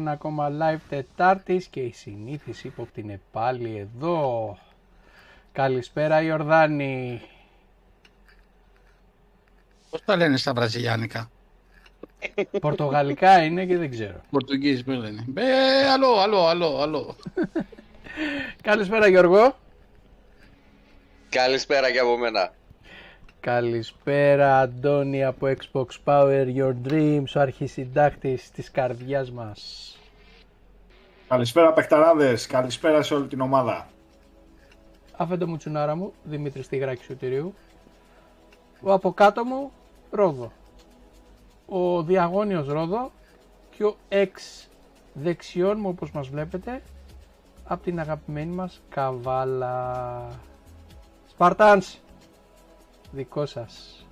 Ένα ακόμα live Τετάρτης και η συνήθιση ύποπτη είναι πάλι εδώ. Καλησπέρα Ιορδάνη. Πώς τα λένε στα βραζιλιάνικα; Πορτογαλικά είναι και δεν ξέρω. Πορτογίζοι πώς λένε. Ε, αλλό, αλλό, αλλό, αλλό. Καλησπέρα Γιώργο. Καλησπέρα και από μένα. Καλησπέρα Αντώνη από Xbox Power Your Dreams, ο αρχισυντάκτης της καρδιάς μας. Καλησπέρα παιχταράδες, καλησπέρα σε όλη την ομάδα. Αφέντο μου τσουνάρα μου, Δημήτρης Τιγράκη Σωτηρίου. Ο από κάτω μου, Ρόδο. Ο διαγώνιος Ρόδο και ο εξ δεξιών μου όπως μας βλέπετε από την αγαπημένη μας Καβάλα. Σπαρτάνς, δικό σας.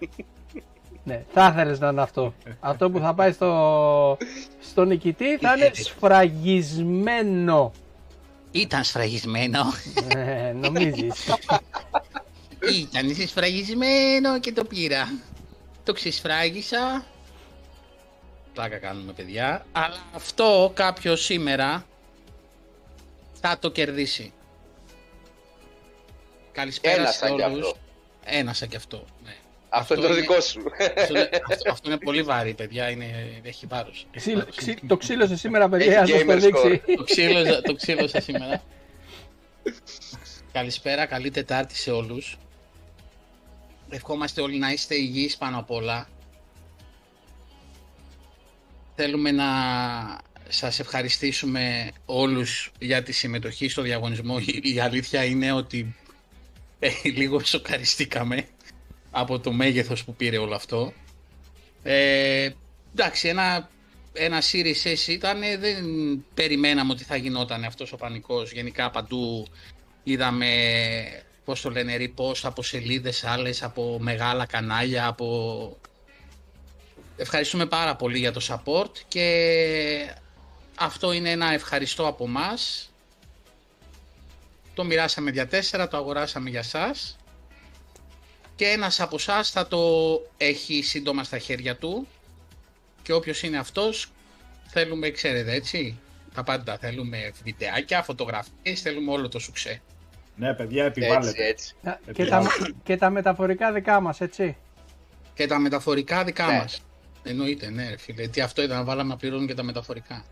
ναι, θα ήθελες να είναι αυτό. αυτό που θα πάει στο, στο νικητή θα είναι σφραγισμένο. Ήταν σφραγισμένο. Ε, νομίζεις. Ήταν σφραγισμένο και το πήρα. Το ξεσφράγισα. Πλάκα κάνουμε παιδιά. Αλλά αυτό κάποιος σήμερα θα το κερδίσει. Καλησπέρα Ένα σε σαν κι όλους. αυτό. Ένα σαν κι αυτό. Ναι. Αυτό είναι το είναι- δικό σου. αυτό, είναι, αυτό, αυτό είναι πολύ βαρύ, παιδιά. Είναι, έχει βάρος. Έχει Ξύλο- βάρος. ξύ- το ξύλωσε σήμερα, παιδιά, Έχει να σας το gamer δείξει. το, ξύλωσα, το ξύλωσα σήμερα. Καλησπέρα, καλή Τετάρτη σε όλους. Ευχόμαστε όλοι να είστε υγιείς πάνω απ' όλα. Θέλουμε να σας ευχαριστήσουμε όλους για τη συμμετοχή στο διαγωνισμό. Η, η αλήθεια είναι ότι ε, λίγο σοκαριστήκαμε από το μέγεθος που πήρε όλο αυτό. Ε, εντάξει, ένα, ένα Series S ήταν, ε, δεν περιμέναμε ότι θα γινόταν αυτός ο πανικός. Γενικά παντού είδαμε, πώς το λένε, repost από σελίδες άλλες, από μεγάλα κανάλια, από... Ευχαριστούμε πάρα πολύ για το support και αυτό είναι ένα ευχαριστώ από μας. Το μοιράσαμε για τέσσερα, το αγοράσαμε για σας και ένας από εσά θα το έχει σύντομα στα χέρια του και όποιος είναι αυτός θέλουμε, ξέρετε έτσι, τα πάντα θέλουμε βιντεάκια, φωτογραφίες, θέλουμε όλο το σουξέ. Ναι, παιδιά, Έτσι, επιβάλλεται. έτσι. Να- Και τα, και τα μεταφορικά δικά μας, έτσι. Και τα μεταφορικά δικά Ναι. μας. Εννοείται, ναι ρε φίλε, τι αυτό ήταν να βάλαμε να πληρώνουν και τα μεταφορικά.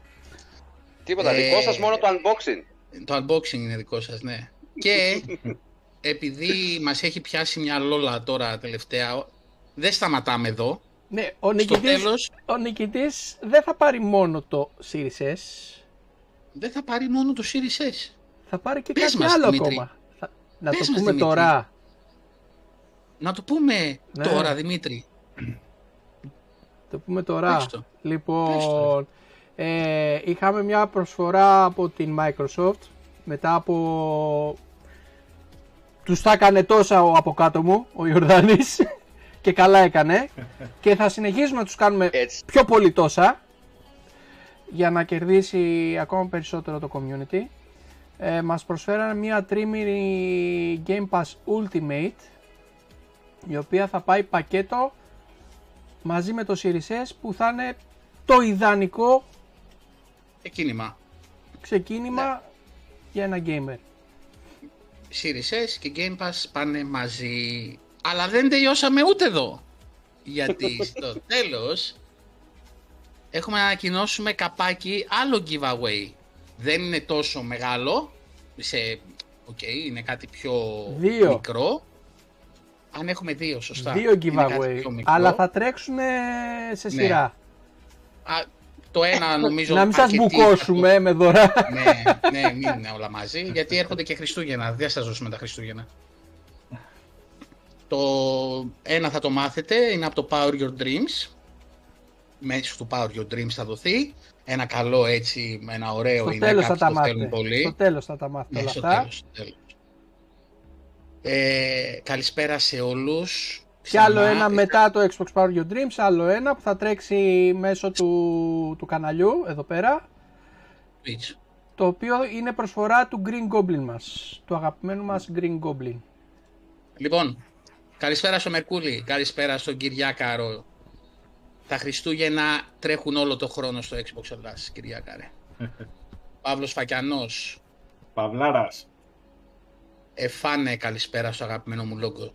Τίποτα, Ε, δικό σας μόνο το unboxing. Το unboxing είναι δικό σας, ναι. Και επειδή μας έχει πιάσει μια λόλα τώρα τελευταία, δεν σταματάμε εδώ. Ναι, ο Στο νικητής, τέλος ο νικητής δεν θα πάρει μόνο το Series S, δεν θα πάρει μόνο το Series S. θα πάρει και Πες κάτι μας, άλλο Δημήτρη. ακόμα. Θα- Να Πες το μας, πούμε Δημήτρη. τώρα. Να το πούμε Ναι. τώρα, Δημήτρη. Το πούμε τώρα. Πες το. Πες Λοιπόν, ε, είχαμε μια προσφορά από την Microsoft μετά από... Τους τα έκανε τόσα ο από κάτω μου, ο Ιορδάνης και καλά έκανε και θα συνεχίσουμε να τους κάνουμε Έτσι. πιο πολύ τόσα για να κερδίσει ακόμα περισσότερο το community. Ε, μας προσφέρανε μια τρίμηρη Game Pass Ultimate η οποία θα πάει πακέτο μαζί με το Series S που θα είναι το ιδανικό Εκκίνημα. ξεκίνημα για ένα gamer. Series S και Game Pass πάνε μαζί. Αλλά δεν τελειώσαμε ούτε εδώ. Γιατί στο τέλος έχουμε να ανακοινώσουμε καπάκι άλλο giveaway. Δεν είναι τόσο μεγάλο. Σε... Οκ, είναι κάτι πιο Δύο. μικρό. Αν έχουμε δύο, σωστά. Δύο Είναι κάτι giveaway, πιο μικρό. αλλά θα τρέξουν σε Ναι. σειρά. Α, το ένα νομίζω... να μην σας αρκετοί μπουκώσουμε με δωρά. ναι, ναι, μην είναι όλα μαζί, γιατί έρχονται και Χριστούγεννα. Δεν σας δώσουμε τα Χριστούγεννα. Το ένα θα το μάθετε, είναι από το Power Your Dreams. Μέσω του Power Your Dreams θα δοθεί. Ένα καλό έτσι, ένα ωραίο Στο είναι, τέλος θα κάποιοι τα το θέλουν μάθετε. πολύ. Στο τέλος θα τα μάθετε Ναι, όλα στο αυτά. τέλος, στο τέλος. Ε, καλησπέρα σε όλους. Και άλλο Ξανά. ένα μετά το Xbox Power Your Dreams, άλλο ένα που θα τρέξει μέσω του, του καναλιού εδώ πέρα. Twitch. Το οποίο είναι προσφορά του Green Goblin μας, του αγαπημένου μας Green Goblin. Λοιπόν, καλησπέρα στο Μερκούλη, καλησπέρα στον Κυριάκαρο. Τα Χριστούγεννα τρέχουν όλο το χρόνο στο Xbox Ελλάς, κυρία Κάρε. Παύλος Φακιανός. Παυλάρας. Εφάνε, καλησπέρα στο αγαπημένο μου λόγο.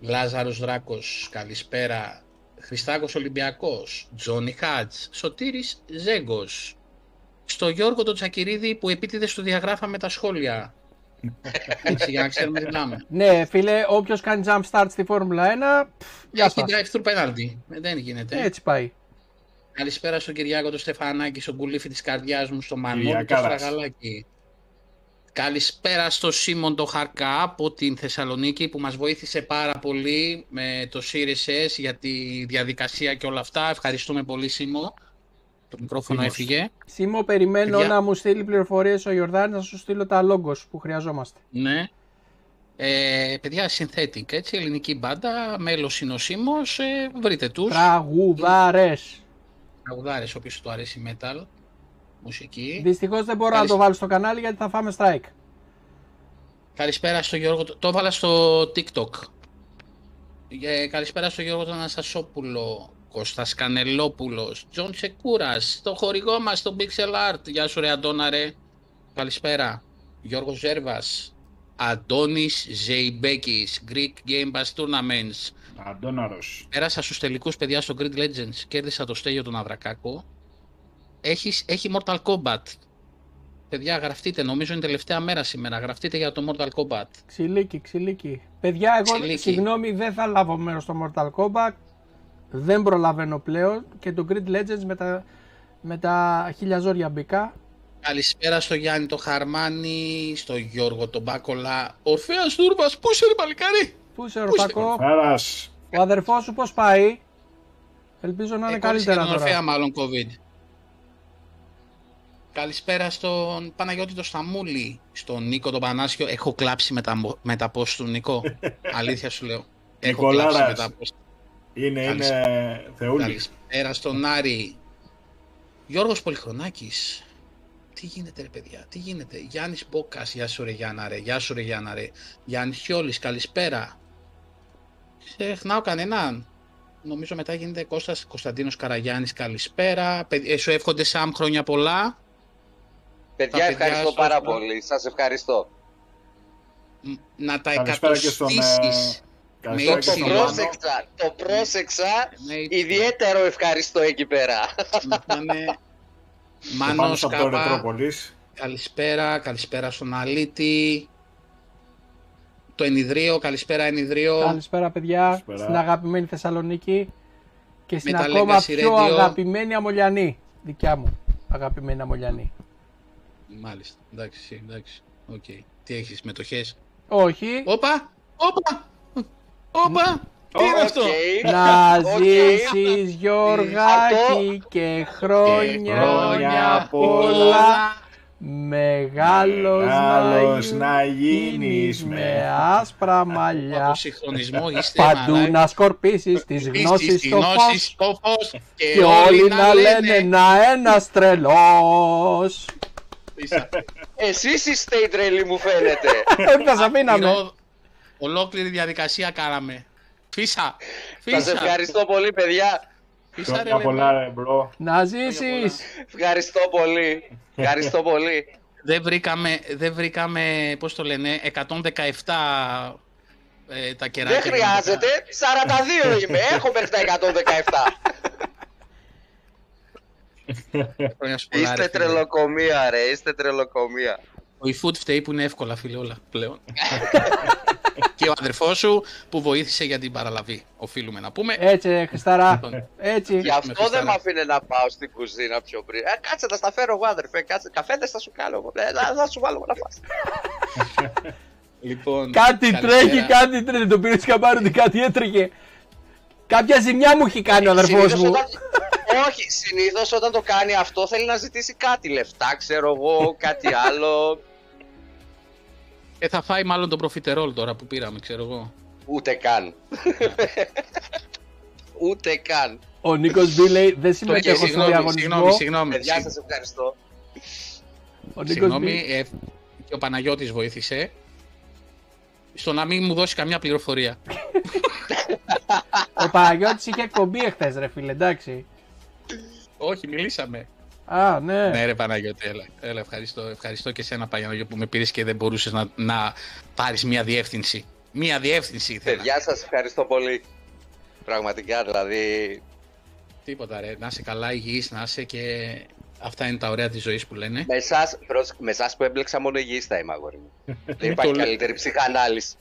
Λάζαρος Δράκος, καλησπέρα. Χριστάκος Ολυμπιακός. Τζόνι Χάτς. Σωτήρης Ζέγκος. Στο Γιώργο τον Τσακυρίδη που επίτηδες του διαγράφαμε τα σχόλια. Έτσι, για να ξέρουμε τι μιλάμε. Ναι, φίλε, όποιος κάνει jump start στη Φόρμουλα 1, πφ, γεια Έχει σας. drive-thru penalty. Ε, Δεν γίνεται. Έτσι πάει. Καλησπέρα στον Κυριάκο τον Στεφανάκη, στον κουλήφι της καρδιάς μου, στο Μανώλη το Κυριακάρας. Στραγαλάκι. Καλησπέρα στο Σίμον το Χαρκά από την Θεσσαλονίκη που μας βοήθησε πάρα πολύ με το Series S για τη διαδικασία και όλα αυτά. Ευχαριστούμε πολύ Σίμο. Το μικρόφωνο Σίμος. έφυγε. Σίμω, περιμένω Παιδιά. να μου στείλει πληροφορίες ο Ιορδάνης να σου στείλω τα λόγκος που χρειαζόμαστε. Ναι. Ε, παιδιά, Synthetic, έτσι, ελληνική μπάντα, μέλος είναι ο Σίμος, ε, βρείτε τους. Τραγουδάρες. Τραγουδάρες, όποιος του αρέσει η metal, μουσική. Δυστυχώς δεν μπορώ να Καλησ- το βάλω στο κανάλι γιατί θα φάμε strike. Καλησπέρα στο Γιώργο, το- το έβαλα στο TikTok. Ε, καλησπέρα στο Γιώργο τον Αναστασόπουλο, Κώστας Κανελόπουλος, Τζον Τσεκούρας, το χορηγό μας, το Pixel Art. Γεια σου ρε Αντώνα ρε. Καλησπέρα. Γιώργος Ζέρβας, Αντώνης Ζεϊμπέκης, Greek Game Pass Tournaments. Αντώναρος. Πέρασα στους τελικούς παιδιά στο Grid Legends, κέρδισα το Στέλιο τον Αβρακάκο. Έχεις, έχει Mortal Kombat. Παιδιά, γραφτείτε, νομίζω είναι τελευταία μέρα σήμερα. Γραφτείτε για το Mortal Kombat. Ξυλίκι, ξυλίκι. Παιδιά, εγώ Ξυλίκι. συγγνώμη δεν θα λάβω μέρος στο Mortal Kombat. Δεν προλαβαίνω πλέον και το Grid Legends με τα, με τα χίλια ζόρια μπήκα. Καλησπέρα στο Γιάννη το Χαρμάνι, στο Γιώργο τον Μπάκολα. Ορφέας Τούρβας, πού είσαι ρε παλικάρι; Πού είσαι Πού είσαι, Ορφακό, Φάρας. ο αδερφός σου πώς πάει; Ελπίζω να είναι Ε, κόλλησε για καλύτερα τον Ορφέα τώρα. μάλλον COVID. Καλησπέρα στον Παναγιώτη το Σταμούλη, στον Νίκο τον Πανάσιο. Έχω κλάψει με τα, μο- με τα post του Νικό. Αλήθεια σου λέω. Έχω Νικολάρας. κλάψει με τα post. Είναι, Καλησπέρα. είναι θεούλης. Καλησπέρα στον Άρη. Γιώργος Πολυχρονάκης. Τι γίνεται ρε παιδιά, τι γίνεται; Γιάννης Μπόκας, γεια σου ρε Γιάννα ρε, γεια σου ρε Γιάννα ρε. Γιάννης Χιόλης, καλησπέρα. Ξεχνάω κανέναν. Νομίζω μετά γίνεται Κώστας Κωνσταντίνος Καραγιάννης, καλησπέρα. Παι- ε, σου εύχονται Σαμ χρόνια πολλά. Παιδιά, παιδιά ευχαριστώ σου, πάρα ε. πολύ. Σας ευχαριστώ. Μ, Να τα Καλησπέρα και στον... ε, εκατοστήσεις. Καλησπέρα Με και Το έξι στον Μάνο. πρόσεξα, το πρόσεξα. Ναι, Ιδιαίτερο ευχαριστώ εκεί πέρα. να είναι Μάνος Μάνος από το Κάπα. Ρετρόπολης. Καλησπέρα, καλησπέρα στον Αλίτη. Το Ενιδρίο, καλησπέρα Ενιδρίο. Καλησπέρα παιδιά, Καλησπέρα. στην αγαπημένη Θεσσαλονίκη και στην τα ακόμα Legacy πιο Radio. αγαπημένη Αμολιανή. Δικιά μου αγαπημένη Αμολιανή. Μάλιστα, εντάξει, εντάξει. Οκ. Τι έχεις, μετοχές; Όχι, Όπα, όπα, όπα. Τι είναι αυτό; Οκ. να Οκ. ζήσεις Γιώργακη και χρόνια, χρόνια πολλά Μεγάλος, Μεγάλος να, να γίνεις γίνεις με με άσπρα Από μαλλιά συγχρονισμός είστε Παντού μαλάκες. να σκορπίσεις τις Επίσης, γνώσεις τη στο γνώση φως στο φως Και όλοι να λένε να ένας τρελός Ίσα. Εσείς είστε οι τρελοί μου φαίνεται. Δεν σας αφήναμε Ηρωδ- Ολόκληρη διαδικασία κάναμε. Φύσα, Σας φύσα, ευχαριστώ πολύ παιδιά. φύσα ρε Χρόνια λέμε. πολλά ρε bro. Να ζήσεις Ευχαριστώ πολύ. Ευχαριστώ πολύ. Δεν βρήκαμε, δεν βρήκαμε, πώς το λένε, 117 ε, τα κεράκια. Δεν χρειάζεται. 42 είμαι. Έχω μέχρι τα 117. Χρόνια σου πολλά, ρε, Είστε φίλε. τρελοκομεία ρε. Είστε τρελοκομεία. Ο eFood φταίει που είναι εύκολα, φίλε, όλα πλέον. και ο αδερφός σου που βοήθησε για την παραλαβή, οφείλουμε να πούμε. Έτσι ρε Χρισταρά Λοιπόν, Έτσι Γι' αυτό δεν Χριστάρα. με αφήνε να πάω στην κουζίνα πιο πριν. Ε, κάτσε να στα φέρω εγώ, αδερφέ. Κάτσε. Καφέδες θα σου κάνω εγώ. Ε, να, να σου βάλω να φας. λοιπόν, Κάτι καλησπέρα. τρέχει, κάτι τρέχει Το πήρες καμπάρι ότι κάτι έτρεχε Κάποια ζημιά μου έχει κάνει ο αδερφός Συνήθως μου όταν- Όχι, συνήθως όταν το κάνει αυτό θέλει να ζητήσει κάτι λεφτά, ξέρω εγώ, κάτι άλλο. Ε, θα φάει μάλλον τον προφιτερόλ τώρα που πήραμε, ξέρω εγώ. Ούτε καν. Ούτε καν. Ο Νίκος Μπι λέει δεν Το- συμμετέχω στο συγγνώμη, διαγωνισμό συγγνώμη, συγγνώμη. Παιδιά, συγγνώμη. σας ευχαριστώ. Ο Νίκος Συγγνώμη, Μπι ε, και ο Παναγιώτης βοήθησε στο να μην μου δώσει καμιά πληροφορία. Ο Παναγιώτης είχε εκπομπή εχθές ρε φίλε, εντάξει. Όχι, μιλήσαμε. Α, ναι. Ναι, ρε Παναγιώτη, έλα. έλα ευχαριστώ, ευχαριστώ και εσένα Παναγιώτη που με πήρες και δεν μπορούσες να, να πάρεις μια διεύθυνση. Μια διεύθυνση ήθελα. Παιδιά, σας ευχαριστώ πολύ. Πραγματικά, δηλαδή. Τίποτα, ρε. Να είσαι καλά, υγιής, να είσαι και αυτά είναι τα ωραία της ζωής που λένε. Με εσάς, προς- με εσάς που έμπλεξα μόνο υγιής θα είμαι, αγόρι μου. Δεν Το υπάρχει λέω. καλύτερη ψυχανάλυση.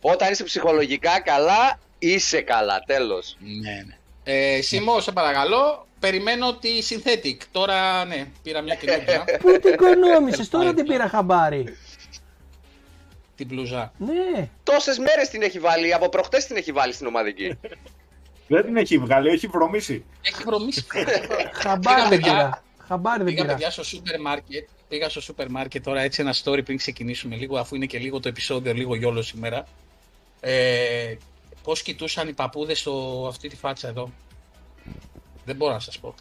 Όταν είσαι ψυχολογικά καλά, είσαι καλά, τέλος. Ναι, ναι. Ε, Σίμω, σε παρακαλώ, περιμένω τη Synthetic. Τώρα, ναι, πήρα μια καινούργια. Πού την οικονόμησες, τώρα την πήρα χαμπάρι. την μπλουζά. Ναι. Τόσες μέρες την έχει βάλει, από προχτές την έχει βάλει στην ομαδική. Δεν την έχει βγάλει, έχει βρωμίσει. Έχει βρωμίσει. Χαμπάρι δεν παιδιά. πήρα. Χαμπάρι δεν Πήγα πήρα. παιδιά στο σούπερ μάρκετ. Πήγα στο σούπερ μάρκετ τώρα έτσι ένα story πριν ξεκινήσουμε λίγο, αφού είναι και λίγο το επεισόδιο, λίγο γιόλος σήμερα. Ε, Πώς κοιτούσαν οι παππούδες στο αυτή τη φάτσα εδώ; Δεν μπορώ να σας πω.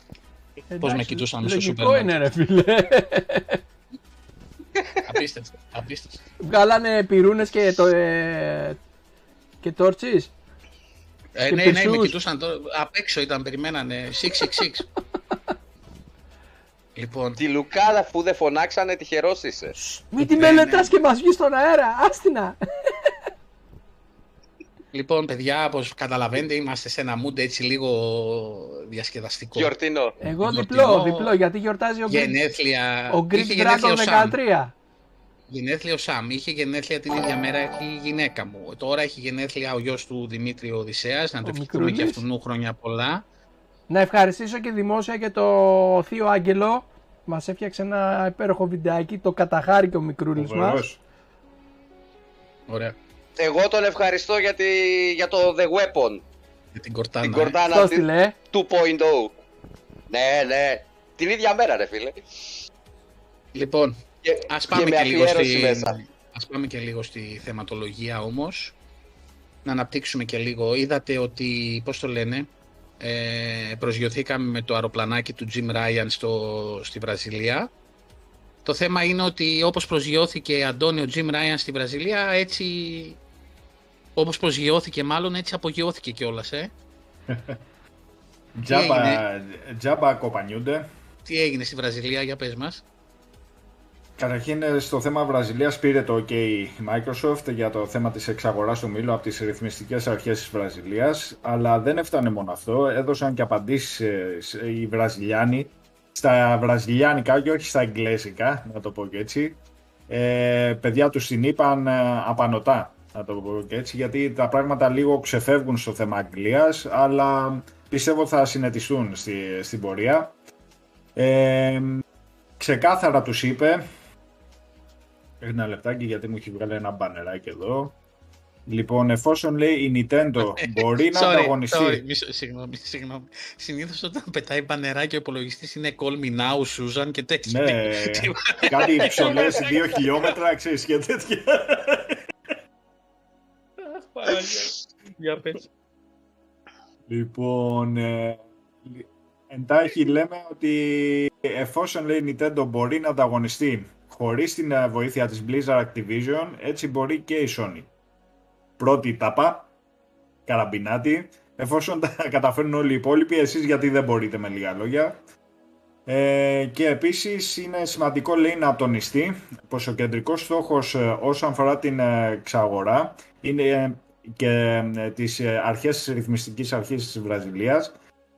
Εντάξει, με κοιτούσαν στο λογικό σούπερ είναι ρε φίλε. Απίστευτο. απίστευτο. Βγάλανε πυρούνες και, το, ε, και τόρτσις. Ε, Και ναι, ναι, με πυρσούς. κοιτούσαν τώρα. Απ' έξω ήταν, περιμένανε. 666. λοιπόν, Τη Λουκάδα αφού δεν φωνάξανε, τυχερός είσαι. Μην τη Ναι, μελετάς ναι. και μας βγεις στον αέρα. Άστινα. Λοιπόν, παιδιά, όπως καταλαβαίνετε, είμαστε σε ένα mood έτσι λίγο διασκεδαστικό. Γιορτινό. Εγώ Γιορτινό. διπλό, διπλό, γιατί γιορτάζει ο Green, Γενέθλια. ο Green είχε γενέθλια ο Dragon Σαμ. 13. Γενέθλια ο Σαμ. Είχε γενέθλια την ίδια μέρα η γυναίκα μου. Τώρα έχει γενέθλια ο γιος του Δημήτρη Οδυσσέας. Να Ο το ευχηθούμε μικρούλης. και αυτού χρόνια πολλά. Να ευχαριστήσω και δημόσια και το Θείο Άγγελο. Μας έφτιαξε ένα υπέροχο βιντεάκι, το καταχάρηκε ο μικρούλης μας. Φοβερός. Ωραία. Εγώ τον ευχαριστώ για, τη, για το The Weapon, Για την Κορτάνα. την ε. Κορδάνα Το τη- στείλε. 2.0. Ναι, ναι. Την ίδια μέρα, ρε φίλε. Λοιπόν, Και, ας πάμε και και, με λίγο αφιέρωση στη... μέσα. ας πάμε και λίγο στη θεματολογία όμως. Να αναπτύξουμε και λίγο. Είδατε ότι, πώς το λένε, ε, προσγειωθήκαμε με το αεροπλανάκι του Jim Ryan στο, στη Βραζιλία. Το θέμα είναι ότι όπως προσγειώθηκε Αντώνιο Jim Ryan στη Βραζιλία, έτσι όπως προσγειώθηκε μάλλον, έτσι απογειώθηκε κιόλας, ε. Τζάμπα, έγινε; τζάμπα κοπανιούνται. Τι έγινε στη Βραζιλία, για πες μας. Καταρχήν ε, στο θέμα Βραζιλίας πήρε το OK η Microsoft για το θέμα της εξαγοράς του Μήλου από τις ρυθμιστικές αρχές της Βραζιλίας αλλά δεν έφτανε μόνο αυτό, έδωσαν και απαντήσεις ε, σε- οι Βραζιλιάνοι στα βραζιλιάνικα και όχι στα εγγλέζικα, να το πω και έτσι. Ε, παιδιά τους την είπαν ε, απανοτά, να το πω και έτσι, γιατί τα πράγματα λίγο ξεφεύγουν στο θέμα Αγγλίας, αλλά πιστεύω θα συνετιστούν στη, στην πορεία. Ε, ξεκάθαρα τους είπε ένα λεπτάκι γιατί μου έχει βγάλει ένα μπανεράκι εδώ. Λοιπόν, εφόσον λέει η Nintendo μπορεί να Sorry, ανταγωνιστεί. sorry, μισό- συγγνώμη, συγγνώμη. Συνήθως όταν πετάει μπανεράκι ο υπολογιστής είναι call me now, Susan και τέτοια. Ναι, κάτι ψωλές δύο χιλιόμετρα, ξέρεις και τέτοια. Για πες. Λοιπόν, ε, εντάχει λέμε ότι εφόσον λέει η Nintendo μπορεί να ανταγωνιστεί χωρίς την ε, βοήθεια της Blizzard Activision, έτσι μπορεί και η Sony. Πρώτη τάπα, καραμπινάτη, εφόσον τα καταφέρουν όλοι οι υπόλοιποι, εσείς γιατί δεν μπορείτε με λίγα λόγια. Ε, και επίσης είναι σημαντικό λέει να τονιστεί πως ο κεντρικός στόχος ε, όσον αφορά την ε, εξαγορά είναι ε, και ε, τις ε, αρχές της ρυθμιστικής αρχής της Βραζιλίας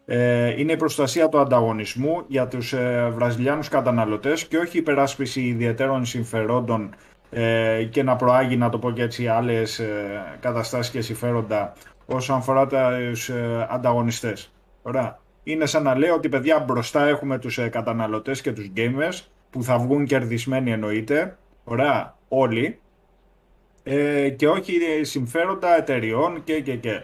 ε, είναι η προστασία του ανταγωνισμού για τους ε, βραζιλιάνους καταναλωτές και όχι η υπεράσπιση ιδιαίτερων συμφερόντων ε, και να προάγει, να το πω και έτσι, άλλες ε, καταστάσεις και συμφέροντα όσον αφορά τους ε, ανταγωνιστές. Ωραία. Είναι σαν να λέω ότι παιδιά μπροστά έχουμε τους ε, καταναλωτές και τους gamers που θα βγουν κερδισμένοι εννοείται. Ωραία, όλοι. Ε, και όχι συμφέροντα εταιριών και και και.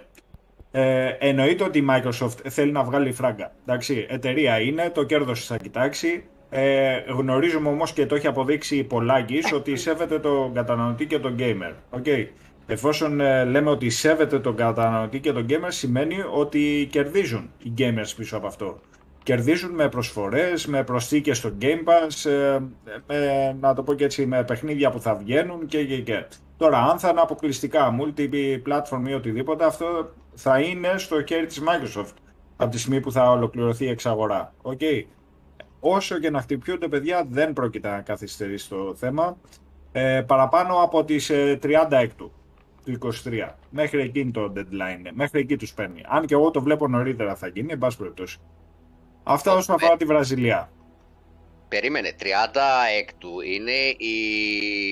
Ε, εννοείται ότι η Microsoft θέλει να βγάλει φράγκα. Εντάξει, εταιρεία είναι, το κέρδος θα κοιτάξει. Ε, γνωρίζουμε όμως και το έχει αποδείξει πολλάκις ότι σέβεται τον καταναλωτή και τον gamer. Okay. Εφόσον ε, λέμε ότι σέβεται τον καταναλωτή και τον gamer σημαίνει ότι κερδίζουν οι gamers πίσω από αυτό. Κερδίζουν με προσφορές, με προσθήκες στο Game Pass, ε, με, να το πω και έτσι, με παιχνίδια που θα βγαίνουν και και και. Τώρα, αν θα είναι αποκλειστικά multi-platform ή οτιδήποτε, αυτό θα είναι στο χέρι της Microsoft από τη στιγμή που θα ολοκληρωθεί η εξαγορά. Okay. Όσο και να χτυπιούνται παιδιά δεν πρόκειται να καθυστερήσει το θέμα. Ε, παραπάνω από τις ε, 30 έκτου του 23. Μέχρι εκείνη το deadline. Μέχρι εκεί τους παίρνει. Αν και εγώ το βλέπω νωρίτερα θα γίνει, εν πάση περιπτώσει. Αυτά όσον αφορά τη Βραζιλία. Περίμενε, 30 έκτου είναι η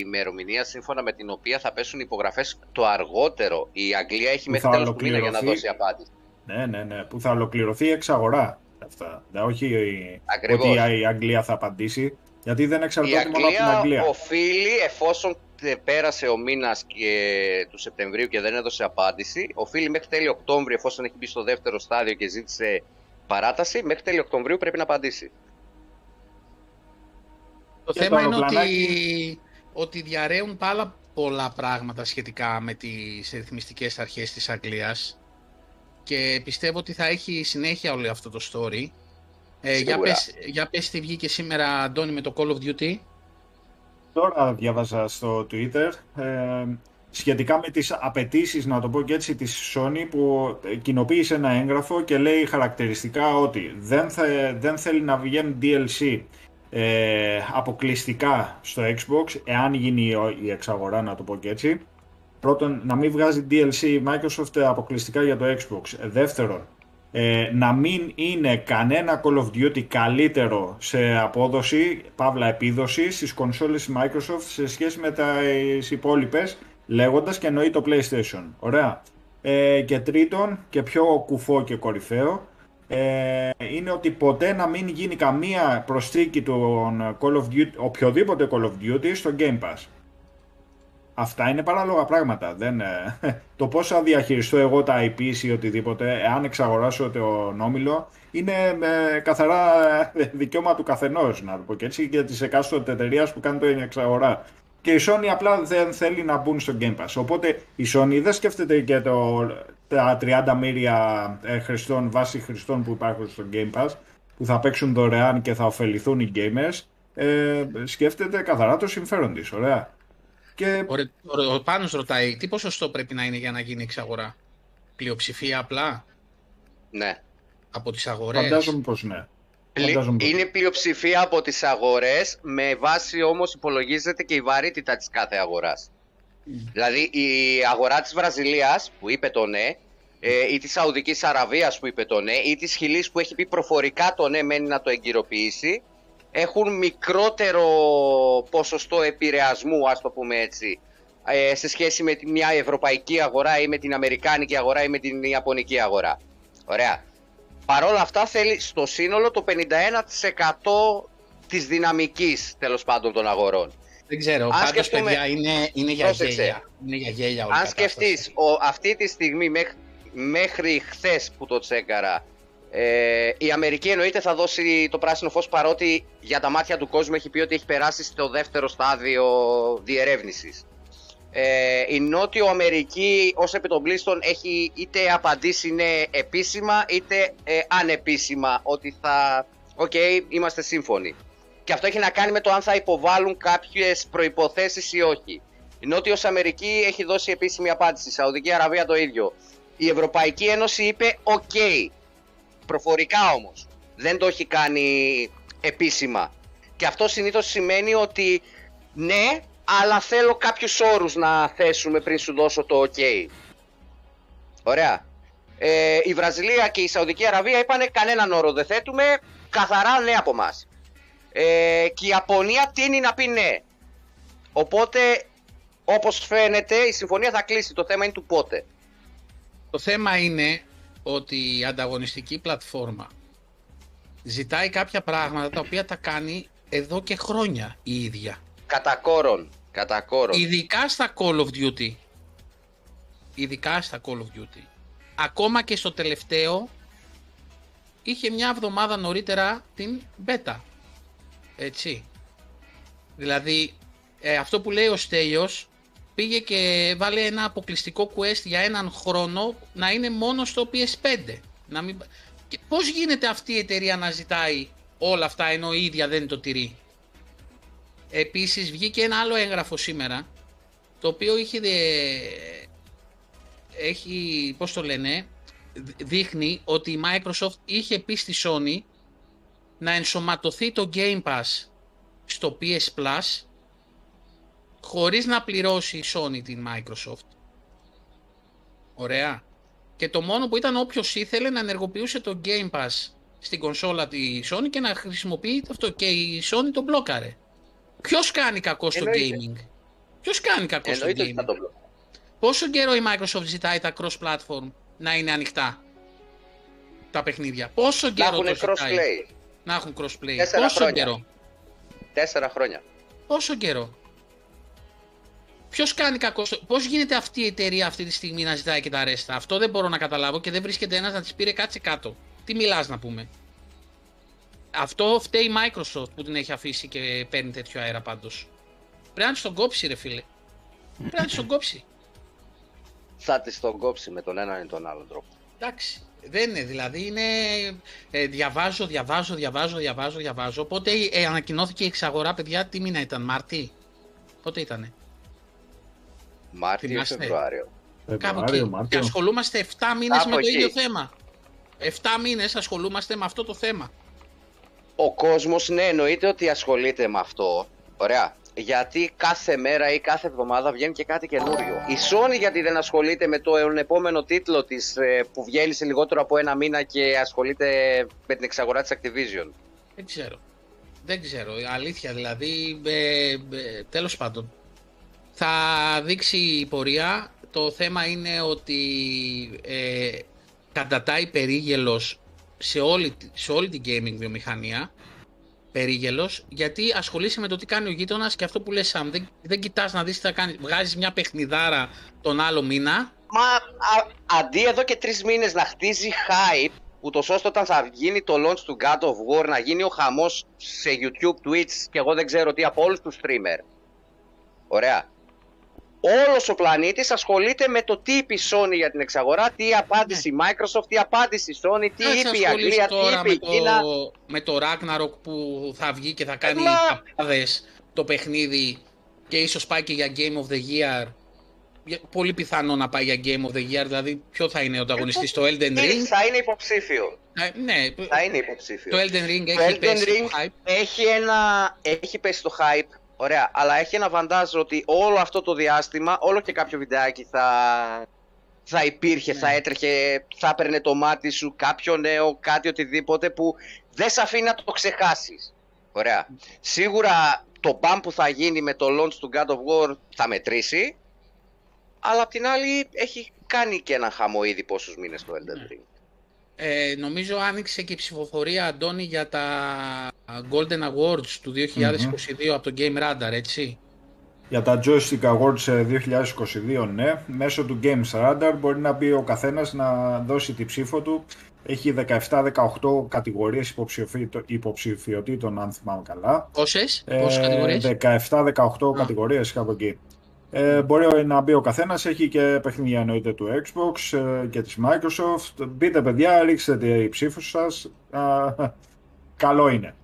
ημερομηνία σύμφωνα με την οποία θα πέσουν υπογραφές το αργότερο. Η Αγγλία έχει Που μέχρι θα τέλος του μήνα για να ολοκληρωθεί. δώσει απάντηση. Ναι, ναι, ναι. Που θα ολοκληρωθεί η εξαγορά. Αυτά. Ναι, όχι η- Ακριβώς. ότι η Αγγλία θα απαντήσει. Γιατί δεν Η εξαρτάται μόνο από την Αγγλία Αγγλία. οφείλει, εφόσον ε, πέρασε ο μήνας του Σεπτεμβρίου και δεν έδωσε απάντηση, οφείλει μέχρι τέλη Οκτώβρη, εφόσον έχει μπει στο δεύτερο στάδιο και ζήτησε παράταση, μέχρι τέλη Οκτωβρίου πρέπει να απαντήσει. Το Και θέμα το είναι ότι, αεροπλανάκι. ότι διαρρέουν πάρα πολλά πράγματα σχετικά με τις ρυθμιστικές αρχές της Αγγλίας και πιστεύω ότι θα έχει συνέχεια όλο αυτό το story. Ε, για, Σίγουρα. πες, για πες τι βγήκε σήμερα, Αντώνη, με το Call of Duty. Τώρα διάβαζα στο Twitter ε, σχετικά με τις απαιτήσεις, να το πω και έτσι, της Sony που ε, κοινοποίησε ένα έγγραφο και λέει χαρακτηριστικά ότι δεν, θα, δεν θέλει να βγαίνουν DLC ε, αποκλειστικά στο Xbox, εάν γίνει η- η εξαγορά, να το πω και έτσι. Πρώτον, να μην βγάζει DLC η Microsoft αποκλειστικά για το Xbox. Ε, Δεύτερον, ε, να μην είναι κανένα Call of Duty καλύτερο σε απόδοση, παύλα επίδοση, στις κονσόλες της Microsoft σε σχέση με τις υπόλοιπες, λέγοντας και εννοεί το PlayStation. Ωραία. Ε, και τρίτον, και πιο κουφό και κορυφαίο, ε, είναι ότι ποτέ να μην γίνει καμία προσθήκη των Call of Duty, οποιοδήποτε Call of Duty στο Game Pass. Αυτά είναι παράλογα πράγματα. Δεν, ε, το πώς θα διαχειριστώ εγώ τα IPs ή οτιδήποτε, εάν εξαγοράσω τον όμιλο, είναι ε, καθαρά ε, δικαίωμα του καθενός, να το πω και έτσι, και της εκάστοτε εταιρείας που κάνει την εξαγορά. Και η Sony απλά δεν θέλει να μπουν στο Game Pass. Οπότε η Sony δεν σκέφτεται και το, τα 30 μύρια ε, χρηστών, βάση χρηστών που υπάρχουν στο Game Pass, που θα παίξουν δωρεάν και θα ωφεληθούν οι gamers. Ε, σκέφτεται καθαρά το συμφέρον της, ωραία. Και Ωραία, ο, ο Πάνος ρωτάει, τι ποσοστό πρέπει να είναι για να γίνει εξαγορά; Πλειοψηφία απλά; Ναι. από τις αγορές; φαντάζομαι πως ναι. Πλη- Φαντάζομαι πως Είναι πλειοψηφία από τις αγορές, με βάση όμως υπολογίζεται και η βαρύτητα της κάθε αγοράς. Δηλαδή η αγορά της Βραζιλίας που είπε το ναι, ε, ή της Σαουδικής Αραβίας που είπε το ναι, ή της Χιλής που έχει πει προφορικά το ναι μένει να το εγκυροποιήσει, έχουν μικρότερο ποσοστό επηρεασμού, ας το πούμε έτσι, ε, σε σχέση με τη- μια ευρωπαϊκή αγορά ή με την αμερικάνικη αγορά ή με την ιαπωνική αγορά. Ωραία. Παρ' όλα αυτά θέλει στο σύνολο το 51% της δυναμικής τέλος πάντων των αγορών. Δεν ξέρω, Αν πάντως σκεφτούμε- παιδιά είναι, είναι για Πρόσεξε. γέλια. Είναι για γέλια όλη η Αν κατάσταση. σκεφτείς ο, αυτή τη στιγμή μέχρι, μέχρι χθες που το τσέκαρα ε, η Αμερική εννοείται θα δώσει το πράσινο φως παρότι για τα μάτια του κόσμου έχει πει ότι έχει περάσει στο δεύτερο στάδιο διερεύνησης. Ε, η Νότιο Αμερική ως επιτοπλίστων έχει είτε απαντήσει ναι επίσημα είτε ε, ανεπίσημα ότι θα, οκ, είμαστε σύμφωνοι. Και αυτό έχει να κάνει με το αν θα υποβάλουν κάποιες προϋποθέσεις ή όχι. Η Νότιος Αμερική έχει δώσει επίσημη απάντηση, η Σαουδική Αραβία το ίδιο. Η Ευρωπαϊκή Ένωση είπε οκ, προφορικά όμως. Δεν το έχει κάνει επίσημα. Και αυτό συνήθως σημαίνει ότι ναι, αλλά θέλω κάποιους όρους να θέσουμε πριν σου δώσω το ok. Ωραία. Ε, η Βραζιλία και η Σαουδική Αραβία είπανε κανέναν όρο δεν θέτουμε, καθαρά ναι από μας. Ε, και η Ιαπωνία τίνει να πει ναι. Οπότε, όπως φαίνεται, η συμφωνία θα κλείσει. Το θέμα είναι του πότε. Το θέμα είναι ότι η ανταγωνιστική πλατφόρμα ζητάει κάποια πράγματα τα οποία τα κάνει εδώ και χρόνια η ίδια. Κατά κόρον. Κατά κόρον. Ειδικά στα Call of Duty. Ειδικά στα Call of Duty. Ακόμα και στο τελευταίο είχε μια εβδομάδα νωρίτερα την beta. Έτσι. Δηλαδή ε, αυτό που λέει ο Στέλιος πήγε και βάλε ένα αποκλειστικό quest για έναν χρόνο να είναι μόνο στο PS5. Να μην... και πώς γίνεται αυτή η εταιρεία να ζητάει όλα αυτά ενώ η ίδια δεν το τηρεί; Επίσης βγήκε ένα άλλο έγγραφο σήμερα το οποίο είχε ε, έχει, πώς το λένε, δείχνει ότι η Microsoft είχε πει στη Sony να ενσωματωθεί το Game Pass στο PS Plus χωρίς να πληρώσει η Sony την Microsoft. Ωραία. Και το μόνο που ήταν όποιος ήθελε να ενεργοποιούσε το Game Pass στην κονσόλα τη Sony και να χρησιμοποιεί αυτό. Και η Sony το μπλόκαρε. Ποιος κάνει κακό στο gaming; Ποιος κάνει κακό στο gaming; Πόσο καιρό η Microsoft ζητάει τα cross-platform να είναι ανοιχτά τα παιχνίδια; Πόσο καιρό να το ζητάει; Να έχουν crossplay. Πόσο χρόνια. καιρό; Τέσσερα χρόνια. Πόσο καιρό; Ποιος κάνει κακό. Πώς γίνεται αυτή η εταιρεία αυτή τη στιγμή να ζητάει και τα ρέστα. Αυτό δεν μπορώ να καταλάβω και δεν βρίσκεται ένας να της πήρε κάτσε κάτω. Τι μιλάς να πούμε; Αυτό φταίει η Microsoft που την έχει αφήσει και παίρνει τέτοιο αέρα πάντως. Πρέπει να της τον κόψει, ρε φίλε. Πρέπει να της τον κόψει. Θα της τον κόψει με τον έναν ή τον άλλο τρόπο. Εντάξει. Δεν είναι, δηλαδή είναι. Ε, διαβάζω, διαβάζω, διαβάζω, διαβάζω, διαβάζω. Πότε ε, ανακοινώθηκε η εξαγορά, παιδιά, τι μήνα ήταν, Μάρτι; Πότε ήτανε; Μάρτιο ή Φεβρουάριο. Κάπου εκεί. Και ασχολούμαστε 7 μήνες με το ίδιο θέμα. 7 μήνες ασχολούμαστε με αυτό το θέμα. Ο κόσμος, ναι, εννοείται ότι ασχολείται με αυτό. Ωραία. Γιατί κάθε μέρα ή κάθε εβδομάδα βγαίνει και κάτι καινούριο. Η Sony γιατί δεν ασχολείται με το επόμενο τίτλο της ε, που βγαίνει σε λιγότερο από ένα μήνα και ασχολείται με την εξαγορά της Activision. Δεν ξέρω. Δεν ξέρω. Αλήθεια δηλαδή. Ε, ε, τέλος πάντων. Θα δείξει η πορεία. Το θέμα είναι ότι ε, κατατάει περίγελος σε όλη, σε όλη την gaming βιομηχανία. Περίγελος, γιατί ασχολείσαι με το τι κάνει ο γείτονας και αυτό που λες Σαμ, δεν, δεν κοιτάς να δεις τι θα κάνει. Βγάζεις μια παιχνιδάρα τον άλλο μήνα. Μα α, αντί εδώ και τρεις μήνες να χτίζει hype, ούτως ώστε όταν θα γίνει το launch του God of War να γίνει ο χαμός σε YouTube, Twitch και εγώ δεν ξέρω τι από όλους τους streamer. Ωραία όλος ο πλανήτης ασχολείται με το τι είπε η Sony για την εξαγορά, τι απάντησε η Microsoft, τι απάντησε η Sony, τι είπε η Αγγλία, τι είπε η Κίνα. Με το Ragnarok που θα βγει και θα κάνει Μα... το παιχνίδι και ίσως πάει και για Game of the Year. Πολύ πιθανό να πάει για Game of the Year, δηλαδή ποιο θα είναι ο ανταγωνιστής στο Elden Ring; Θα είναι υποψήφιο. ναι, θα είναι υποψήφιο. Το Elden Ring έχει Elden πέσει Ring το hype. Έχει, ένα, έχει πέσει το hype Ωραία, αλλά έχει ένα βαντάζ ότι όλο αυτό το διάστημα, όλο και κάποιο βιντεάκι θα, θα υπήρχε, θα ναι. έτρεχε, θα έπαιρνε το μάτι σου, κάποιο νέο, κάτι οτιδήποτε που δεν σε αφήνει να το ξεχάσεις. Ωραία. Σίγουρα το μπαμ που θα γίνει με το launch του God of War θα μετρήσει, αλλά απ' την άλλη έχει κάνει και ένα χαμό ήδη πόσους μήνες το Elden ναι. Ring. Ε, νομίζω άνοιξε και η ψηφοφορία, Αντώνη, για τα Golden Awards του 2022 από το Game Radar, έτσι. Για τα Joystick Awards 2022, ναι. Μέσω του Games Radar μπορεί να μπει ο καθένας να δώσει τη ψήφο του. Έχει 17-18 κατηγορίες υποψηφιωτήτων, αν θυμάμαι καλά. Πόσες, ε, πόσες κατηγορίες; 17-18 κατηγορίες κάπου εκεί. Ε, μπορεί να μπει ο καθένας, έχει και παιχνίδια εννοείται του Xbox ε, και της Microsoft. Μπείτε παιδιά, ρίξτε τη ψήφου σας. καλό είναι.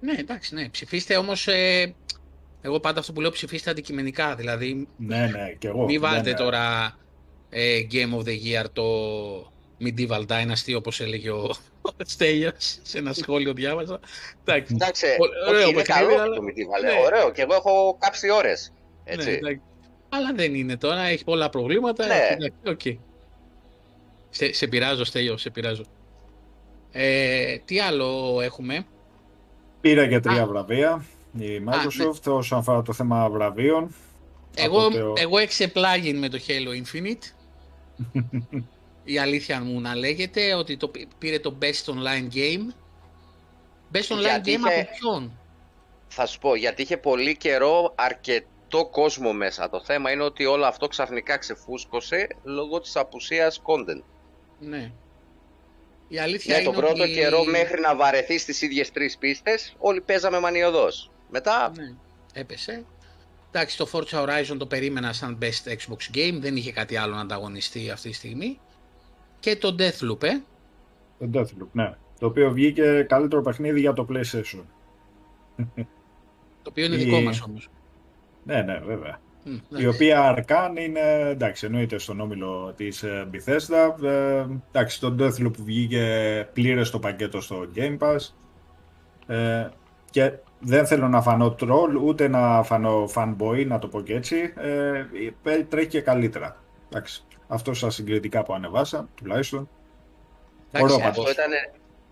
Ναι, εντάξει, ναι. Ψηφίστε όμως, ε, εγώ πάντα αυτό που λέω ψηφίστε αντικειμενικά, δηλαδή. Ναι, ναι, και εγώ. Μην βάλετε ναι, ναι. τώρα ε, Game of the Year το Medieval Dynasty, όπως έλεγε ο Στέλιας, σε ένα σχόλιο διάβαζα. Εντάξει, εντάξει ωραίο είναι καλό το Medieval, ναι. ωραίο, και εγώ έχω κάψει ώρες. Έτσι. Ναι, αλλά δεν είναι τώρα, έχει πολλά προβλήματα. Ναι. Okay. Σε, σε πειράζω, Στέλιο, σε πειράζω. Ε, τι άλλο έχουμε; Πήρα και τρία βραβεία η Microsoft ναι. όσον αφορά το θέμα βραβείων. Εγώ, το... εγώ εξεπλάγει με το Halo Infinite. η αλήθεια μου να λέγεται ότι το πήρε το Best Online Game. Best Online Game από ποιον; Θα σου πω, γιατί είχε πολύ καιρό αρκετό το κόσμο μέσα. Το θέμα είναι ότι όλο αυτό ξαφνικά ξεφούσκωσε λόγω της απουσίας content. Ναι. Η αλήθεια ναι, είναι τον πρώτο ότι... καιρό μέχρι να βαρεθεί στις ίδιες τρεις πίστες, όλοι παίζαμε μανιωδώς. Μετά... Ναι, έπεσε. Εντάξει, το Forza Horizon το περίμενα σαν best Xbox game, δεν είχε κάτι άλλο να ανταγωνιστεί αυτή τη στιγμή. Και το Deathloop, ε. Το Deathloop, ναι. Το οποίο βγήκε καλύτερο παιχνίδι για το PlayStation. Το οποίο είναι δικό μας όμως. Ναι, ναι, βέβαια. Μμ, Η εντάξει. οποία Arcan είναι, εντάξει, εννοείται στον όμιλο της ε, Bethesda. Ε, εντάξει, το Deathloop βγήκε πλήρες το πακέτο στο Game Pass. Ε, και δεν θέλω να φανώ troll, ούτε να φανώ fanboy, να το πω και έτσι. Ε, τρέχει και καλύτερα. Εντάξει, αυτό στα συγκριτικά που ανεβάσα, τουλάχιστον. Εντάξει, Ωραίος από- Αυτό ήταν,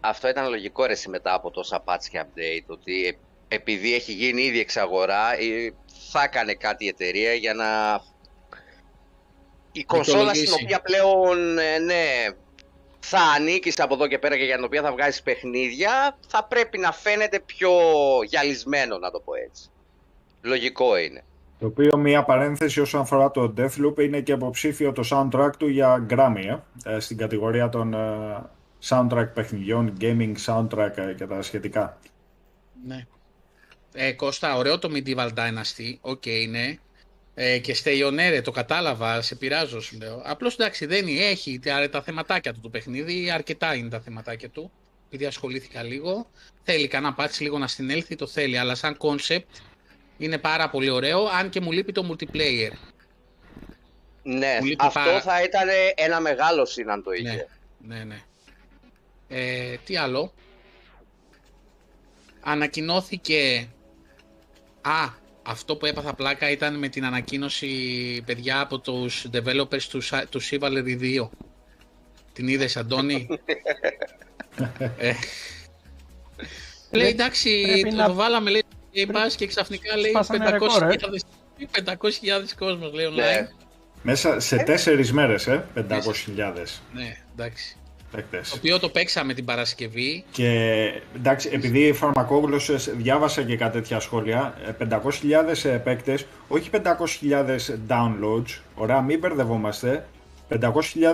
αυτό ήταν λογικό ρε, εσύ, μετά από τόσα patch και update ότι ε- επειδή έχει γίνει ήδη εξαγορά ε, θα έκανε κάτι η εταιρεία για να... Η κονσόλα στην Δικαιολογήσει. οποία πλέον ε, ναι, θα ανήκεις από εδώ και πέρα και για την οποία θα βγάζεις παιχνίδια θα πρέπει να φαίνεται πιο γυαλισμένο να το πω έτσι. Λογικό είναι. Το οποίο μια παρένθεση όσον αφορά το Deathloop είναι και υποψήφιο το soundtrack του για Grammy ε, ε, στην κατηγορία των ε, soundtrack παιχνιδιών, gaming soundtrack ε, και τα σχετικά. Ναι. Ε, Κώστα, ωραίο το Medieval Dynasty. Ok, ναι. Ε, και stay on air, ε, το κατάλαβα, σε πειράζω σου λέω. Απλώς εντάξει, δεν είναι, έχει τα, τα θεματάκια του το παιχνίδι, αρκετά είναι τα θεματάκια του. Επειδή ασχολήθηκα λίγο. Θέλει κανένα patch λίγο να συνέλθει, το θέλει. Αλλά σαν concept είναι πάρα πολύ ωραίο, αν και μου λείπει το multiplayer. Ναι, Μου λείπει αυτό πάρα- θα ήταν ένα μεγάλο συν αν το είχε. Ναι, ναι, ναι. Ε, τι άλλο; Ανακοινώθηκε... Α, αυτό που έπαθα πλάκα ήταν με την ανακοίνωση, παιδιά, από τους developers του, Sa- του Chivalry 2. Την είδες, Αντώνη; ε, λέει, εντάξει, Πρέπει το, να- το βάλαμε, λέει, Game Pass και ξαφνικά λέει Σπάσανε 500.000 ρεκόρ, ε. 500.000 κόσμος, λέει, online. Ναι. Μέσα σε τέσσερις μέρες, ε, 500.000 ναι εντάξει. Το παίκτες. οποίο το παίξαμε την Παρασκευή. Και εντάξει, επειδή φαρμακόγλωσσες διάβασα και κάτι τέτοια σχόλια, ε, 500.000 ε, παίκτες, όχι 500.000 downloads, ωραία, μην μπερδευόμαστε, 500.000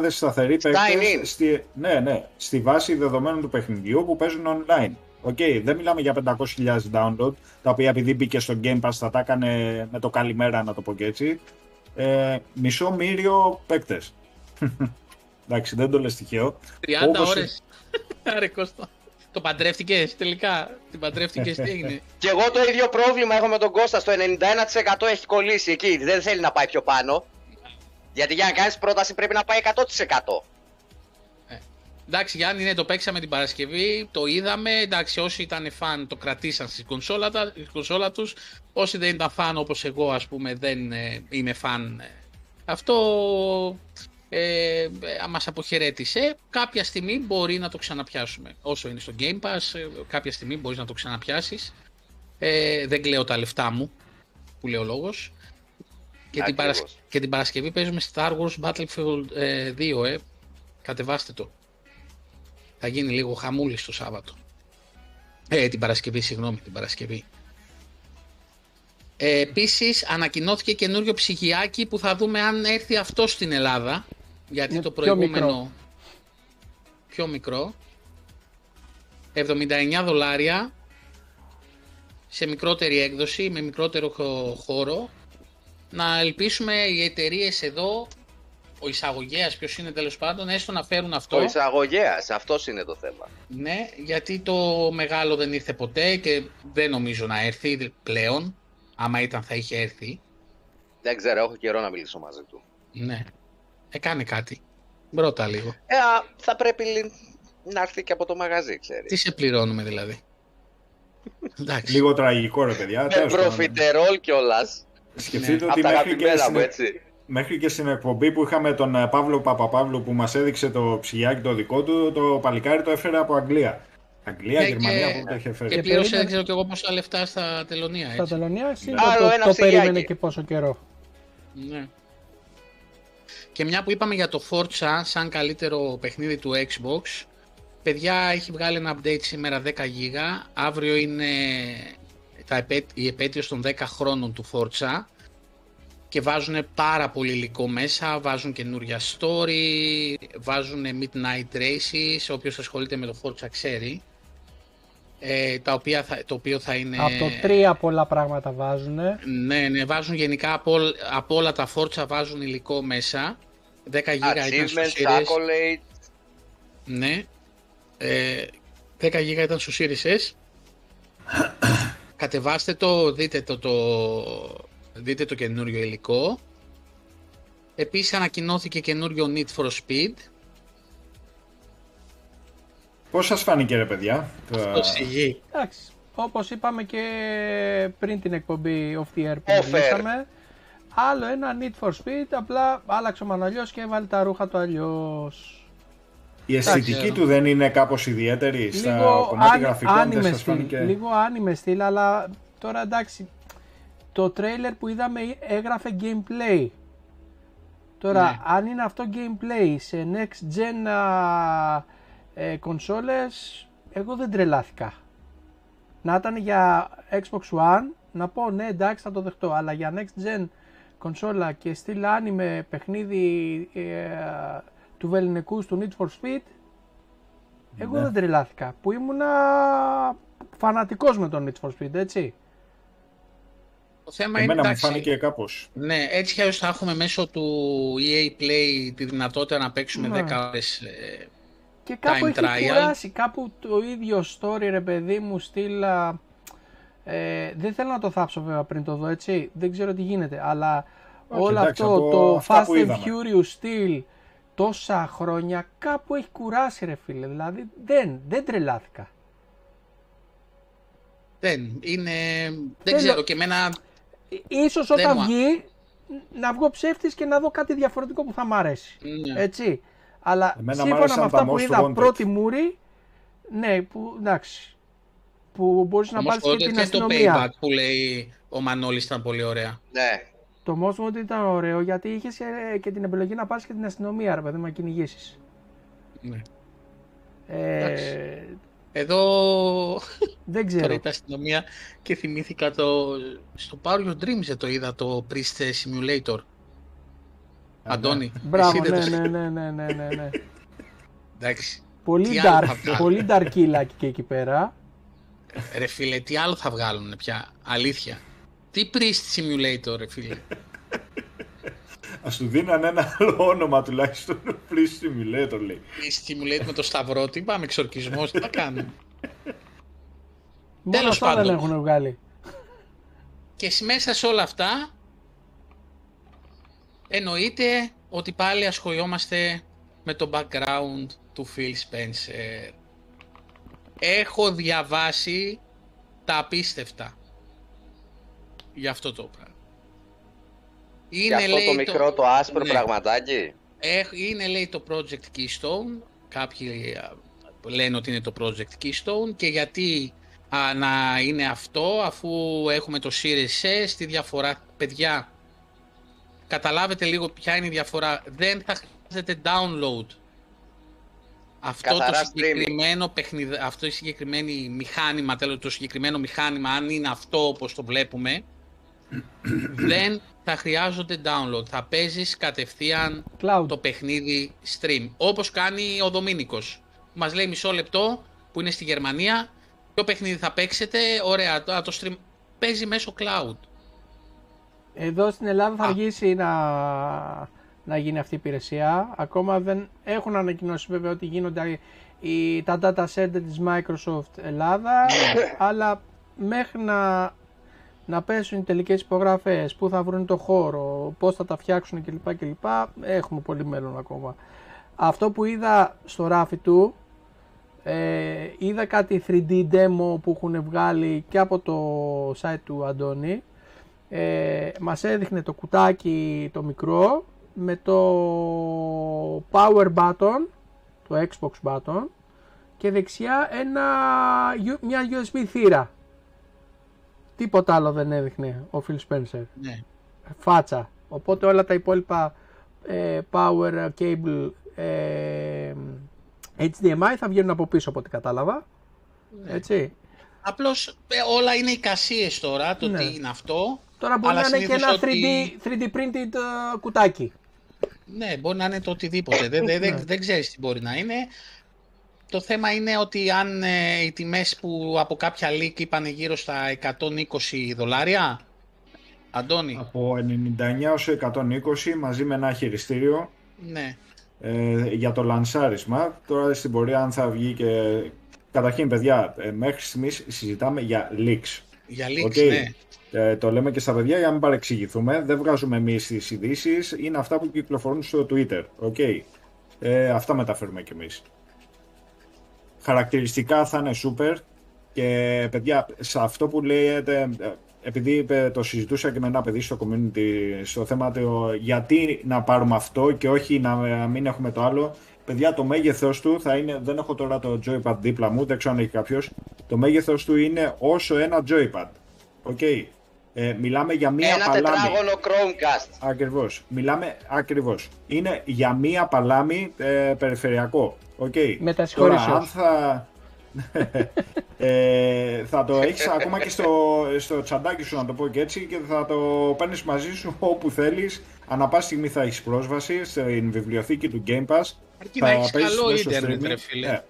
σταθεροί Sign παίκτες in. στη, ναι, ναι, στη βάση δεδομένων του παιχνιδιού που παίζουν online. Ok, δεν μιλάμε για 500.000 download, τα οποία επειδή μπήκε στο Game Pass θα τα έκανε με το καλημέρα, να το πω και έτσι. Ε, μισό μύριο παίκτες. Εντάξει, δεν το λες τυχαίο. 30 Όπως- ώρες. Άρε Κώστα. Το παντρεύτηκες τελικά; Την παντρεύτηκες τι έγινε; Και εγώ το ίδιο πρόβλημα έχω με τον Κώστα. Στο 91% έχει κολλήσει εκεί. Δεν θέλει να πάει πιο πάνω. Γιατί για να κάνεις πρόταση πρέπει να πάει 100%. Εντάξει Γιάννη, ναι, το παίξαμε την Παρασκευή, το είδαμε. Εντάξει, όσοι ήταν φαν το κρατήσαν στη κονσόλα, τα- στη κονσόλα τους. Όσοι δεν ήταν φαν όπως εγώ, ας πούμε, δεν ε, είμαι φαν. ε, Αυτό ε, ε, μας αποχαιρέτησε. Κάποια στιγμή μπορεί να το ξαναπιάσουμε. Όσο είναι στο Game Pass, ε, κάποια στιγμή μπορείς να το ξαναπιάσεις. Ε, δεν κλαίω τα λεφτά μου, που λέει ο λόγος. Και την, Παρασ... Ακριβώς. και την Παρασκευή παίζουμε Star Wars Battlefield ε, 2, ε. Κατεβάστε το. Θα γίνει λίγο χαμούλης το Σάββατο. Ε, την Παρασκευή, συγγνώμη, την Παρασκευή. Ε, επίσης, ανακοινώθηκε καινούριο ψυγιάκι που θα δούμε αν έρθει αυτός στην Ελλάδα. Γιατί Είναι το πιο προηγούμενο... μικρό. Πιο μικρό. 79 δολάρια σε μικρότερη έκδοση, με μικρότερο χω- χώρο. Να ελπίσουμε οι εταιρείες εδώ, ο εισαγωγέας ποιος είναι τέλος πάντων, έστω να φέρουν αυτό. Ο εισαγωγέας, αυτός είναι το θέμα. Ναι, γιατί το μεγάλο δεν ήρθε ποτέ και δεν νομίζω να έρθει πλέον. Άμα ήταν θα είχε έρθει. Δεν ξέρω, έχω καιρό να μιλήσω μαζί του. Ναι. Έκανε κάτι. Ρώτα λίγο. Ε, α, θα πρέπει λι- να έρθει και από το μαγαζί, ξέρεις. Τι σε πληρώνουμε δηλαδή; Εντάξει. Λίγο τραγικό ρε παιδιά. Με τέλος πάντων. προφιτερόλ κιόλας. Σκεφτείτε Ναι. Από ότι τα μέχρι και, αγαπημένα στην, μου, έτσι. μέχρι και στην εκπομπή που είχαμε τον ε, Παύλο Παπαπαύλου που μας έδειξε το ψυγιάκι το δικό του, το παλικάρι το έφερε από Αγγλία. Αγγλία, Ναι, Γερμανία, και- που το είχε Και φέρει. Και πλήρωσε περίμενε- δεν ξέρω κι εγώ πόσα λεφτά στα τελωνία Στα έτσι. τελωνία, εσύ Άλλο το, ένα το ψυγιάκι. περίμενε και πόσο καιρό. Ναι. Και μια που είπαμε για το Forza σαν καλύτερο παιχνίδι του Xbox, παιδιά έχει βγάλει ένα update σήμερα 10 GB, αύριο είναι τα επέ... η επέτειος των 10 χρόνων του Forza και βάζουν πάρα πολύ υλικό μέσα, βάζουν καινούρια story, βάζουν midnight races, όποιος ασχολείται με το Forza ξέρει, ε, τα οποία θα, το οποίο θα είναι... Από το 3 πολλά πράγματα βάζουν. Ναι, ναι, βάζουν γενικά από, όλ- από όλα τα φόρτσα βάζουν υλικό μέσα. 10 γίγα ήταν στο Achievements, Series. accolade. Ναι. Ε, 10 γίγα ήταν στο Series S. Κατεβάστε το, δείτε το, το δείτε το καινούριο υλικό. Επίσης ανακοινώθηκε καινούριο Need for Speed. Πώς σας φάνηκε ρε παιδιά; Αυτό σιγή. Εντάξει, όπως είπαμε και πριν την εκπομπή Off the Air που Off air. μιλήσαμε, άλλο ένα Need for Speed, απλά άλλαξε ο Μανολιός και έβαλε τα ρούχα του αλλιώς. Η αισθητική Εντάξει. του δεν είναι κάπως ιδιαίτερη στα λίγο κομμάτια αν- γραφικών, άνιμες δεν σας στυλ, φάνηκε. λίγο άνιμες στυλ, αλλά τώρα εντάξει, το τρέιλερ που είδαμε έγραφε gameplay. Τώρα, Ναι. αν είναι αυτό gameplay σε next gen α, ε, κονσόλες, εγώ δεν τρελάθηκα. Να ήταν για Xbox One, να πω ναι εντάξει θα το δεχτώ, αλλά για next gen κονσόλα και στυλ άνιμε παιχνίδι ε, του βεληνικούς του Need for Speed, εγώ Ναι. δεν τρελάθηκα. Που ήμουνα φανατικός με τον Need for Speed, έτσι. Το θέμα είναι Εμένα μου εντάξει, φάνηκε κάπως. Ναι, έτσι κι αλλιώς θα έχουμε μέσω του EA Play τη δυνατότητα να παίξουμε Ναι. 10 ώρες ε, Και κάπου Time έχει trial. κουράσει, κάπου το ίδιο story ρε παιδί μου στυλ... α, Ε, δεν θέλω να το θάψω βέβαια πριν το δω έτσι, δεν ξέρω τι γίνεται, αλλά Όχι, όλο εντάξει, αυτό από το αυτά που Fast and είδαμε. Furious στυλ τόσα χρόνια κάπου έχει κουράσει ρε φίλε, δηλαδή δεν, δεν τρελάθηκα. δεν είναι, δεν Θέλω- ξέρω και εμένα Ε, Ίσως Δεν όταν μου α- βγει να βγω ψεύτης και να δω κάτι διαφορετικό που θα μ' αρέσει. ναι. Έτσι. Αλλά Εμένα μ' σύμφωνα άρεσαν με αυτά τα που most είδα wanted. πρώτη μούρη, ναι, που εντάξει. Που μπορείς να Όμως πάρεις και τότε την και το αστυνομία. payback που λέει ο Μανώλης ήταν πολύ ωραία. Ναι. Το Most Wanted ήταν ωραίο γιατί είχες και την επιλογή να πάρεις και την αστυνομία, ρε παιδί μου, να κυνηγήσεις. Ναι. Ε, Εντάξει. Εδώ δεν τώρα ξέρω. ήταν αστυνομία και θυμήθηκα το. Στο Power Your Dreams δεν το είδα το Priest Simulator. Αντώνη, Μπράβο, εσύ δεν ναι, το- ναι, ναι, ναι, ναι, ναι, ναι. Εντάξει. Πολύ Τι άλλο dark, θα βγάλω. πολύ dark και εκεί πέρα. Ρε φίλε, τι άλλο θα βγάλουν πια; Αλήθεια. Τι Priest Simulator, ρε φίλε; Ας του δίνανε ένα άλλο όνομα τουλάχιστον. Please Simulator λέει. Priest Simulator με το σταυρό, τι πάμε, εξορκισμός, τι θα κάνουμε; Μόνο Τέλος αυτό δεν πάντων. έχουν βγάλει. Και σ- μέσα σε όλα αυτά εννοείται ότι πάλι ασχολιόμαστε με το background του Phil Spencer. Έχω διαβάσει τα απίστευτα για αυτό το πράγμα. Και αυτό το μικρό, το άσπρο Ναι. πραγματάκι. Έχ- είναι λέει το Project Keystone, κάποιοι α, λένε ότι είναι το Project Keystone και γιατί α, να είναι αυτό αφού έχουμε το Series S, τη διαφορά, παιδιά, καταλάβετε λίγο ποια είναι η διαφορά, δεν θα χρειάζεται download. Αυτό το Καθαρά συγκεκριμένο παιχνιδι, αυτό η συγκεκριμένη μηχάνημα, τέλος το συγκεκριμένο μηχάνημα, αν είναι αυτό όπως το βλέπουμε, δεν θα χρειάζονται download. Θα παίζεις κατευθείαν Cloud. το παιχνίδι stream. Όπως κάνει ο Δομήνικος. Μας λέει μισό λεπτό που είναι στη Γερμανία. Ποιο παιχνίδι θα παίξετε. Ωραία, το, το stream παίζει μέσω cloud. Εδώ στην Ελλάδα θα Α. αργήσει να, να γίνει αυτή η υπηρεσία. Ακόμα δεν έχουν ανακοινώσει βέβαια ότι γίνονται οι, τα data center της Microsoft Ελλάδα, αλλά μέχρι να, να πέσουν οι τελικές υπογραφές, πού θα βρουν το χώρο, πώς θα τα φτιάξουν κλπ. κλπ. Έχουμε πολύ μέλλον ακόμα. Αυτό που είδα στο ράφι του, ε, είδα κάτι 3D demo που έχουν βγάλει και από το site του Αντώνη ε, μας έδειχνε το κουτάκι το μικρό με το power button, το Xbox button και δεξιά ένα, U- μια USB θύρα. Τίποτα άλλο δεν έδειχνε ο Phil Spencer. Ναι. Φάτσα. Οπότε όλα τα υπόλοιπα ε, power cable ε, HDMI θα βγαίνουν από πίσω από ό,τι κατάλαβα. Ναι. Έτσι. Απλώς ε, όλα είναι εικασίες τώρα, το Ναι. τι είναι αυτό. Τώρα μπορεί Αλλά να είναι και συνήθως ένα ότι- 3D, 3D printed ε, κουτάκι. Ναι, μπορεί να είναι το οτιδήποτε. δεν, δεν, δεν, Ναι. δεν ξέρεις τι μπορεί να είναι. Το θέμα είναι ότι αν ε, οι τιμές που από κάποια leak είπαν γύρω στα 120 δολάρια, Αντώνη, Από 99 ως 120 μαζί με ένα χειριστήριο ναι, ε, για το λανσάρισμα. Τώρα στην πορεία αν θα βγει και... Καταρχήν παιδιά, ε, μέχρι στιγμής συζητάμε για leaks. Για leaks, okay. ναι. Ε, το λέμε και στα παιδιά για να μην παρεξηγηθούμε. Δεν βγάζουμε εμείς τις ειδήσεις. Είναι αυτά που κυκλοφορούν στο Twitter. Okay. Ε, αυτά μεταφέρουμε κι εμείς. Χαρακτηριστικά θα είναι super. Και παιδιά, σε αυτό που λέτε, ε, επειδή το συζητούσα και με ένα παιδί στο community στο θέμα του γιατί να πάρουμε αυτό και όχι να μην έχουμε το άλλο. Παιδιά, το μέγεθος του θα είναι. Δεν έχω τώρα το joypad δίπλα μου, δεν ξέρω αν έχει κάποιος. Το μέγεθος του είναι όσο ένα joypad. Ok. Okay. Ε, μιλάμε για μία Ένα παλάμη. Ένα τετράγωνο Chromecast. Ακριβώς. Μιλάμε ακριβώς. Είναι για μία παλάμη ε, περιφερειακό. Okay. Με τα Τώρα, αν θα, ε, θα το έχεις ακόμα και στο, στο τσαντάκι σου να το πω και έτσι και θα το παίρνεις μαζί σου όπου θέλεις ανά πάση στιγμή θα έχεις πρόσβαση στην βιβλιοθήκη του Game Pass Αρκεί να έχεις καλό ίντερνετ ρε φίλε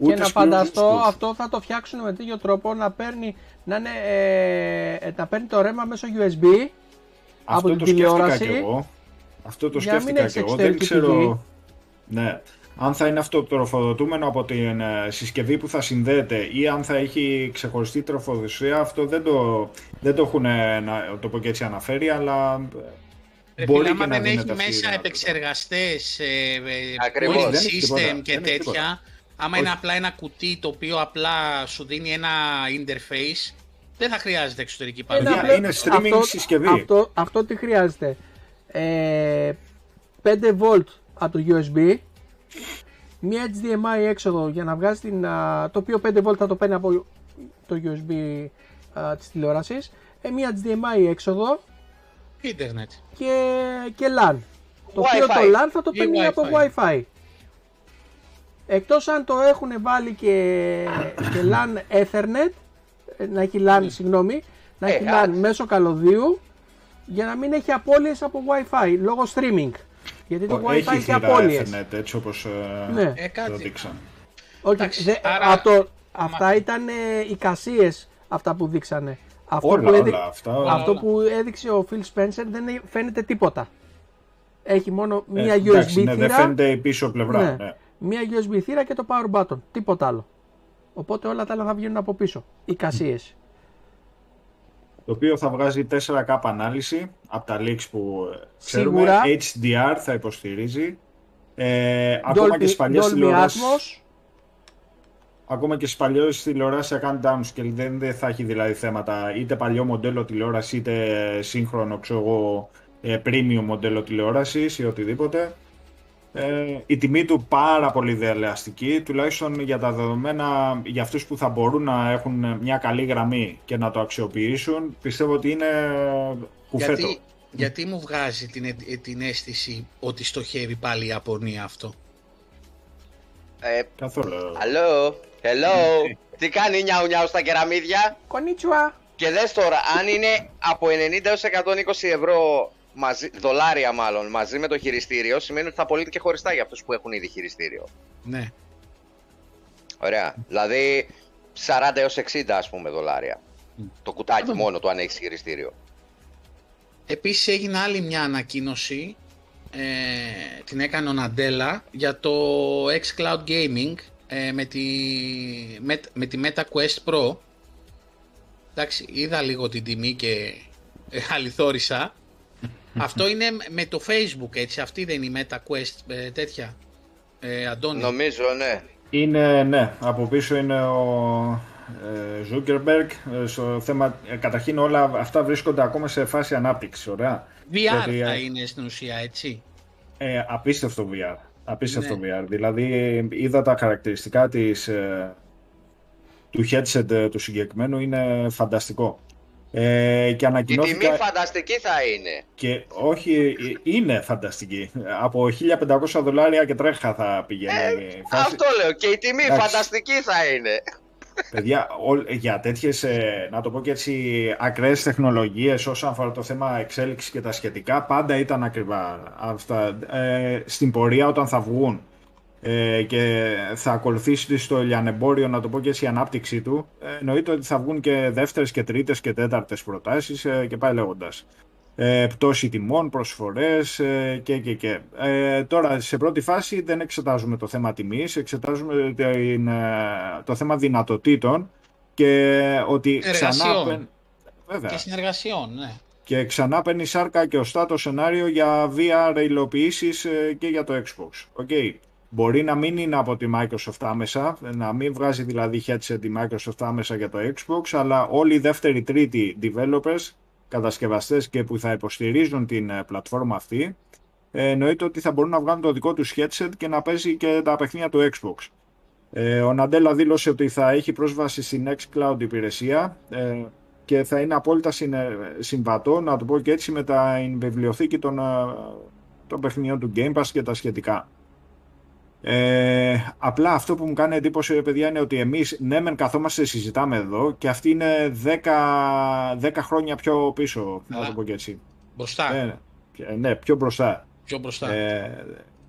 ναι. Και να φανταστώ αυτό θα το φτιάξουν με τέτοιο τρόπο να παίρνει, να είναι, ε, ε να παίρνει το ρέμα μέσω USB αυτό από την τηλεόραση. Και εγώ. Αυτό το σκέφτηκα και εγώ. Δεν ξέρω. Ναι αν θα είναι αυτό τροφοδοτούμενο από την ε, συσκευή που θα συνδέεται ή αν θα έχει ξεχωριστή τροφοδοσία, αυτό δεν το, δεν το έχουν ε, να το πω και έτσι αναφέρει, αλλά Ρε μπορεί φίλε, και να δεν έχει μέσα επεξεργαστές, ε, ε system και τέτοια, άμα είναι απλά ένα κουτί το οποίο απλά σου δίνει ένα interface, δεν θα χρειάζεται εξωτερική παρουσία. είναι streaming αυτό, συσκευή. Αυτό, αυτό τι χρειάζεται; Ε, 5 volt από το USB μία HDMI έξοδο για να βγάζει την, το οποίο 5V θα το παίρνει από το USB α, της τηλεόρασης, ε, μία HDMI έξοδο Ιντερνετ και, και LAN. Το οποίο το LAN θα το παίρνει από Wi-Fi. Εκτός αν το έχουν βάλει και, και LAN Ethernet, ε, να έχει LAN, συγγνώμη, να έχει LAN μέσω καλωδίου για να μην έχει απώλειες από Wi-Fi λόγω streaming. Γιατί το Wi-Fi έχει απώλειες. Ethernet, έτσι όπως ε, ναι. ε, το δείξαν. Όχι, δε, άρα... αυτά ήταν ε, οι κασίες αυτά που δείξανε. Αυτό, όλα, που, έδει... όλα, αυτά, όλα. αυτό που έδειξε ο Phil Spencer δεν φαίνεται τίποτα. Έχει μόνο ε, μία USB εντάξει, ναι, θύρα. Δεν φαίνεται η πίσω πλευρά. Ναι. ναι. Μία USB θύρα και το power button. Τίποτα άλλο. Οπότε όλα τα άλλα θα βγαίνουν από πίσω. Οι κασίες το οποίο θα βγάζει 4K ανάλυση από τα leaks που ξέρουμε. Σίγουρα. HDR θα υποστηρίζει. Ε, ακόμα και στις παλιές τηλεοράσεις. Ακόμα και στις παλιές τηλεοράσεις θα κάνει downscale. Δεν, δεν θα έχει δηλαδή θέματα είτε παλιό μοντέλο τηλεόραση είτε σύγχρονο ξέρω εγώ, ε, premium μοντέλο τηλεόρασης ή οτιδήποτε. Ε, η τιμή του πάρα πολύ διαλεαστική, τουλάχιστον για τα δεδομένα, για αυτούς που θα μπορούν να έχουν μια καλή γραμμή και να το αξιοποιήσουν, πιστεύω ότι είναι κουφέτο. Γιατί, γιατί μου βγάζει την, την αίσθηση ότι στοχεύει πάλι η Ιαπωνία αυτό; Ε, Καθόλου. Hello, hello; Ναι. Τι κάνει νιάου νιάου στα κεραμίδια; Κονίτσουα. Και δες τώρα, αν είναι από 90 έως 120 ευρώ μαζί, δολάρια μάλλον, μαζί με το χειριστήριο, σημαίνει ότι θα πωλείται και χωριστά για αυτούς που έχουν ήδη χειριστήριο. Ναι. Ωραία. Δηλαδή 40 έως 60 ας πούμε δολάρια. Το κουτάκι μόνο του αν έχεις χειριστήριο. Επίσης έγινε άλλη μια ανακοίνωση, ε, την έκανε ο Ναντέλα, για το xCloud Gaming ε, με, τη, με, με τη Meta Quest Pro. Εντάξει, είδα λίγο την τιμή και ε, αληθόρισα. Αυτό είναι με το Facebook, έτσι. Αυτή δεν είναι η MetaQuest ε, τέτοια. Ε, Αντώνη. Νομίζω, ναι. Είναι, ναι. Από πίσω είναι ο ε, Zuckerberg. Ε, στο θέμα, ε, καταρχήν όλα αυτά βρίσκονται ακόμα σε φάση ανάπτυξη, ωραία. VR θα ε, είναι στην ουσία, έτσι. Ε, απίστευτο VR. Απίστευτο ναι. VR. Δηλαδή, είδα τα χαρακτηριστικά της, του headset του συγκεκριμένου, είναι φανταστικό. Ε, και ανακοινώθηκα... Η τιμή φανταστική θα είναι. Και όχι, είναι φανταστική. Από 1500 δολάρια και τρέχα θα πηγαίνει. Ε, Αυτό λέω. Και η τιμή φανταστική θα είναι. Παιδιά, για τέτοιες, να το πω και έτσι, ακραίες τεχνολογίες όσον αφορά το θέμα εξέλιξη και τα σχετικά, πάντα ήταν ακριβά αυτά. Ε, στην πορεία, όταν θα βγουν ε, και θα ακολουθήσει στο λιανεμπόριο, να το πω και έτσι, η ανάπτυξή του, ε, εννοείται ότι θα βγουν και δεύτερες και τρίτες και τέταρτες προτάσεις ε, και πάει λέγοντας. Ε, πτώση τιμών, προσφορές ε, και και και. Ε, τώρα, σε πρώτη φάση δεν εξετάζουμε το θέμα τιμής, εξετάζουμε την, το θέμα δυνατοτήτων και ότι ξανά... Εργασιών. παίρν- Βέβαια. Και συνεργασιών, ναι. Και ξανά παίρνει σάρκα και οστά το σενάριο για VR υλοποιήσεις και για το Xbox. Ok. Μπορεί να μην είναι από τη Microsoft άμεσα, να μην βγάζει δηλαδή headset η Microsoft άμεσα για το Xbox, αλλά όλοι οι δεύτεροι τρίτοι developers, κατασκευαστές και που θα υποστηρίζουν την ε, πλατφόρμα αυτή, ε, εννοείται ότι θα μπορούν να βγάλουν το δικό τους headset και να παίζει και τα παιχνίδια του Xbox. Ε, ο Ναντέλα δήλωσε ότι θα έχει πρόσβαση στην xCloud υπηρεσία ε, και θα είναι απόλυτα συνε- συμβατό, να το πω και έτσι, με τα βιβλιοθήκη των, ε, των παιχνιδιών του Game Pass και τα σχετικά. Ε, απλά αυτό που μου κάνει εντύπωση, ρε παιδιά, είναι ότι εμείς ναι, μεν καθόμαστε, συζητάμε εδώ και αυτοί είναι 10, 10 χρόνια πιο πίσω, να το Καλά. πω και έτσι. Μπροστά. Ε, ε, ναι, πιο μπροστά. Πιο μπροστά. Ε,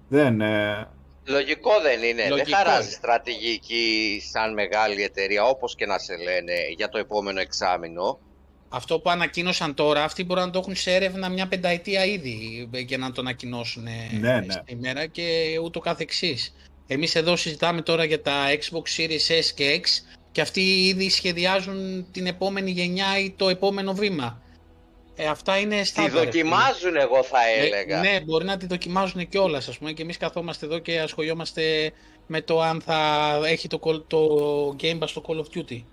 δεν, ε, Λογικό δεν είναι. Λογικό δεν χαράζει είναι. στρατηγική σαν μεγάλη εταιρεία, όπως και να σε λένε, για το επόμενο εξάμεινο. Αυτό που ανακοίνωσαν τώρα, αυτοί μπορούν να το έχουν σε έρευνα μια πενταετία ήδη ε, και να το ανακοινώσουν ε, Ναι, ναι. σήμερα και ούτω καθεξής. Εμείς εδώ συζητάμε τώρα για τα Xbox Series S και X και αυτοί ήδη σχεδιάζουν την επόμενη γενιά ή το επόμενο βήμα. Ε, αυτά είναι Τη στάνταρ. φίλε. δοκιμάζουν, εγώ θα Ε, έλεγα. ναι, μπορεί να τη δοκιμάζουν κιόλας, ας πούμε, και εμείς καθόμαστε εδώ και ασχολιόμαστε με το αν θα έχει το, Call- το Game Pass στο Call of Duty.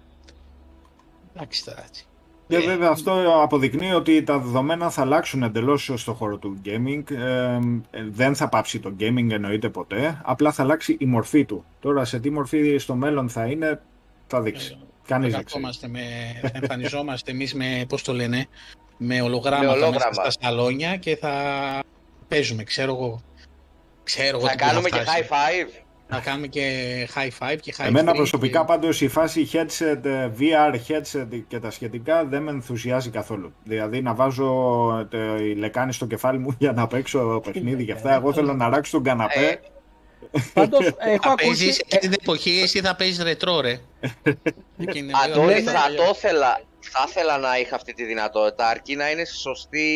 Εντάξει τώρα έτσι. Και Ε, βέβαια αυτό αποδεικνύει ότι τα δεδομένα θα αλλάξουν εντελώς στο χώρο του gaming. Ε, ε, δεν θα πάψει το gaming εννοείται ποτέ, απλά θα αλλάξει η μορφή του. Τώρα σε τι μορφή στο μέλλον θα είναι, θα δείξει. Κανείς θα δεν ξέρει. καθόμαστε με, θα εμφανιζόμαστε εμείς με, πώς το λένε, με ολογράμματα Με μέσα ολόγραμμα. στα σαλόνια και θα παίζουμε, ξέρω εγώ. Ξέρω εγώ Θα τι που κάνουμε και φτάσει. high five. Θα κάνουμε και high five και high Εμένα three προσωπικά και- πάντως η φάση headset, ε, VR headset και τα σχετικά δεν με ενθουσιάζει καθόλου. Δηλαδή να βάζω το, η λεκάνη στο κεφάλι μου για να παίξω παιχνίδι και αυτά. Εγώ θέλω να ράξω τον καναπέ. Ε, Πάντως έχω Θα παίζεις ακούσει... εκείνη την εποχή, εσύ θα παίζεις ρετρό ρε. Εκείνη- Αντώνη, λέμε- θα το ήθελα. Θα ήθελα να είχα αυτή τη δυνατότητα, αρκεί να είναι σωστή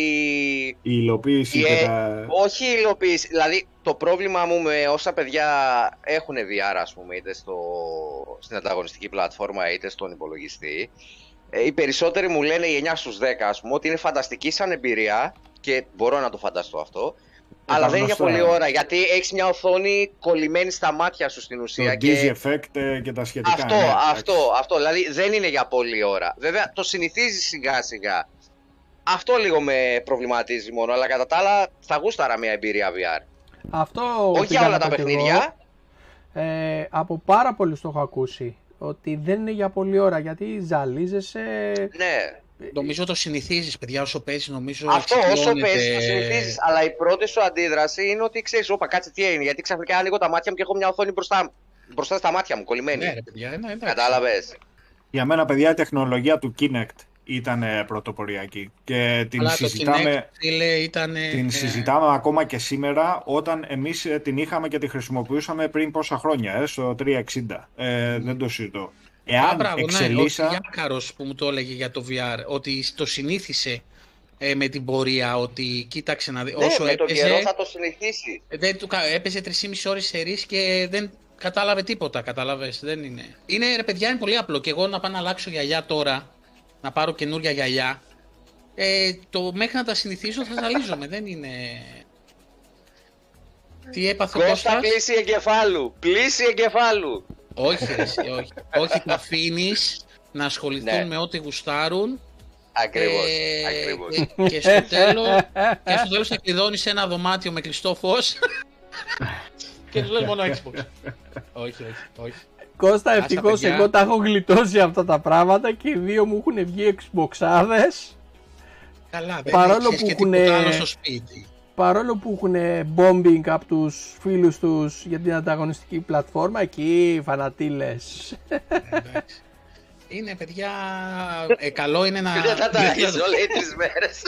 Η υλοποίηση Η, και ε, τα... Όχι η υλοποίηση. Δηλαδή, το πρόβλημα μου με όσα παιδιά έχουν VR, ας πούμε, είτε στο, στην ανταγωνιστική πλατφόρμα είτε στον υπολογιστή, ε, οι περισσότεροι μου λένε οι 9 στους 10, ας πούμε, ότι είναι φανταστική σαν εμπειρία και μπορώ να το φανταστώ αυτό. αλλά δεν είναι για γνωστά. πολλή ώρα, γιατί έχεις μια οθόνη κολλημένη στα μάτια σου στην Το ουσία. dizzy effect ε, και τα σχετικά. Αυτό, ναι, αυτό, αυτό. Δηλαδή δεν είναι για πολλή ώρα. Βέβαια το συνηθίζεις σιγά σιγά. Αυτό λίγο με προβληματίζει μόνο, αλλά κατά τα άλλα θα γούσταρα μια εμπειρία VR. Αυτό Όχι πήγα για όλα να τα πω κι εγώ. παιχνίδια. Ε, από πάρα πολλούς το έχω ακούσει. Ότι δεν είναι για πολλή ώρα γιατί ζαλίζεσαι. Ναι. Νομίζω το συνηθίζεις παιδιά όσο παίζεις νομίζω Αυτό όσο εξοικειώνεται- παίζεις το συνηθίζεις. Αλλά η πρώτη σου αντίδραση είναι ότι ξέρεις, Όπα, κάτσε τι έγινε. Γιατί ξαφνικά ανοίγω τα μάτια μου και έχω μια οθόνη μπροστά, μπροστά στα μάτια μου, κολλημένη. Ναι ρε παιδιά, ναι, εντάξει. Κατάλαβες. Για μένα, παιδιά, η τεχνολογία του Kinect ήταν ε, πρωτοποριακή. Και την Αλλά το συζητάμε, Kinect, φίλε, ήταν... την συζητάμε ακόμα και σήμερα, όταν εμείς ε, την είχαμε και τη χρησιμοποιούσαμε πριν πόσα χρόνια, ε, στο 360. Ε, δεν το συζητώ. Εάν μπράβο, ναι, εξελίσσα... ο Γιάκαρος που μου το έλεγε για το VR, ότι το συνήθισε ε, με την πορεία, ότι κοίταξε να δει, Ναι, όσο με τον έπαιζε, καιρό θα το συνηθίσει. δεν του, κα- έπαιζε 3,5 ώρες σε ρίς και δεν κατάλαβε τίποτα, κατάλαβες, δεν είναι. Είναι, ρε παιδιά, είναι πολύ απλό και εγώ να πάω να αλλάξω γυαλιά τώρα, να πάρω καινούρια γυαλιά, ε, το, μέχρι να τα συνηθίσω θα ζαλίζομαι, δεν είναι... Τι έπαθε ο Κώστα Κώστας; πλήση εγκεφάλου. Πλήση εγκεφάλου. Όχι, ρε, εσύ, όχι. όχι, τα αφήνεις να ασχοληθούν Ναι. με ό,τι γουστάρουν. Ακριβώς. ε, Ακριβώς. και- και στο τέλος, και στο τέλος θα κλειδώνεις ένα δωμάτιο με κλειστό φως και τους λες μόνο Xbox. όχι, όχι, όχι. Κώστα, Άσε, ευτυχώς παιδιά. εγώ τα έχω γλιτώσει αυτά τα πράγματα και οι δύο μου έχουν βγει Xboxάδες Καλά, δεν Παρόλο έχεις που και έχουνε- τίποτα άλλο στο σπίτι. παρόλο που έχουν bombing από τους φίλους τους για την ανταγωνιστική πλατφόρμα εκεί φανατήλες Εντάξει. Είναι παιδιά, ε, καλό είναι να... Και δεν θα τα έχεις όλες τις μέρες.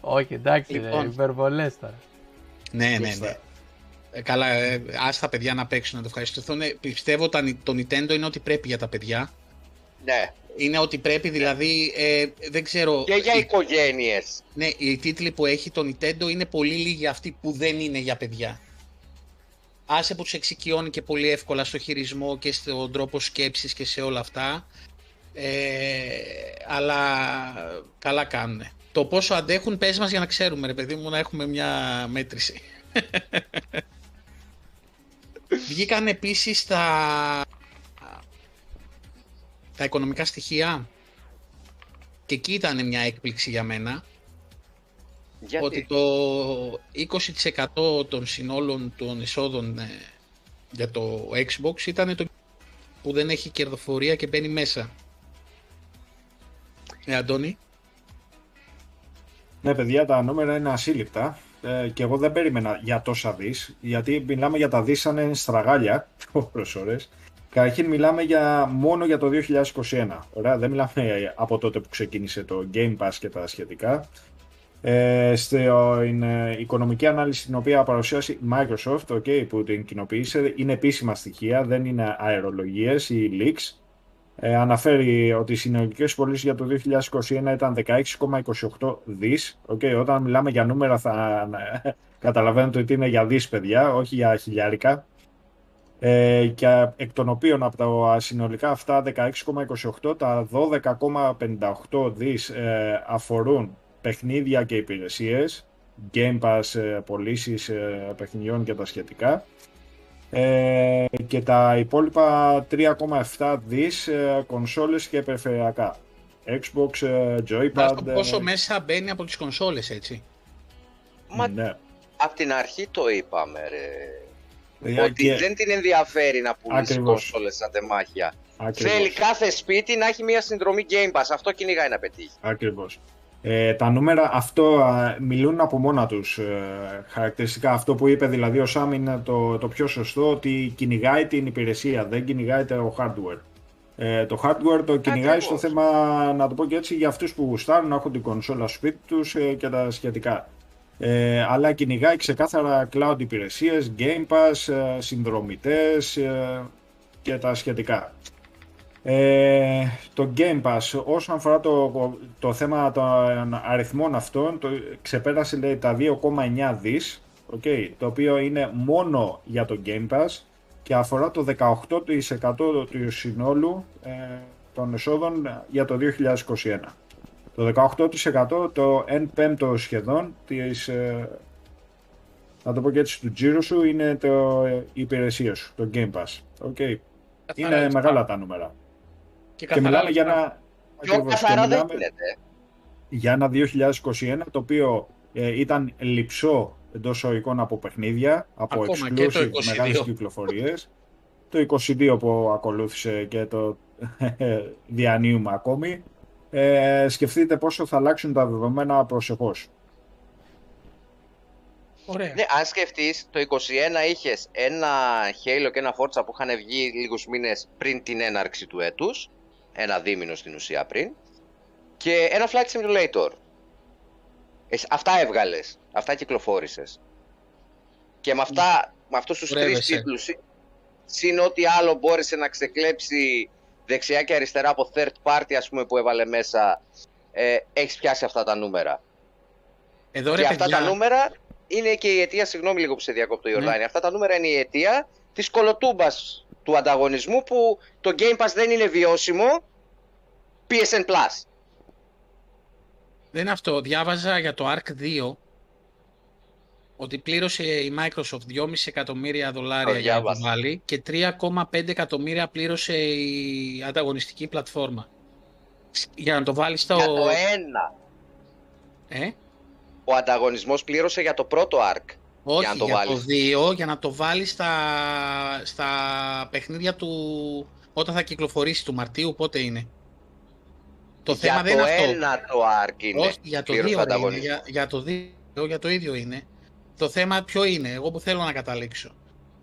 όχι εντάξει Λοιπόν. ρε, υπερβολές τώρα Ναι, ναι, ναι. Ε, καλά, ε, ας τα παιδιά να παίξουν, να το ευχαριστηθούν. Ε, Πιστεύω τα, το Nintendo είναι ότι πρέπει για τα παιδιά. Ναι. Είναι ότι πρέπει δηλαδή, ε, δεν ξέρω... Και για οι- οικογένειες. Ναι, οι τίτλοι που έχει το Nintendo είναι πολύ λίγοι αυτοί που δεν είναι για παιδιά. άσε που τους εξοικειώνει και πολύ εύκολα στο χειρισμό και στον τρόπο σκέψης και σε όλα αυτά. Ε, αλλά καλά κάνουν. Το πόσο αντέχουν πες μας για να ξέρουμε ρε παιδί μου να έχουμε μια μέτρηση. Βγήκαν επίσης τα, τα οικονομικά στοιχεία και εκεί ήταν μια έκπληξη για μένα Γιατί; ότι το 20% των συνόλων των εισόδων ε, για το Xbox ήταν το που δεν έχει κερδοφορία και μπαίνει μέσα. Ε, Αντώνη. Ναι, παιδιά, τα νούμερα είναι ασύλληπτα. Ε, και εγώ δεν περίμενα για τόσα δις, γιατί μιλάμε για τα δις σαν είναι στραγάλια, ώρες ώρες. Καταρχήν μιλάμε για, μόνο για το 2021. Ωραία, δεν μιλάμε από τότε που ξεκίνησε το Game Pass και τα σχετικά. Ε, στην ε, οικονομική ανάλυση την οποία παρουσιάσει η Microsoft, okay, που την κοινοποίησε, είναι επίσημα στοιχεία, δεν είναι αερολογίες ή leaks. Ε, αναφέρει ότι οι συνολικές πωλήσεις για το 2021 ήταν 16,28 δις. Okay, όταν μιλάμε για νούμερα θα καταλαβαίνετε ότι είναι για δις παιδιά, όχι για χιλιάρικα. Ε, και εκ των οποίων από τα συνολικά αυτά 16,28 τα 12,58 δις ε, αφορούν παιχνίδια και υπηρεσίες, Game Pass, ε, πωλήσεις ε, παιχνιδιών και τα σχετικά. Ε, και τα υπόλοιπα 3,7 δις ε, κονσόλες και περιφερειακά. Xbox, ε, Joypad... Το πόσο μέσα μπαίνει από τις κονσόλες, έτσι. Μα Ναι. απ' την αρχή το είπαμε ρε. Ε, ότι και- δεν την ενδιαφέρει να πουλήσεις Ακριβώς. κονσόλες σαν τεμάχια. Ακριβώς. Θέλει κάθε σπίτι να έχει μια συνδρομή Game Pass. Αυτό κυνηγάει να πετύχει. Ακριβώς. Ε, τα νούμερα αυτό α, μιλούν από μόνα τους ε, χαρακτηριστικά. Αυτό που είπε δηλαδή ο Σάμ είναι το, το πιο σωστό ότι κυνηγάει την υπηρεσία, δεν κυνηγάει το hardware. Ε, το hardware το κυνηγάει στο Ακριβώς. θέμα, να το πω και έτσι, για αυτούς που γουστάρουν να έχουν την κονσόλα στο σπίτι τους ε, και τα σχετικά. Ε, αλλά κυνηγάει ξεκάθαρα cloud υπηρεσίες, Game Pass, ε, συνδρομητές ε, και τα σχετικά. Ε, το Game Pass, όσον αφορά το, το θέμα των αριθμών αυτών, το, ξεπέρασε λέει, τα 2,9 δις, okay, το οποίο είναι μόνο για το Game Pass και αφορά το 18% του συνόλου ε, των εσόδων για το 2021. Το 18% το 1 πέμπτο σχεδόν της, ε, να το πω και έτσι, του τζίρου σου είναι το, η υπηρεσία σου, το Game Pass. Okay. Καθαρά Είναι λεφτά. μεγάλα τα νούμερα. Και, Και καθαρά μιλάμε για λεφτά. ένα, Πιο ακριβώς, και καθαρά δεν μιλάμε γίνεται. για ένα 2021 το οποίο ε, ήταν λυψό εντός εικόνα από παιχνίδια, από Ακόμα και το exclusive 22. μεγάλες κυκλοφορίες. Το 22 που ακολούθησε και το διανύουμε ακόμη. Ε, σκεφτείτε πόσο θα αλλάξουν τα δεδομένα προσεχώς. Ωραία. Ναι, αν σκεφτείς, το 21 είχες ένα Halo και ένα Forza που είχαν βγει λίγους μήνες πριν την έναρξη του έτους. Ένα δίμηνο στην ουσία πριν. Και ένα Flight Simulator. Εσύ- αυτά έβγαλες. Αυτά κυκλοφόρησες. Και με, αυτά, με αυτούς τους τρεις Κουρεύεσαι. τίτλους, συ- συν ό,τι άλλο μπόρεσε να ξεκλέψει δεξιά και αριστερά από third party ας πούμε που έβαλε μέσα, ε, έχεις πιάσει αυτά τα νούμερα. Εδώ Και ρε αυτά παιδιά, τα νούμερα είναι και η αιτία, συγγνώμη λίγο που σε διακόπτω Ιορδάνη, Ναι. αυτά τα νούμερα είναι η αιτία της κολοτούμπας του ανταγωνισμού που το Game Pass δεν είναι βιώσιμο PSN Plus. δεν είναι αυτό. Διάβαζα για το ARC 2 ότι πλήρωσε η Microsoft 2,5 εκατομμύρια δολάρια Το για να το διάβασα. βάλει και 3,5 εκατομμύρια πλήρωσε η ανταγωνιστική πλατφόρμα. Για να το βάλεις στο... Για το ένα. Ε; Ο ανταγωνισμός πλήρωσε για το πρώτο ARC. Όχι, Για να το για το βάλεις. 2, για να το βάλεις στα, στα παιχνίδια του όταν θα κυκλοφορήσει του Μαρτίου, πότε είναι. Το θέμα για δεν το είναι αυτό. ένα το ARC είναι. Όχι, για το πλήρωσε 2 είναι, ανταγωνισμό. για, για το 2, για το ίδιο είναι. Το θέμα ποιο είναι, εγώ που θέλω να καταλήξω.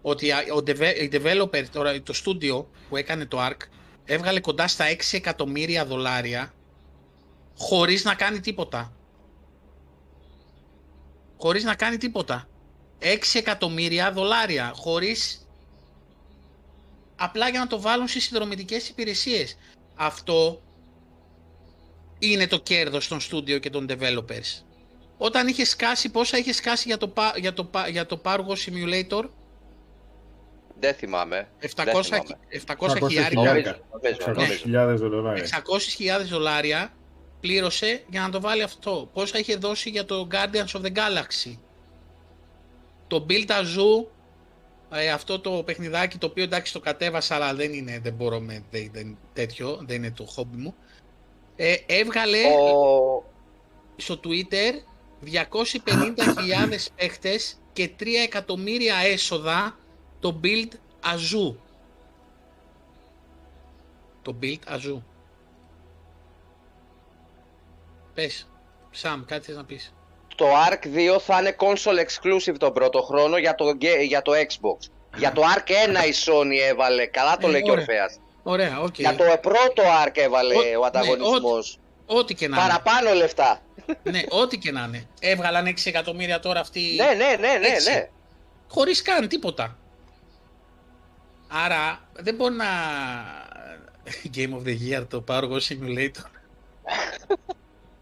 Ότι α- ο deve- η developer, τώρα, το studio που έκανε το ARC, έβγαλε κοντά στα 6 εκατομμύρια δολάρια χωρίς να κάνει τίποτα. Χωρίς να κάνει τίποτα. 6 εκατομμύρια δολάρια χωρίς απλά για να το βάλουν στις συνδρομητικές υπηρεσίες. Αυτό είναι το κέρδος των studio και των developers. Όταν είχε σκάσει, πόσα είχε σκάσει για το, πα- για το, πα- για το Pargo Simulator, Δεν θυμάμαι. 700, Δεν θυμάμαι. 700 χιλιάρικα. χιλιάρικα. Νομίζω, νομίζω, νομίζω. 600.000 δολάρια. 600.000 δολάρια πλήρωσε για να το βάλει αυτό. Πόσα είχε δώσει για το Guardians of the Galaxy; Το Build a Zoo, ε, αυτό το παιχνιδάκι το οποίο εντάξει το κατέβασα αλλά δεν είναι, δεν μπορώ με δεν, δεν- τέτοιο, δεν είναι το χόμπι μου. Ε, έβγαλε Ο... στο Twitter 250.000 παίχτες και 3 εκατομμύρια έσοδα το Build a Zoo. Το Build a Zoo. Πες, Σαμ, κάτι θες να πεις. Το Ark 2 θα είναι console exclusive τον πρώτο χρόνο για το, ге- για το Xbox. Για το Ark 1 η Sony έβαλε, καλά το Ε, λέει και ο ωραία. Ορφέας. Ωραία, οκ. Για το πρώτο Ark έβαλε Ο- ο ναι, ανταγωνισμός. Ό,τι και να είναι. Παραπάνω λεφτά. ναι, ό,τι και να είναι. Έβγαλαν 6 εκατομμύρια τώρα αυτοί. Ναι, ναι, ναι, ναι, Έτσι. ναι. Χωρίς καν τίποτα. Άρα δεν μπορεί να... Game of the Year το πάρω εγώ simulator.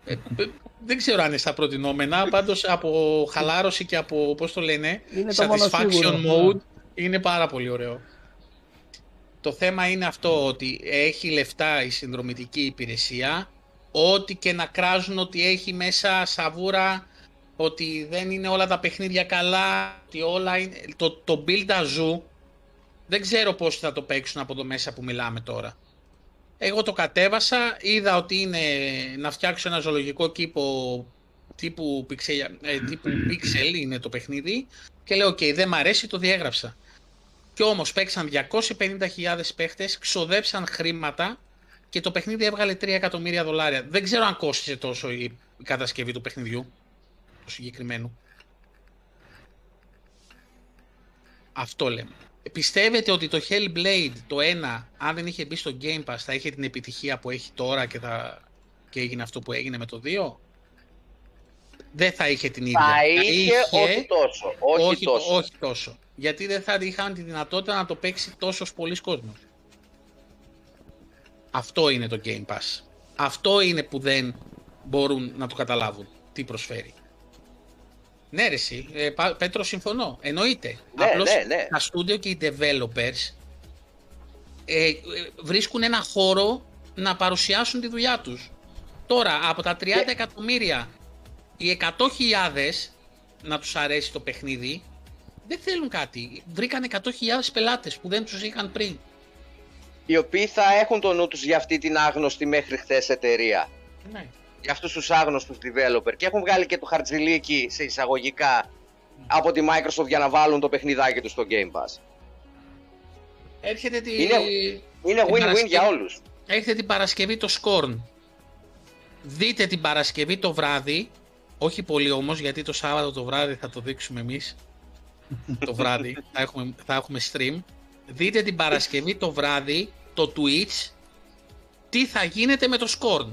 Ε, ε, δεν ξέρω αν είναι στα προτινόμενα, πάντως από χαλάρωση και από, πώς το λένε, Είναι το μόνο satisfaction σίγουρο. mode, είναι πάρα πολύ ωραίο. Το θέμα είναι αυτό ότι έχει λεφτά η συνδρομητική υπηρεσία, ό,τι και να κράζουν ότι έχει μέσα σαβούρα, ότι δεν είναι όλα τα παιχνίδια καλά, ότι όλα είναι... Το, το Build a Zoo, δεν ξέρω πώς θα το παίξουν από εδώ μέσα που μιλάμε τώρα. Εγώ το κατέβασα, είδα ότι είναι να φτιάξω ένα ζωολογικό κήπο τύπου pixel, ε, τύπου pixel είναι το παιχνίδι και λέω οκ, δεν μ' αρέσει, το διέγραψα. Κι όμως παίξαν 250.000 παίχτες, ξοδέψαν χρήματα και το παιχνίδι έβγαλε 3 εκατομμύρια δολάρια. Δεν ξέρω αν κόστησε τόσο η η κατασκευή του παιχνιδιού, του συγκεκριμένου. Αυτό λέμε. Πιστεύετε ότι το Hellblade το 1, αν δεν είχε μπει στο Game Pass, θα είχε την επιτυχία που έχει τώρα και, θα... και έγινε αυτό που έγινε με το 2? Δεν θα είχε την ίδια. Θα είχε, όχι τόσο. Όχι, όχι, το- τόσο. όχι τόσο. Γιατί δεν θα είχαν τη δυνατότητα να το παίξει τόσος πολλοί κόσμος. Αυτό είναι το Game Pass. Αυτό είναι που δεν μπορούν να το καταλάβουν. Τι προσφέρει. Ναι, ρε, εσύ. Ε, Πα- Πέτρο, συμφωνώ. Εννοείται. Ναι, Απλώς ναι, ναι. τα studio και οι developers ε, ε, βρίσκουν ένα χώρο να παρουσιάσουν τη δουλειά τους. Τώρα, από τα 30 Και- εκατομμύρια, οι 100.000 να τους αρέσει το παιχνίδι, δεν θέλουν κάτι. Βρήκαν 100.000 πελάτες που δεν τους είχαν πριν. Οι οποίοι θα έχουν το νου τους για αυτή την άγνωστη μέχρι χθες εταιρεία. Ναι. Για αυτούς τους άγνωστους developer. Και έχουν βγάλει και το χαρτζηλίκι σε εισαγωγικά από τη Microsoft για να βάλουν το παιχνιδάκι τους στο Game Pass. Έρχεται, τη... Είναι- Είναι Την win-win Παρασκευή. για όλους. Έρχεται την Παρασκευή το Scorn. Δείτε την Παρασκευή το βράδυ, όχι πολύ όμως γιατί το Σάββατο το βράδυ θα το δείξουμε εμείς. το βράδυ θα έχουμε, θα έχουμε stream. Δείτε την Παρασκευή το βράδυ το Twitch τι θα γίνεται με το Scorn.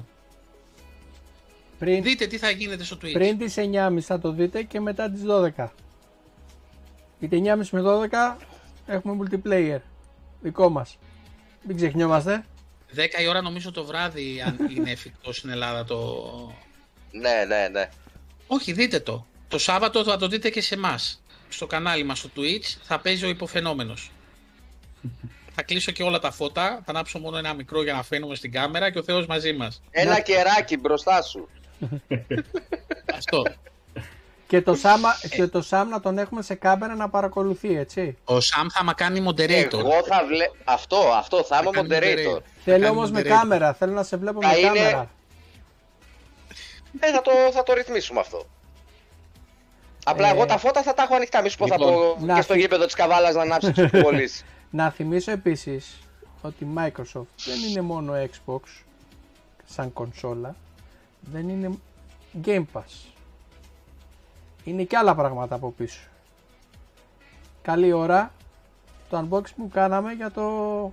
Πριν, Δείτε τι θα γίνεται στο Twitch. πριν τις 9.30 θα το δείτε και μετά τις 12. Είτε 9.30 με 12 έχουμε multiplayer. Δικό μας. Μην ξεχνιόμαστε. 10 η ώρα νομίζω το βράδυ αν είναι εφικτό στην Ελλάδα το... Ναι, ναι, ναι. Όχι, δείτε το. Το Σάββατο θα το δείτε και σε εμάς. Στο κανάλι μας στο Twitch θα παίζει ο υποφαινόμενος. θα κλείσω και όλα τα φώτα, θα ανάψω μόνο ένα μικρό για να φαίνομαι στην κάμερα και ο Θεός μαζί μας. Ένα κεράκι μπροστά σου. Αυτό. Και το, Sam, και το Sam να τον έχουμε σε κάμερα να παρακολουθεί, έτσι. Ο Σαμ θα μα κάνει moderator. Εγώ θα βλέ... Αυτό, αυτό, θα είμαι κάνει moderator. Θα Θέλω κάνει όμως με moderator. κάμερα. Θέλω να σε βλέπω Θα με είναι- κάμερα. Ε, θα το, θα το ρυθμίσουμε αυτό. Απλά Ε, εγώ τα φώτα θα τα έχω ανοιχτά. Μη σου πω θα λοιπόν, πω να και στο φυ- γήπεδο της Καβάλας να ανάψει τους κουμπολείς. Να θυμίσω επίσης ότι η Microsoft δεν είναι μόνο Xbox σαν κονσόλα, δεν είναι Game Pass. Είναι και άλλα πράγματα από πίσω. Καλή ώρα το unboxing που κάναμε για το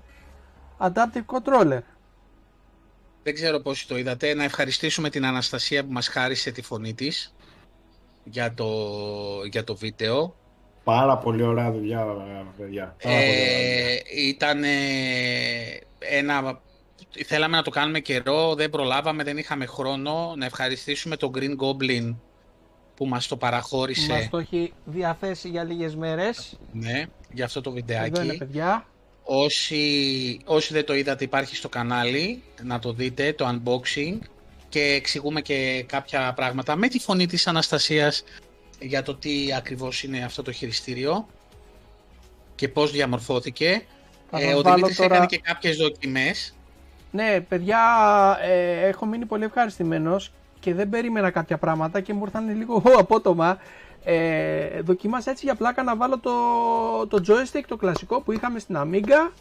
Adaptive Controller. Δεν ξέρω πώς το είδατε. Να ευχαριστήσουμε την Αναστασία που μας χάρισε τη φωνή της για το, για το βίντεο. Πάρα πολύ ωραία δουλειά, ε, παιδιά. Πάρα πολύ ωραία δουλειά. Ε, ήταν ε, ένα... Θέλαμε να το κάνουμε καιρό, δεν προλάβαμε, δεν είχαμε χρόνο. Να ευχαριστήσουμε τον Green Goblin που μας το παραχώρησε. Μας το έχει διαθέσει για λίγες μέρες. Ναι, για αυτό το Εδώ βιντεάκι. είναι παιδιά. Όσοι, όσοι δεν το είδατε υπάρχει στο κανάλι, να το δείτε, το unboxing και εξηγούμε και κάποια πράγματα με τη φωνή της Αναστασίας για το τι ακριβώς είναι αυτό το χειριστήριο και πώς διαμορφώθηκε. Θα Ε, σας ο βάλω Δημήτρης τώρα- έκανε και κάποιες δοκιμές. Ναι, παιδιά, ε, έχω μείνει πολύ ευχαριστημένος και δεν περίμενα κάποια πράγματα και μου ήρθαν λίγο απότομα. Ε, δοκίμασα έτσι για πλάκα να βάλω το, το joystick, το κλασικό που είχαμε στην Amiga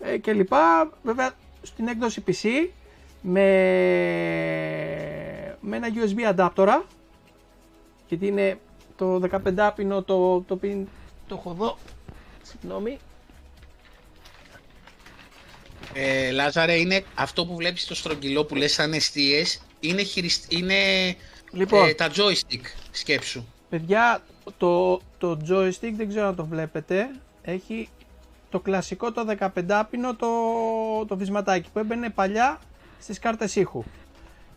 ε, και λοιπά. Βέβαια, στην έκδοση PC με, με ένα USB adapter γιατί είναι το 15 πίνο το, το, πιν- το έχω εδώ. Συγγνώμη. Ε, Λάζαρε, είναι αυτό που βλέπεις στο στρογγυλό που λες σαν εστίες, είναι, χειρισ... είναι Λοιπόν, ε, τα joystick σκέψου. Παιδιά, το, το joystick δεν ξέρω αν το βλέπετε. Έχει το κλασικό το 15 πίνο το, το βυσματάκι που έμπαινε παλιά στις κάρτες ήχου.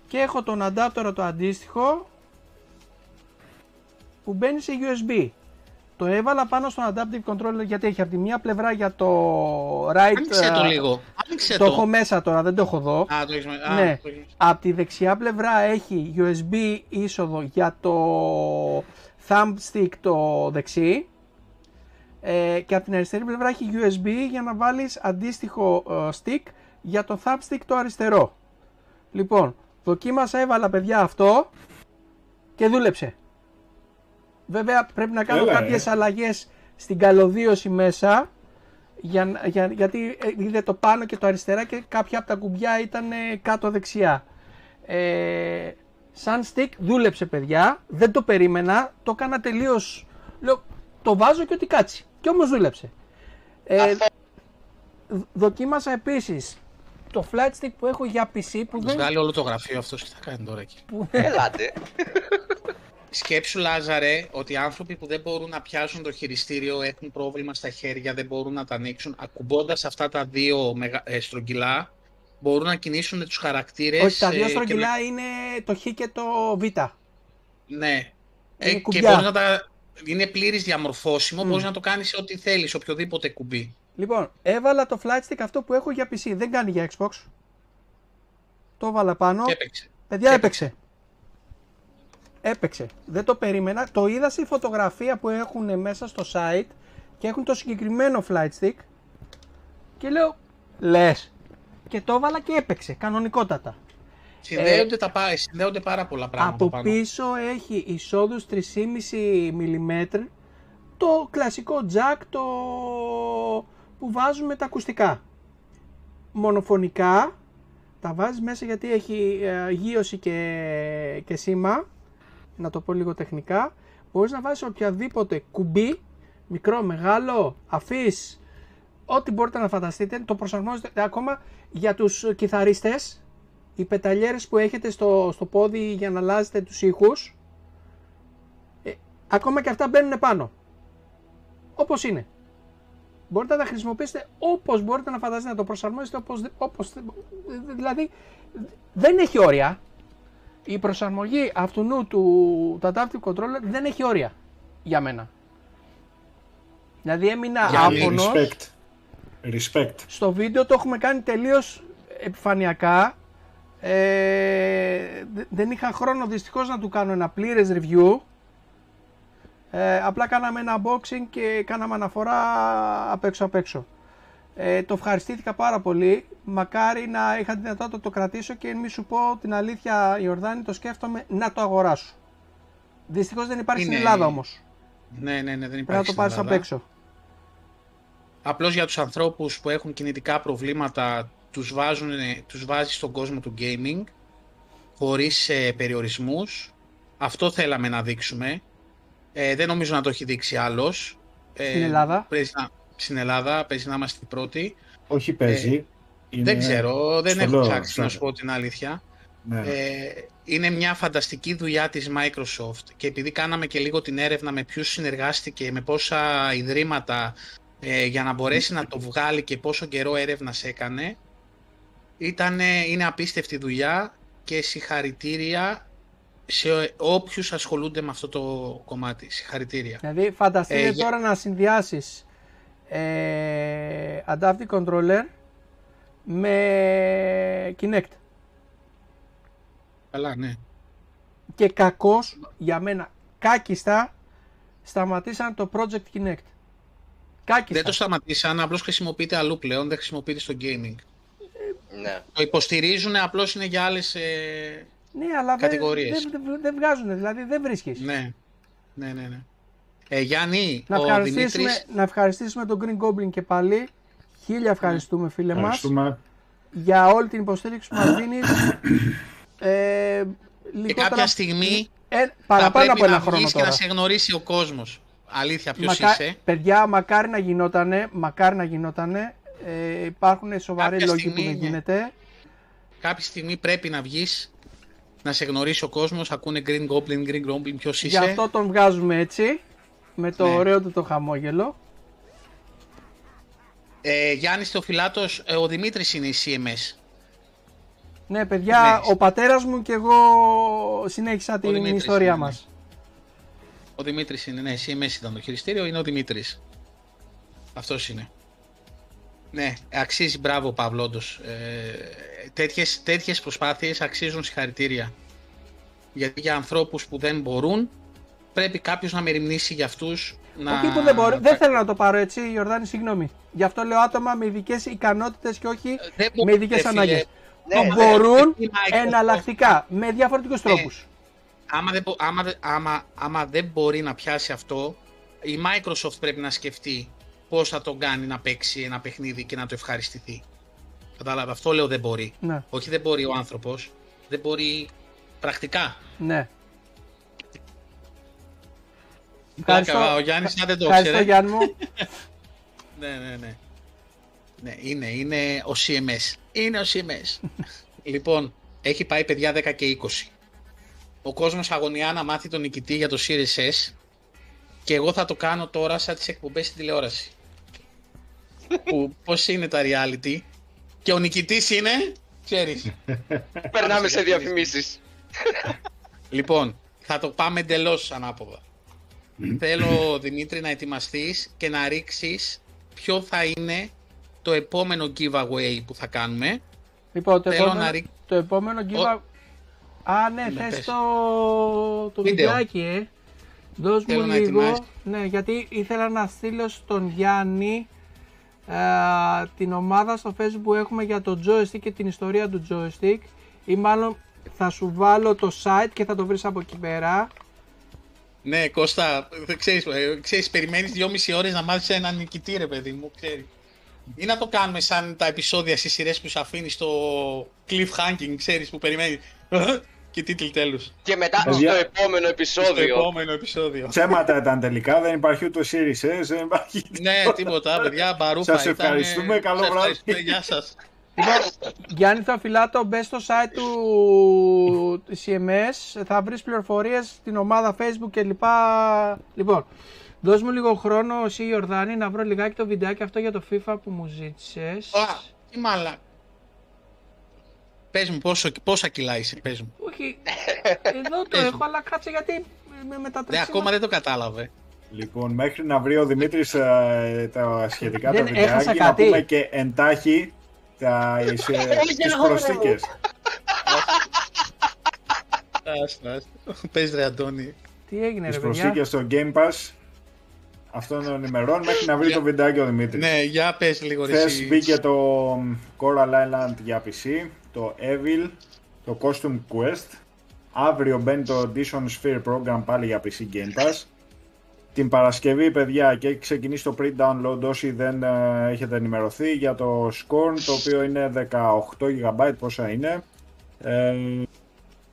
Και έχω τον adapter το αντίστοιχο που μπαίνει σε USB. Το έβαλα πάνω στον adaptive controller γιατί έχει από τη μία πλευρά για το right. Άνοιξε το ε, λίγο. Άνοιξε Το το. έχω μέσα τώρα, δεν το έχω εδώ. Α, το έχεις... με- Α, Ναι. το έχεις- Από τη δεξιά πλευρά έχει USB είσοδο για το thumbstick το δεξί ε, και από την αριστερή πλευρά έχει USB για να βάλεις αντίστοιχο ε, stick για το thumbstick το αριστερό. Λοιπόν, δοκίμασα, έβαλα παιδιά αυτό και δούλεψε. Βέβαια πρέπει να κάνω Έλα, κάποιες ε. αλλαγές στην καλωδίωση μέσα για, να- για, γιατί ε, είδε το πάνω και το αριστερά και κάποια από τα κουμπιά ήταν ε, κάτω δεξιά. Ε, σαν stick δούλεψε παιδιά, δεν το περίμενα, το έκανα τελείως, λέω το βάζω και ότι κάτσει και όμως δούλεψε. Ε, Αυτό δ- δοκίμασα επίσης το flight stick που έχω για PC που Τους δεν... βγάλει όλο το γραφείο αυτός τι θα κάνει τώρα εκεί; Που, Ελάτε. Σκέψου Λάζαρε ότι οι άνθρωποι που δεν μπορούν να πιάσουν το χειριστήριο έχουν πρόβλημα στα χέρια, δεν μπορούν να τα ανοίξουν. Ακουμπώντας αυτά τα δύο μεγα... ε, στρογγυλά μπορούν να κινήσουν τους χαρακτήρες. όχι, τα δύο ε, και στρογγυλά είναι το Χ και το Β. να- Ναι. Ε, και κουμπιά. μπορείς να τα... Είναι πλήρης διαμορφώσιμο, Μμ. μπορείς να το κάνεις ό,τι θέλεις, οποιοδήποτε κουμπί. Λοιπόν, έβαλα το flight stick αυτό που έχω για PC, δεν κάνει για Xbox. Το έβαλα πάνω. Και έπαιξε. Παιδιά Και έπαιξε. Έπαιξε. Δεν το περίμενα. Το είδα στη φωτογραφία που έχουν μέσα στο site και έχουν το συγκεκριμένο flight stick και λέω λες. Και το έβαλα και έπαιξε κανονικότατα. Συνδέονται, τα... πά- συνδέονται πάρα πολλά πράγματα Από πάνω. πίσω έχει εισόδους 3,5 mm το κλασικό jack το που βάζουμε τα ακουστικά. Μονοφωνικά τα βάζεις μέσα γιατί έχει ε, γύρωση και, και σήμα να το πω λίγο τεχνικά μπορείς να βάζεις οποιαδήποτε κουμπί μικρό, μεγάλο, αφής ό,τι μπορείτε να φανταστείτε το προσαρμόζετε ακόμα για τους κιθαρίστες οι πεταλιέρες που έχετε στο, στο πόδι για να αλλάζετε τους ήχους. Ε, ακόμα και αυτά μπαίνουν πάνω. Όπως είναι. Μπορείτε να τα χρησιμοποιήσετε όπως μπορείτε να φανταστείτε να το προσαρμόσετε όπως, όπως δηλαδή δεν έχει όρια η προσαρμογή αυτού του, του adaptive controller δεν έχει όρια για μένα δηλαδή έμεινα Για μí, άφωνος Respect. Respect. στο βίντεο το έχουμε κάνει τελείως επιφανειακά. Ε, δε- δεν είχα χρόνο δυστυχώς να του κάνω ένα πλήρες review. Ε, απλά κάναμε ένα unboxing και κάναμε αναφορά απ' έξω απ' έξω. Ε, το ευχαριστήθηκα πάρα πολύ. Μακάρι να είχα τη δυνατότητα να το κρατήσω και μη σου πω την αλήθεια Ιορδάνη το σκέφτομαι να το αγοράσω. Δυστυχώς δεν υπάρχει στην Είναι- Ελλάδα όμως. Ναι, ναι, ναι, δεν Πρέπει να υπάρχει το στην πάρεις απ' Ελλάδα. έξω. Απλώς για τους ανθρώπους που έχουν κινητικά προβλήματα τους, βάζουν, τους βάζει στον κόσμο του gaming χωρίς ε, περιορισμούς. Αυτό θέλαμε να δείξουμε. Ε, δεν νομίζω να το έχει δείξει άλλος. Ε, Στην Ελλάδα. Παίζει να, στην Ελλάδα παίζει να είμαστε οι πρώτοι. Όχι παίζει. είναι- Δεν ξέρω, δεν στο έχω λέω, ψάξει να στο- σου πω την αλήθεια. Ναι. Ε, είναι μια φανταστική δουλειά της Microsoft και επειδή κάναμε και λίγο την έρευνα με ποιους συνεργάστηκε, με πόσα ιδρύματα ε, για να μπορέσει να το βγάλει και πόσο καιρό έρευνας έκανε, ήτανε, είναι απίστευτη δουλειά και συγχαρητήρια σε όποιους ασχολούνται με αυτό το κομμάτι. Συγχαρητήρια. Δηλαδή φανταστείτε Ε, για- τώρα να συνδυάσεις ε, Adaptive Controller με Kinect. Καλά, ναι. Και κακώς για μένα κάκιστα σταματήσαν το Project Kinect. Κάκιστα. Δεν το σταματήσαν, απλώς χρησιμοποιείται αλλού πλέον, δεν χρησιμοποιείται στο gaming. Ναι. Το υποστηρίζουν, απλώς είναι για άλλες... Ε... Ναι, αλλά δεν, κατηγορίες. δεν, δεν, δεν βγάζουν, δηλαδή δεν βρίσκεις. Ναι, ναι, ναι. ναι. Ε, Γιάννη, Να, ο ευχαριστήσουμε, Δημήτρης... να ευχαριστήσουμε τον Green Goblin και πάλι. Χίλια ευχαριστούμε φίλε μας Ευχαριστούμε. για όλη την υποστήριξη που μας δίνεις. ε, Και λιγότερα- κάποια στιγμή ε, θα παραπάνω πρέπει από ένα να χρόνο βγεις και τώρα. να σε γνωρίσει ο κόσμος. Αλήθεια, ποιος Μακά- είσαι. Παιδιά, μακάρι να γινότανε, μακάρι να γινότανε. Ε, υπάρχουν σοβαροί Κάποια λόγοι που στιγμή, δεν ναι. γίνεται. Κάποια στιγμή πρέπει να βγεις, να σε γνωρίσει ο κόσμος, ακούνε Green Goblin, Green Goblin, ποιος Γι' είσαι. αυτό τον βγάζουμε έτσι, με το Ναι. ωραίο του το χαμόγελο. Ε, Γιάννης Θεοφυλάτος, ε, ο Δημήτρης είναι η CMS. Ναι, παιδιά, Ναι. ο πατέρας μου και εγώ συνέχισα την Δημήτρης ιστορία είναι, ναι. μας. Ο Δημήτρης είναι, ναι, CMS ήταν το χειριστήριο, είναι ο Δημήτρης. Αυτός είναι. Ναι, αξίζει μπράβο Παύλο, όντως. Ε, τέτοιες, τέτοιες προσπάθειες αξίζουν συγχαρητήρια. Γιατί για ανθρώπους που δεν μπορούν, πρέπει κάποιος να μεριμνήσει για αυτούς. Να... Όχι που δεν μπορεί, δεν θέλω να το πάρω έτσι, Ιορδάνη, συγγνώμη. Γι' αυτό λέω άτομα με ειδικές ικανότητες και όχι Ε, Δεν με μπορεί, ειδικές ρε φίλε. ανάγκες. Ναι, που ναι, μπορούν η Microsoft- εναλλακτικά, με διαφορετικούς τρόπους. άμα δεν, μπο- άμα, δεν- άμα, άμα δεν μπορεί να πιάσει αυτό, η Microsoft πρέπει να σκεφτεί πώς θα τον κάνει να παίξει ένα παιχνίδι και να το ευχαριστηθεί. Κατάλαβε, αυτό λέω δεν μπορεί. Ναι, Όχι δεν μπορεί ο άνθρωπος, δεν μπορεί πρακτικά. ναι. Πλάκα, ο Γιάννης αν δεν το Ευχαριστώ ξέρε. Γιάννη μου. Ναι, ναι, ναι. Ναι, είναι, είναι ο CMS. Είναι ο CMS. λοιπόν, έχει πάει παιδιά 10 και 20. Ο κόσμος αγωνιά να μάθει τον νικητή για το Series S και εγώ θα το κάνω τώρα σαν τις εκπομπές στην τηλεόραση. που πώς είναι τα reality και ο νικητής είναι, ξέρεις. Περνάμε σε διαφημίσεις. Λοιπόν, θα το πάμε εντελώς ανάποδα. Θέλω, Δημήτρη, να ετοιμαστείς και να ρίξεις ποιο θα είναι το επόμενο giveaway που θα κάνουμε. Λοιπόν, το Θέλω επόμενο, να ρί- το επόμενο give... Α, ναι, Ναι, θες πες. το, το Βίντεο. βιντεάκι, ε. Δώσ' Θέλω μου να λίγο. ετοιμάσεις. Ναι, γιατί ήθελα να στείλω στον Γιάννη α, την ομάδα στο facebook που έχουμε για το joystick και την ιστορία του joystick ή μάλλον θα σου βάλω το site και θα το βρεις από εκεί πέρα. Ναι, Κώστα, δεν ξέρεις, ε, ξέρεις περιμένεις δυόμιση ώρες να μάθεις έναν νικητή, ρε παιδί μου, ξέρεις. Ή να το κάνουμε σαν τα επεισόδια στις σειρές που σου αφήνει στο cliffhanging, ξέρεις, που περιμένεις. και τίτλ τέλους. Και μετά Παιδιά. στο επόμενο Στο επεισόδιο. επόμενο επεισόδιο. Ψέματα ήταν τελικά, δεν υπάρχει ούτε Series S, δεν υπάρχει ναι, τίποτα, παιδιά, μπαρούφα Σας ήταν. ευχαριστούμε, καλό Σας βράδυ. ευχαριστούμε, Γεια σας. Λοιπόν, Γιάννη Θεοφυλάτο, μπες στο site του CMS, θα βρεις πληροφορίες στην ομάδα facebook και λοιπά. Λοιπόν, δώσ' μου λίγο χρόνο εσύ Ιορδάνη να βρω λιγάκι το βιντεάκι αυτό για το FIFA που μου ζήτησες. Α, τι μάλα. Πες μου πόσο, πόσα κιλά είσαι, πες μου. Όχι, εδώ το Πες μου. έχω, αλλά κάτσε γιατί με, με τα Ναι, τρεξίματα- ακόμα δεν το κατάλαβε. Λοιπόν, μέχρι να βρει ο Δημήτρης ε, τα σχετικά Δεν τα έχασα βιντεάκι, να κάτι. πούμε και εντάχει τα, τις, ε, τις προσθήκες. Άστα, άστα. Πες ρε Αντώνη. Τι έγινε Τις ρε παιδιά; προσθήκες στο Game Pass αυτών των ημερών μέχρι να βρει Για- το βιντεάκι ο Δημήτρης. Ναι, για πες λίγο ρε Χθες εσύ. μπήκε το Coral Island για PC, το Evil, το Costume Quest. Αύριο μπαίνει το Edition Sphere Program πάλι για PC Game Pass. Την Παρασκευή, παιδιά, και έχει ξεκινήσει το pre-download όσοι δεν ε, έχετε ενημερωθεί για το Scorn, το οποίο είναι 18 GB, πόσα είναι. Ε,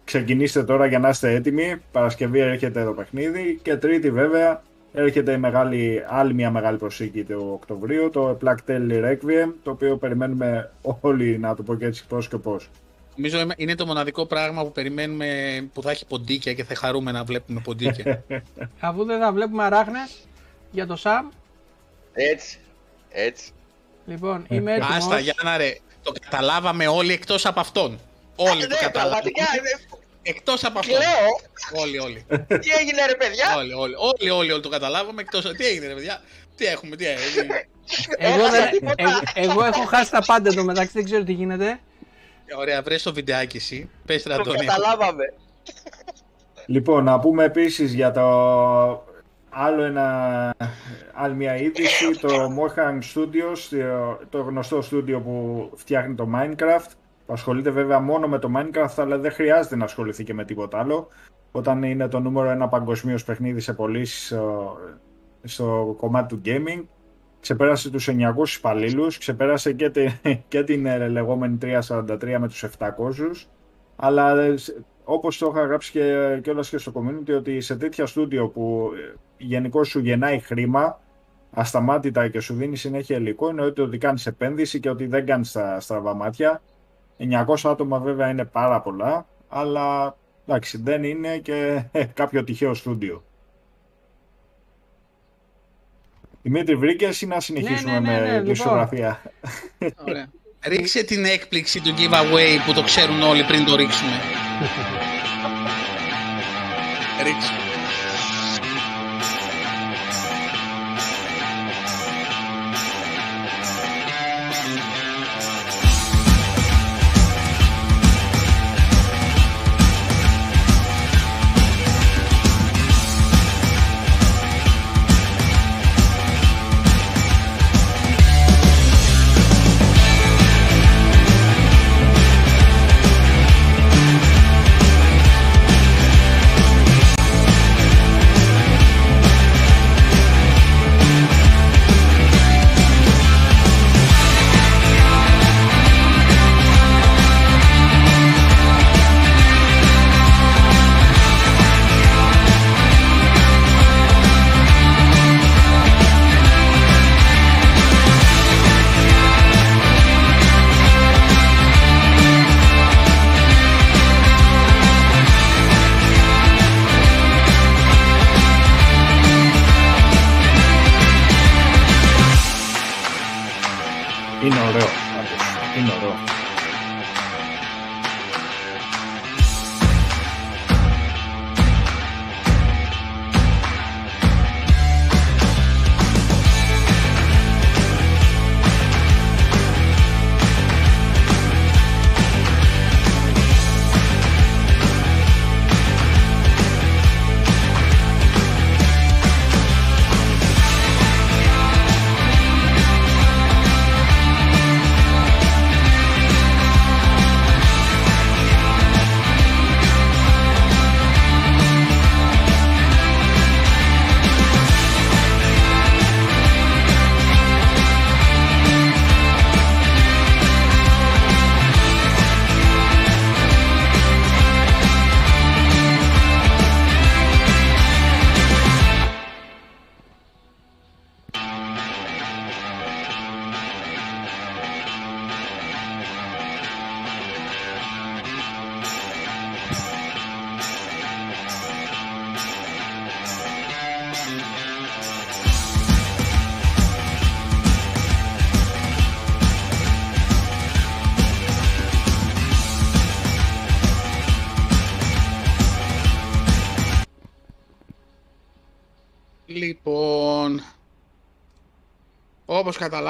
ξεκινήστε τώρα για να είστε έτοιμοι. Παρασκευή έρχεται το παιχνίδι και Τρίτη βέβαια έρχεται η μεγάλη, άλλη μια μεγάλη προσήκη το Οκτωβρίου, το Black Tail Requiem, το οποίο περιμένουμε όλοι να το πω και έτσι πώς και πώς. Νομίζω είμαι- είναι το μοναδικό πράγμα που περιμένουμε που θα έχει ποντίκια και θα χαρούμε να βλέπουμε ποντίκια. Αφού δεν θα βλέπουμε αράχνες για το Sam, Έτσι. Έτσι. λοιπόν είμαι έτοιμος. Άστα, Γιάννα ρε. Το καταλάβαμε όλοι εκτός από αυτόν. Όλοι το Ναι, καταλάβαμε. πραγματικά. ε, Εκτός από αυτό. Κλαίω. Όλοι, όλοι. Τι έγινε ρε παιδιά; όλοι, όλοι, όλοι, όλοι, όλοι το καταλάβαμε. Εκτός... Τι έγινε ρε παιδιά; Τι έχουμε, τι έγινε; Εγώ, Έχασα δεν, τίποτα. εγώ, εγώ έχω χάσει τα πάντα εδώ μεταξύ, δεν ξέρω τι γίνεται. Ωραία, βρες το βιντεάκι εσύ. Πες ρε Το Αντώνη. καταλάβαμε. Λοιπόν, να πούμε επίσης για το άλλο ένα, άλλη μια είδηση, το Mohang Studios, το γνωστό στούντιο που φτιάχνει το Minecraft, που ασχολείται βέβαια μόνο με το Minecraft, αλλά δεν χρειάζεται να ασχοληθεί και με τίποτα άλλο. Όταν είναι το νούμερο ένα παγκοσμίως παιχνίδι σε πωλήσεις στο, στο κομμάτι του gaming, ξεπέρασε τους 900 υπαλλήλους, ξεπέρασε και, τη- και την ε, λεγόμενη 343 με τους 700, αλλά ε, σε- όπως το είχα γράψει και κιόλας και στο community ότι σε τέτοια στούντιο που ε, γενικώ σου γεννάει χρήμα ασταμάτητα και σου δίνει συνέχεια υλικό είναι ότι, ότι κάνεις επένδυση και ότι δεν κάνεις τα στραβά μάτια. 900 άτομα βέβαια είναι πάρα πολλά, αλλά εντάξει δεν είναι και ε, κάποιο τυχαίο στούντιο. Δημήτρη, βρήκες ή να συνεχίσουμε ναι, ναι, ναι, με λοιπόν. δισογραφία. Ωραία. Ρίξε την έκπληξη του giveaway που το ξέρουν όλοι πριν το ρίξουμε. Ρίξε.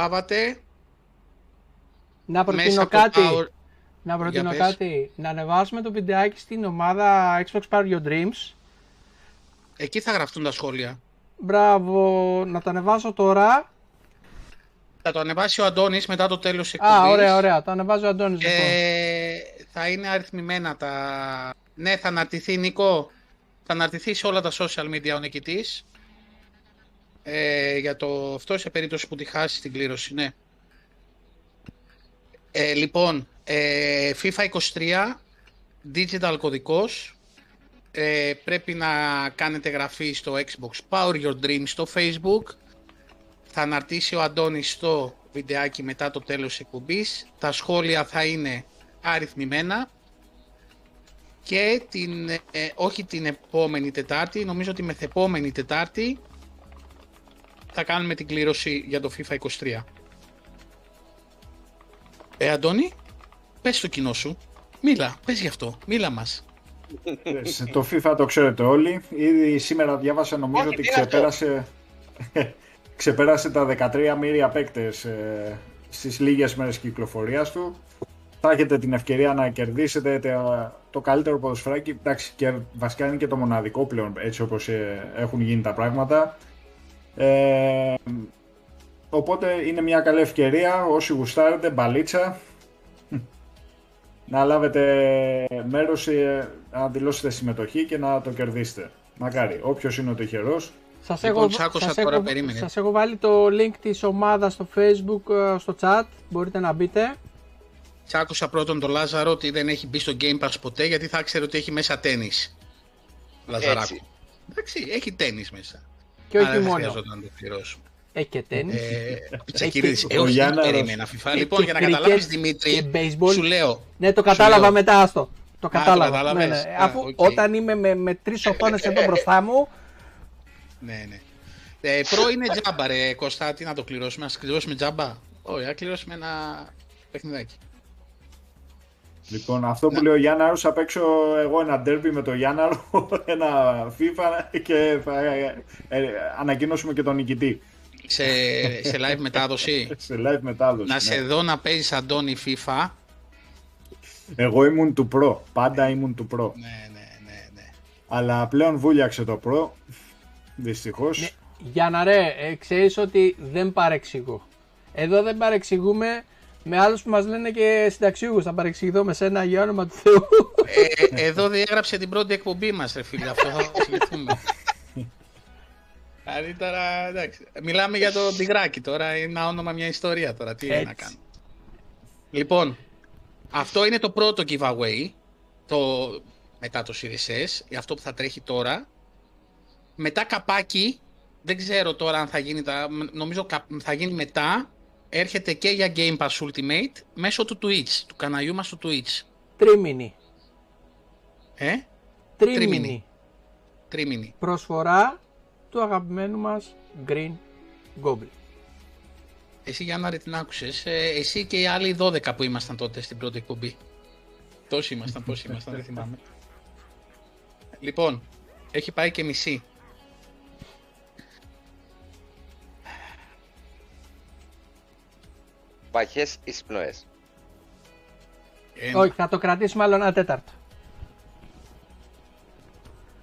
Όπως καταλάβατε, Να προτείνω μέσα από κάτι. Power... Να προτείνω πες. κάτι. Να ανεβάσουμε το βιντεάκι στην ομάδα Xbox Power Your Dreams. Εκεί θα γραφτούν τα σχόλια. Μπράβο, να το ανεβάσω τώρα. Θα το ανεβάσει ο Αντώνης μετά το τέλος της εκπομπής. Α, ωραία, ωραία. Το ανεβάζει ο Αντώνης λοιπόν. Και θα είναι αριθμημένα τα... Ναι, θα αναρτηθεί Νίκο. Θα αναρτηθεί σε όλα τα social media ο νικητής. Ε, για το αυτό σε περίπτωση που τη χάσει την κλήρωση, ναι. Ε, λοιπόν, ε, FIFA 23, digital κωδικός. Ε, πρέπει να κάνετε γραφή στο Xbox Power Your Dreams στο Facebook. Θα αναρτήσει ο Αντώνης στο βιντεάκι μετά το τέλος της εκπομπής. Τα σχόλια θα είναι αριθμημένα. Και την, ε, όχι την επόμενη Τετάρτη, νομίζω ότι μεθεπόμενη Τετάρτη θα κάνουμε την κλήρωση για το FIFA 23. Ε, Αντώνη, πες στο κοινό σου. Μίλα, πες γι' αυτό. Μίλα μας. Ε, το FIFA το ξέρετε όλοι. Ήδη σήμερα διάβασα νομίζω Όχι, ότι τι είναι αυτό; ξεπέρασε, ξεπέρασε τα 13 μύρια παίκτες ε, στις λίγες μέρες κυκλοφορίας του. Θα έχετε την ευκαιρία να κερδίσετε τε- το καλύτερο ποδοσφαιράκι. Εντάξει, και βασικά είναι και το μοναδικό πλέον έτσι όπως ε, έχουν γίνει τα πράγματα. Ε, οπότε είναι μια καλή ευκαιρία όσοι γουστάρετε μπαλίτσα να λάβετε μέρος, ε, να δηλώσετε συμμετοχή και να το κερδίσετε. Μακάρι, όποιος είναι ο τυχερός. Σας Λοιπόν, έχω, σ' άκουσα σας τώρα, έχω, περίμενε. σας έχω βάλει το link της ομάδας στο facebook, ε, στο chat. Μπορείτε να μπείτε. Σ' άκουσα πρώτον τον Λάζαρο ότι δεν έχει μπει στο Game Pass ποτέ γιατί θα ήξερε ότι έχει μέσα τέννις. Λαζαράκο. Έτσι. Εντάξει, έχει τέννις μέσα. Και όχι Άρα δεν μόνο. χρειαζόταν να το πληρώσουμε. Έχει και τέννις. Ε, Πιτσακυρίδης, Έχει- ε, ο όχι, δεν το Γιάνναρος. περίμενα FIFA. και Λοιπόν, για να cricket καταλάβεις και Δημήτρη, baseball. σου λέω, Ναι, το κατάλαβα λέω. μετά, άστο. Το το κατάλαβα. κατάλαβες. Ναι, ναι. Α, Αφού οκ. όταν είμαι με, με τρεις οθόνες εδώ μπροστά μου, ναι, ναι. Ε, προ είναι τζάμπα ρε Κώστα, τι να το κληρώσουμε, να κληρώσουμε τζάμπα; Όχι, να κληρώσουμε ένα παιχνιδάκι. Λοιπόν, αυτό που λέει ο Γιάνναρος, θα παίξω εγώ ένα derby με τον Γιάνναρο, ένα FIFA και θα ε, ε, ανακοινώσουμε και τον νικητή σε, σε live μετάδοση. σε live μετάδοση. να ναι. σε δω να παίζεις Αντώνη FIFA. Εγώ ήμουν του Pro, πάντα ήμουν του Pro. Ναι, ναι, ναι, ναι. Αλλά πλέον βούλιαξε το Pro, δυστυχώς. ναι, για να ρε, ε, ξέρεις ότι δεν παρεξηγώ. Εδώ δεν παρεξηγούμε με άλλους που μας λένε και συνταξιούχους. Θα παρεξηγηθώ με σένα για όνομα του Θεού. Ε, εδώ διέγραψε την πρώτη εκπομπή μας, ρε φίλε. Αυτό θα το θυμηθούμε. Δηλαδή τώρα, εντάξει. Μιλάμε για το Τιγράκι τώρα. Είναι ένα όνομα, μια ιστορία τώρα. Τι είναι Έτσι. να κάνω. Λοιπόν, αυτό είναι το πρώτο giveaway. Το, μετά το Series S, αυτό που θα τρέχει τώρα. Μετά καπάκι, δεν ξέρω τώρα αν θα γίνει, τα, νομίζω κα- θα γίνει μετά. Έρχεται και για Game Pass Ultimate μέσω του Twitch, του καναλιού μας του Twitch. Τρίμηνη. Ε, Τρίμηνη. Τρίμηνη. τρίμηνη. Προσφορά του αγαπημένου μας Green Goblin. Εσύ Γιάννα ρε την άκουσες, ε, εσύ και οι άλλοι 12 που ήμασταν τότε στην πρώτη εκπομπή. Τόσοι ήμασταν, πόσοι ήμασταν, δεν θυμάμαι. Λοιπόν, έχει πάει και μισή. Παχές εισπνοές. Ε, Όχι, θα το κρατήσουμε άλλο ένα τέταρτο.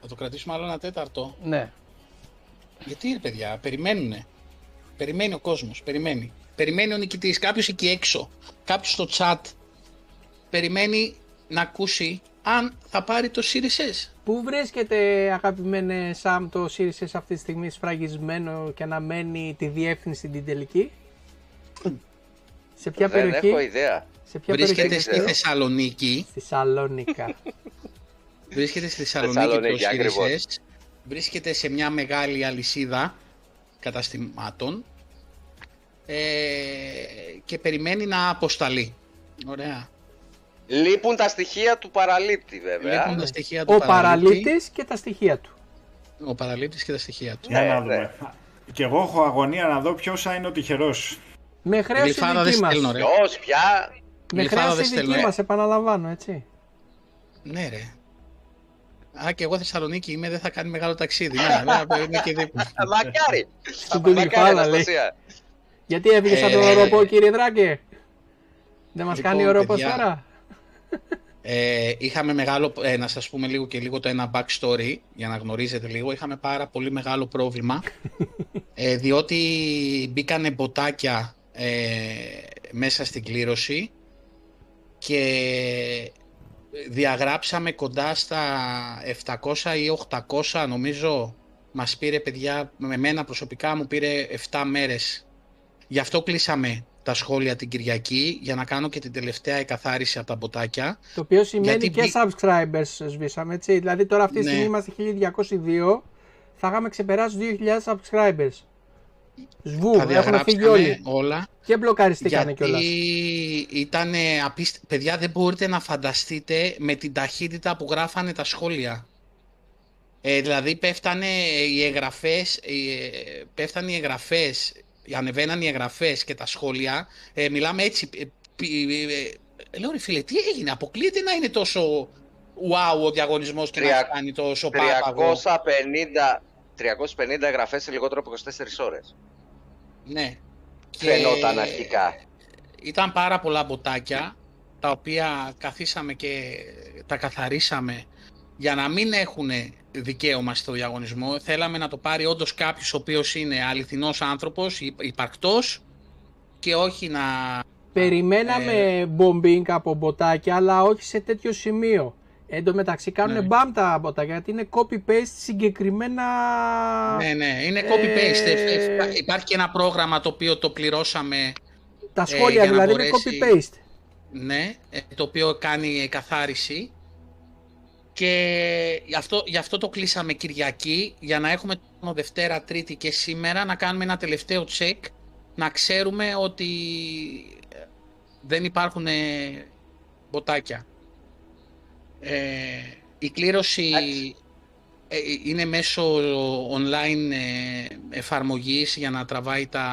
Θα το κρατήσουμε άλλο ένα τέταρτο. Ναι. Γιατί ρε παιδιά, περιμένουνε. Περιμένει ο κόσμος, περιμένει. Περιμένει ο νικητής, κάποιος εκεί έξω, κάποιος στο chat. Περιμένει να ακούσει αν θα πάρει το Series S. Πού βρίσκεται αγαπημένε Σαμ το Series S αυτή τη στιγμή σφραγισμένο και αναμένει τη διεύθυνση την τελική; Σε ποια Δεν περιοχή, έχω ιδέα. σε ποια Βρίσκεται περιοχή; στη Θεσσαλονίκη. στη Σαλόνικα. Βρίσκεται στη Θεσσαλονίκη Θεσσαλονίκη, το Series ακριβώς. S. Βρίσκεται σε μια μεγάλη αλυσίδα καταστημάτων ε, και περιμένει να αποσταλεί. Ωραία. Λείπουν τα στοιχεία του παραλήπτη βέβαια. Λείπουν τα στοιχεία του Ο παραλήπτη, παραλήπτης και τα στοιχεία του. ο παραλήπτης και τα στοιχεία του. Για Ναι, να ναι. δούμε. Και εγώ έχω αγωνία να δω ποιος θα είναι ο τυχερός. Με χρέωση Γλυφάδα δεν δική μας. στέλνω ρε. Ποιος, πια; Με Γλυφάδα δεν χρέωση στέλνω, δική ε. μας, επαναλαμβάνω, έτσι. Ναι ρε. Α, και εγώ Θεσσαλονίκη είμαι, δεν θα κάνει μεγάλο ταξίδι. Ναι, βέβαια, είμαι και δίπλα. Ε, Μακάρι. Στην Μακάρι, Τουλιφάδα, λέει. Αναστασία. Γιατί έφυγε από τον Ε, οροπό, κύριε Δράκε. Δεν μας Λοιπόν, κάνει οροπός παιδιά, τώρα; Ε, είχαμε μεγάλο, ε, να σας πούμε λίγο και λίγο το ένα backstory, για να γνωρίζετε λίγο. Είχαμε πάρα πολύ μεγάλο πρόβλημα, ε, διότι μπήκανε μποτάκια ε, μέσα στην κλήρωση και διαγράψαμε κοντά στα 700 ή 800 νομίζω μας πήρε παιδιά, με μένα προσωπικά μου πήρε 7 μέρες. Γι' αυτό κλείσαμε τα σχόλια την Κυριακή για να κάνω και την τελευταία εκαθάριση από τα μποτάκια. Το οποίο σημαίνει γιατί και μπη- subscribers σβήσαμε, έτσι. Δηλαδή τώρα αυτή τη Ναι. στιγμή είμαστε 1202, θα είχαμε ξεπεράσει 2000 subscribers. Σβού, τα έχουν διαγράψαμε φύγει όλοι. όλα. Και μπλοκαριστήκανε Γιατί κιόλας. ήταν απίστε... Παιδιά δεν μπορείτε να φανταστείτε με την ταχύτητα που γράφανε τα σχόλια. Ε, δηλαδή πέφτανε οι εγγραφές, ε, πέφτανε οι εγγραφές, ανεβαίναν οι εγγραφές και τα σχόλια. Ε, μιλάμε έτσι. Ε, πι- ε, ε, λέω ρε φίλε, τι έγινε, αποκλείεται να είναι τόσο wow ο διαγωνισμός και να Τρία- έχει κάνει το σοπάπαγο. 350, 350 εγγραφές σε λιγότερο από 24 ώρες. Ναι. Και Φαινόταν αρχικά. Ήταν πάρα πολλά μποτάκια, τα οποία καθίσαμε και τα καθαρίσαμε για να μην έχουν δικαίωμα στο διαγωνισμό. Θέλαμε να το πάρει όντως κάποιος ο οποίος είναι αληθινός άνθρωπος, υ- υπαρκτός και όχι να... Περιμέναμε bombing από μποτάκια, αλλά όχι σε τέτοιο σημείο. Εν τω μεταξύ κάνουν Ναι. μπαμ τα μποτάκια, γιατί είναι copy-paste συγκεκριμένα... Ναι, ναι, είναι Ε, copy-paste. Ε, ε, Υπάρχει και ένα πρόγραμμα το οποίο το πληρώσαμε Τα ε, σχόλια για να δηλαδή είναι μπορέσει- copy-paste. Ναι, ε, το οποίο κάνει καθάριση και γι' αυτό, γι' αυτό το κλείσαμε Κυριακή για να έχουμε μόνο Δευτέρα, Τρίτη και σήμερα να κάνουμε ένα τελευταίο check να ξέρουμε ότι ε, δεν υπάρχουν ε, μποτάκια. Ε, η κλήρωση Εντάξει. ε, είναι μέσω online ε, εφαρμογής για να τραβάει τα...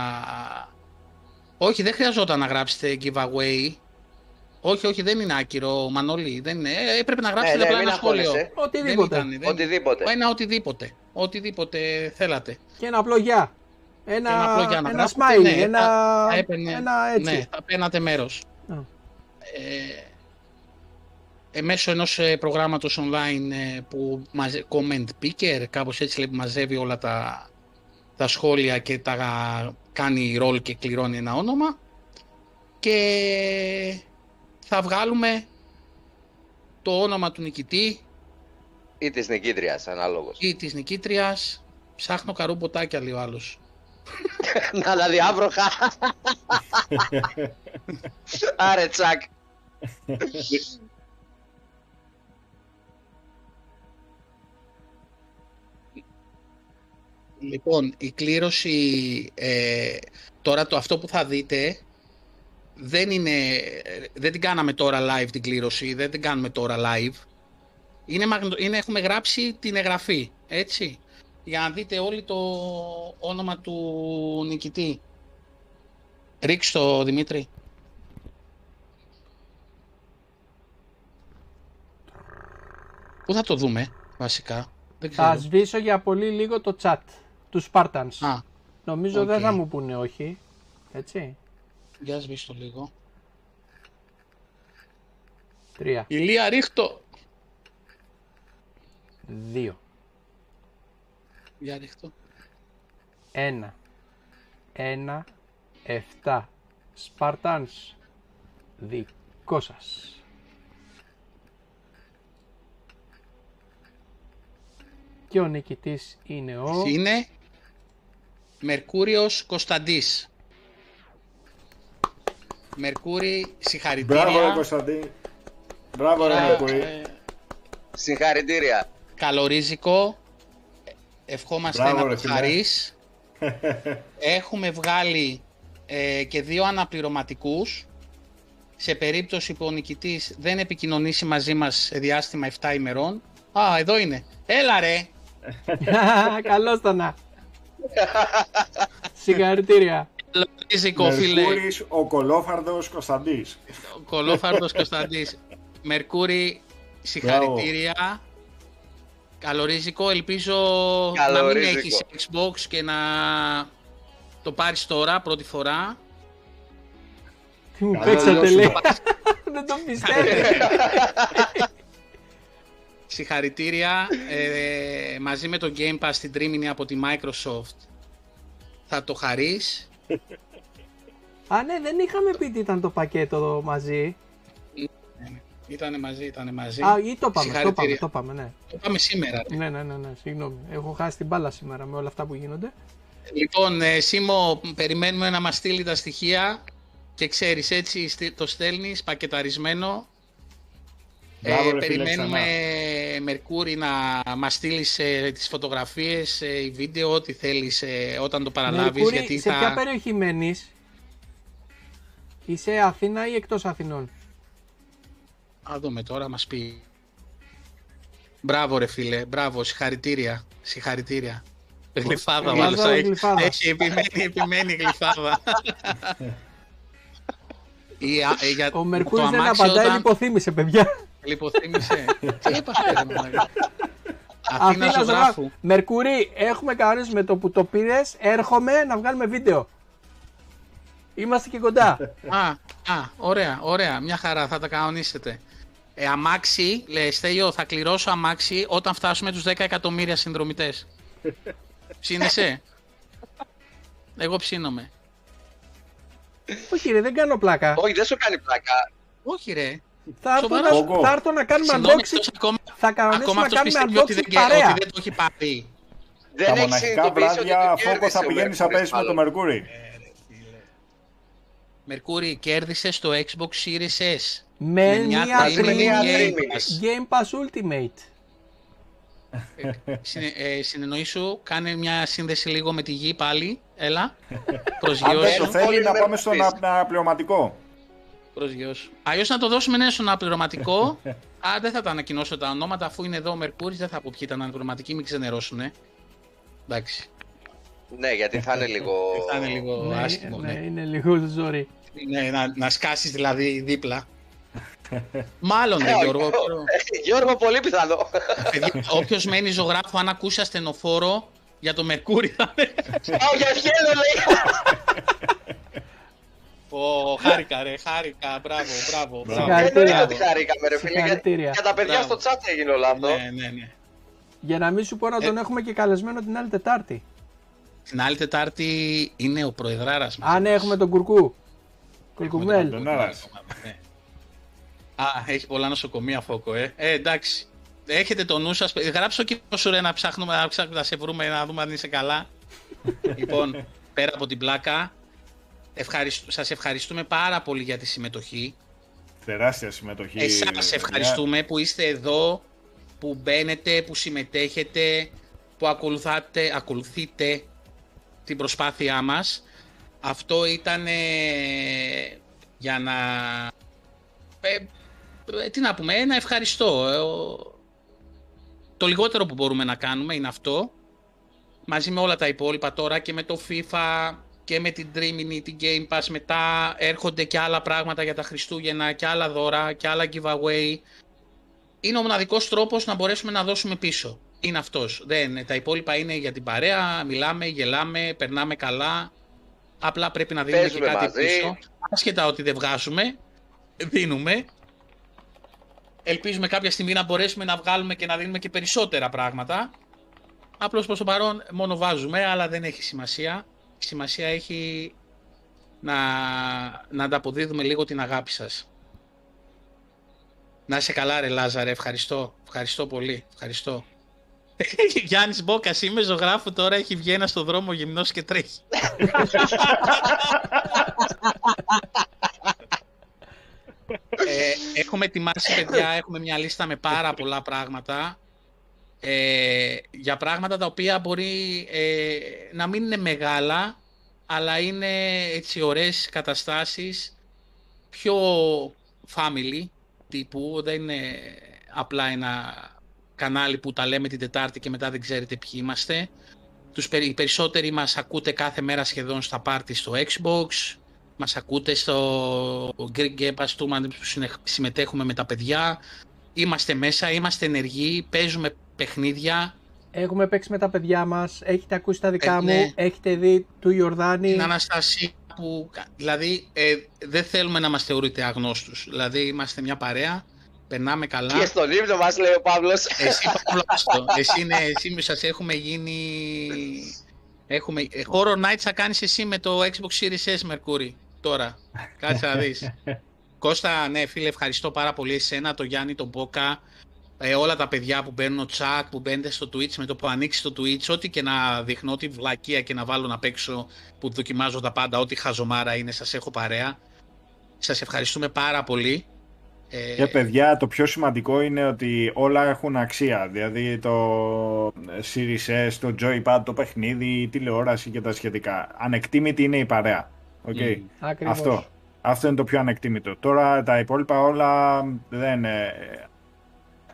Όχι, δεν χρειαζόταν να γράψετε giveaway. Όχι, όχι, δεν είναι άκυρο, Μανώλη. Δεν είναι. Ε, έπρεπε να Ναι, γράψετε ναι, απλά μην ένα σχόλιο. αγχώνεσαι. Οτιδήποτε. Δεν ήταν, δεν... Οτιδήποτε. Ένα οτιδήποτε. Οτιδήποτε θέλατε. Και ένα απλό γεια. Ένα, Ένα απλό για να ένα γράφετε, smiley, ναι, ένα, θα έπαιρνε- ένα έτσι. Ναι, θα παίρνατε μέρος. Α. Ε, ε, μέσω ενός ε, προγράμματος online ε, που μαζε, comment picker, κάπως έτσι λέει, που μαζεύει όλα τα, τα σχόλια και τα κάνει ρόλ και κληρώνει ένα όνομα και θα βγάλουμε το όνομα του νικητή Ή της νικήτριας, ανάλογος. ή της νικήτριας. Ψάχνω καρούμποτάκια λέει ο άλλος. Να τα διάβροχα. Άρε τσακ. Λοιπόν, η κλήρωση, ε, τώρα το αυτό που θα δείτε, δεν είναι, ε, δεν την κάναμε τώρα live την κλήρωση, δεν την κάνουμε τώρα live. Είναι, μαγνητο- είναι, έχουμε γράψει την εγγραφή, έτσι, για να δείτε όλοι το όνομα του νικητή. Ρίξ το Δημήτρη. Πού θα το δούμε, βασικά. Δεν Θα ξέρω. σβήσω για πολύ λίγο το chat τους Spartans. Α, Νομίζω δεν οκ. θα μου πούνε όχι. Έτσι. για σβήσω το λίγο. Τρία, Ηλία ρίχτω. δύο, Για ρίχτω. ένα, ένα, εφτά. Spartans. Δικός σας. Και ο νικητής είναι ο... Είναι Μερκούριος Κωνσταντής. Μερκούρη, συγχαρητήρια. Μπράβο, ρε Κωνσταντή. Μπράβο, ρε Ε, Μερκούρη. ε, Συγχαρητήρια. καλορίζικο. Ευχόμαστε Μπράβο, να ρε το φίλε. χαρείς. Έχουμε βγάλει ε, και δύο αναπληρωματικούς. Σε περίπτωση που ο νικητής δεν επικοινωνήσει μαζί μας σε διάστημα 7 ημερών. Α, εδώ είναι. Έλα ρε. Καλώς το να. Συγχαρητήρια. Καλορίζικο, φίλε. Μερκούρης, ο κολόφαρδος Κωνσταντής. Ο Κολόφαρδος Κωνσταντής. Μερκούρη, συγχαρητήρια. Καλορίζικο, ελπίζω να μην Καλορίζικο. έχεις Xbox και να το πάρεις τώρα, πρώτη φορά. Τι μου Καλό παίξατε δώσου. λέει. Δεν το πιστεύω. Συγχαρητήρια. Ε, μαζί με το Game Pass την τρίμηνη από τη Microsoft θα το χαρείς. Α, ναι, δεν είχαμε πει τι ήταν το πακέτο μαζί. Ήτανε μαζί, ήτανε μαζί. Α, ή το πάμε, το πάμε, Συγχαρητήρια. το πάμε, ναι. Το πάμε σήμερα. ρε. Ναι, ναι, ναι, ναι, συγγνώμη. Έχω χάσει την μπάλα σήμερα με όλα αυτά που γίνονται. Λοιπόν, ε, Σίμω, περιμένουμε να μας στείλει τα στοιχεία και ξέρεις έτσι στει- το στέλνεις πακεταρισμένο. Μπράβο, ε, ρε φίλε, περιμένουμε Μερκούρη να μας στείλεις ε, τις φωτογραφίες, ε, η βίντεο, ό,τι θέλεις ε, όταν το παραλάβεις. Μερκούρη, γιατί σε θα... ποια περιοχή μένεις; Είσαι Αθήνα ή εκτός Αθηνών; Α, δούμε τώρα, μας πει. Μπράβο ρε φίλε, μπράβο, συγχαρητήρια, συγχαρητήρια. Γλυφάδα, Γλυφάδα, μάλιστα. Έχει, γλυφάδα. έχει επιμένει, επιμένει η γλυφάδα. Η, α- ε, για Ο το Μερκούρης δεν αμάξι απαντάει, όταν- λιποθύμησε, παιδιά. Λιποθύμησε. Τι έπαθε, ρε μαλάκα. Αθήνας Αθήνας ζωγράφου. ζωγράφου. Μερκούρη, έχουμε κανονίσει με το που το πήρες. Έρχομαι να βγάλουμε βίντεο. Είμαστε και κοντά. Α, α, ωραία, ωραία. Μια χαρά, θα τα κανονίσετε. Ε, αμάξι, λέει Στέλιο, θα κληρώσω αμάξι όταν φτάσουμε τους 10 εκατομμύρια συνδρομητές. Ψήνεσαι; Εγώ ψήνομαι. Όχι, ρε, δεν κάνω πλάκα. Όχι, δεν σου κάνει πλάκα. Όχι ρε. Θα έρθω, Σοβαρά. να, Κόκο. θα έρθω να κάνουμε Συγγνώμη, unboxing. αυτός ακόμα, Θα κανονίσουμε ακόμα να αυτός κάνουμε πιστεύει ότι δεν, unboxing και- ότι παρέα. δεν το έχει πάρει. Δεν Τα έχει μοναχικά συνειδητοποιήσει ότι βράδια το φόκος κέρδισε θα ο πηγαίνει να Μερκούρης πέσει με το μάλλον. Μερκούρι. Μερκούρη, κέρδισε στο Xbox Series S. Με μια μια τρίμηνη τρίμηνη τρίμηνη Game Pass. Game Pass Ultimate. Συνε, ε, συνεννοήσου, κάνε μια σύνδεση λίγο με τη γη πάλι. Έλα. Αν Προσγειώσου. δεν Όλοι θέλει να με πάμε στον ρωτήσεις. αναπληρωματικό. Προσγειώσου. Αλλιώς να το δώσουμε ναι στον αναπληρωματικό. Α, δεν θα τα ανακοινώσω τα ονόματα αφού είναι εδώ ο Μερκούρης. Δεν θα πω ποιοι ήταν αναπληρωματικοί, μην ξενερώσουνε. Εντάξει. Ναι, γιατί θα είναι λίγο. Θα είναι λίγο Ναι, άσχημο. ναι, Ναι. είναι λίγο ζόρι. Ναι, να, να σκάσεις δηλαδή δίπλα. Μάλλον, ρε Ε, Γιώργο. ε, Γιώργο, πολύ πιθανό. Όποιος μένει ζωγράφο, αν ακούσει ασθενοφόρο για το Μερκούρι θα είναι. Πάω για χέλο, λέει. Ω, χάρηκα, ρε, χάρηκα. Μπράβο, μπράβο. μπράβο. Συγχαρητήρια. Εννοείται ότι χαρήκαμε, ρε φίλε. Για, Συγχαρητήρια. για τα παιδιά Μπράβο. στο chat έγινε όλο αυτό. Ναι, ναι, ναι. Για να μην σου πω να τον Ε. έχουμε και καλεσμένο την άλλη Τετάρτη. Την άλλη Τετάρτη είναι ο Προεδράρας μας. Αν έχουμε τον Κουρκού. Κουρκουμέλ. Τον Άρας. Ναι. Α, έχει πολλά νοσοκομεία φόκο, ε. Ε, εντάξει. Έχετε το νου σας. Γράψω και σου ρε να ψάχνουμε, να ψάχνουμε να σε βρούμε, να δούμε αν είσαι καλά. λοιπόν, πέρα από την πλάκα, ευχαριστ... σας ευχαριστούμε πάρα πολύ για τη συμμετοχή. Τεράστια συμμετοχή. Εσάς ευχαριστούμε που είστε εδώ, που μπαίνετε, που συμμετέχετε, που ακολουθάτε, ακολουθείτε την προσπάθειά μας. Αυτό ήταν ε, για να... ε, ε, τι να πούμε, ένα ευχαριστώ. Ε, ο- το λιγότερο που μπορούμε να κάνουμε είναι αυτό. Μαζί με όλα τα υπόλοιπα τώρα και με το FIFA και με την Dreaming, την Game Pass μετά έρχονται και άλλα πράγματα για τα Χριστούγεννα και άλλα δώρα και άλλα giveaway. Είναι ο μοναδικός τρόπος να μπορέσουμε να δώσουμε πίσω. Είναι αυτός. Δεν, τα υπόλοιπα είναι για την παρέα, μιλάμε, γελάμε, περνάμε καλά. Απλά πρέπει να δίνουμε Παίζουμε και κάτι μαζί. πίσω. Άσχετα ότι δεν βγάζουμε, δίνουμε. Ελπίζουμε κάποια στιγμή να μπορέσουμε να βγάλουμε και να δίνουμε και περισσότερα πράγματα. Απλώς προς το παρόν μόνο βάζουμε, αλλά δεν έχει σημασία. Η σημασία έχει να, να ανταποδίδουμε λίγο την αγάπη σας. Να είσαι καλά ρε Λάζαρε, ευχαριστώ. Ευχαριστώ πολύ, ευχαριστώ. Γιάννης Μπόκας, είμαι ζωγράφου τώρα, έχει βγει ένας στο δρόμο γυμνός και τρέχει. ε, έχουμε ετοιμάσει, παιδιά, έχουμε μια λίστα με πάρα πολλά πράγματα. Ε, για πράγματα τα οποία μπορεί ε, να μην είναι μεγάλα, αλλά είναι έτσι ωραίες καταστάσεις, πιο family τύπου, δεν είναι απλά ένα κανάλι που τα λέμε την Τετάρτη και μετά δεν ξέρετε ποιοι είμαστε. Τους, περι- οι περισσότεροι μας ακούτε κάθε μέρα σχεδόν στα πάρτι στο Xbox, μας ακούτε στο Greek Game Pass Tournament που συνεχ- συμμετέχουμε με τα παιδιά. Είμαστε μέσα, είμαστε ενεργοί, παίζουμε παιχνίδια. Έχουμε παίξει με τα παιδιά μας. Έχετε ακούσει τα δικά Ε, μου. ναι. Έχετε δει του Ιορδάνη. Την Αναστασία που, δηλαδή, ε, δεν θέλουμε να μας θεωρείτε αγνώστους. Δηλαδή, είμαστε μια παρέα, περνάμε καλά. Και στον ύπνο μας λέει ο Παύλος. Εσύ Παύλο, άστο. Εσύ, ναι, εσύ σας έχουμε γίνει... Έχουμε... ε, Horror Nights θα κάνεις εσύ με το Xbox Series S Mercury. Τώρα. Κάτσε να δεις. Κώστα, ναι, φίλε, ευχαριστώ πάρα πολύ εσένα, το Γιάννη, τον Μπόκα, ε, όλα τα παιδιά που μπαίνουν ο chat, που μπαίνετε στο Twitch, με το που ανοίξει το Twitch, ό,τι και να δείχνω, ό,τι βλακεία και να βάλω να παίξω, που δοκιμάζω τα πάντα, ό,τι χαζομάρα είναι, σας έχω παρέα. Σας ευχαριστούμε πάρα πολύ. Ε, Και παιδιά, το πιο σημαντικό είναι ότι όλα έχουν αξία. Δηλαδή το Series S, το Joypad, το παιχνίδι, η τηλεόραση και τα σχετικά. Ανεκτήμητη είναι η παρέα. Okay. Μμμ. Ακριβώς. Αυτό. Αυτό είναι το πιο ανεκτήμητο. Τώρα τα υπόλοιπα όλα δεν. ε,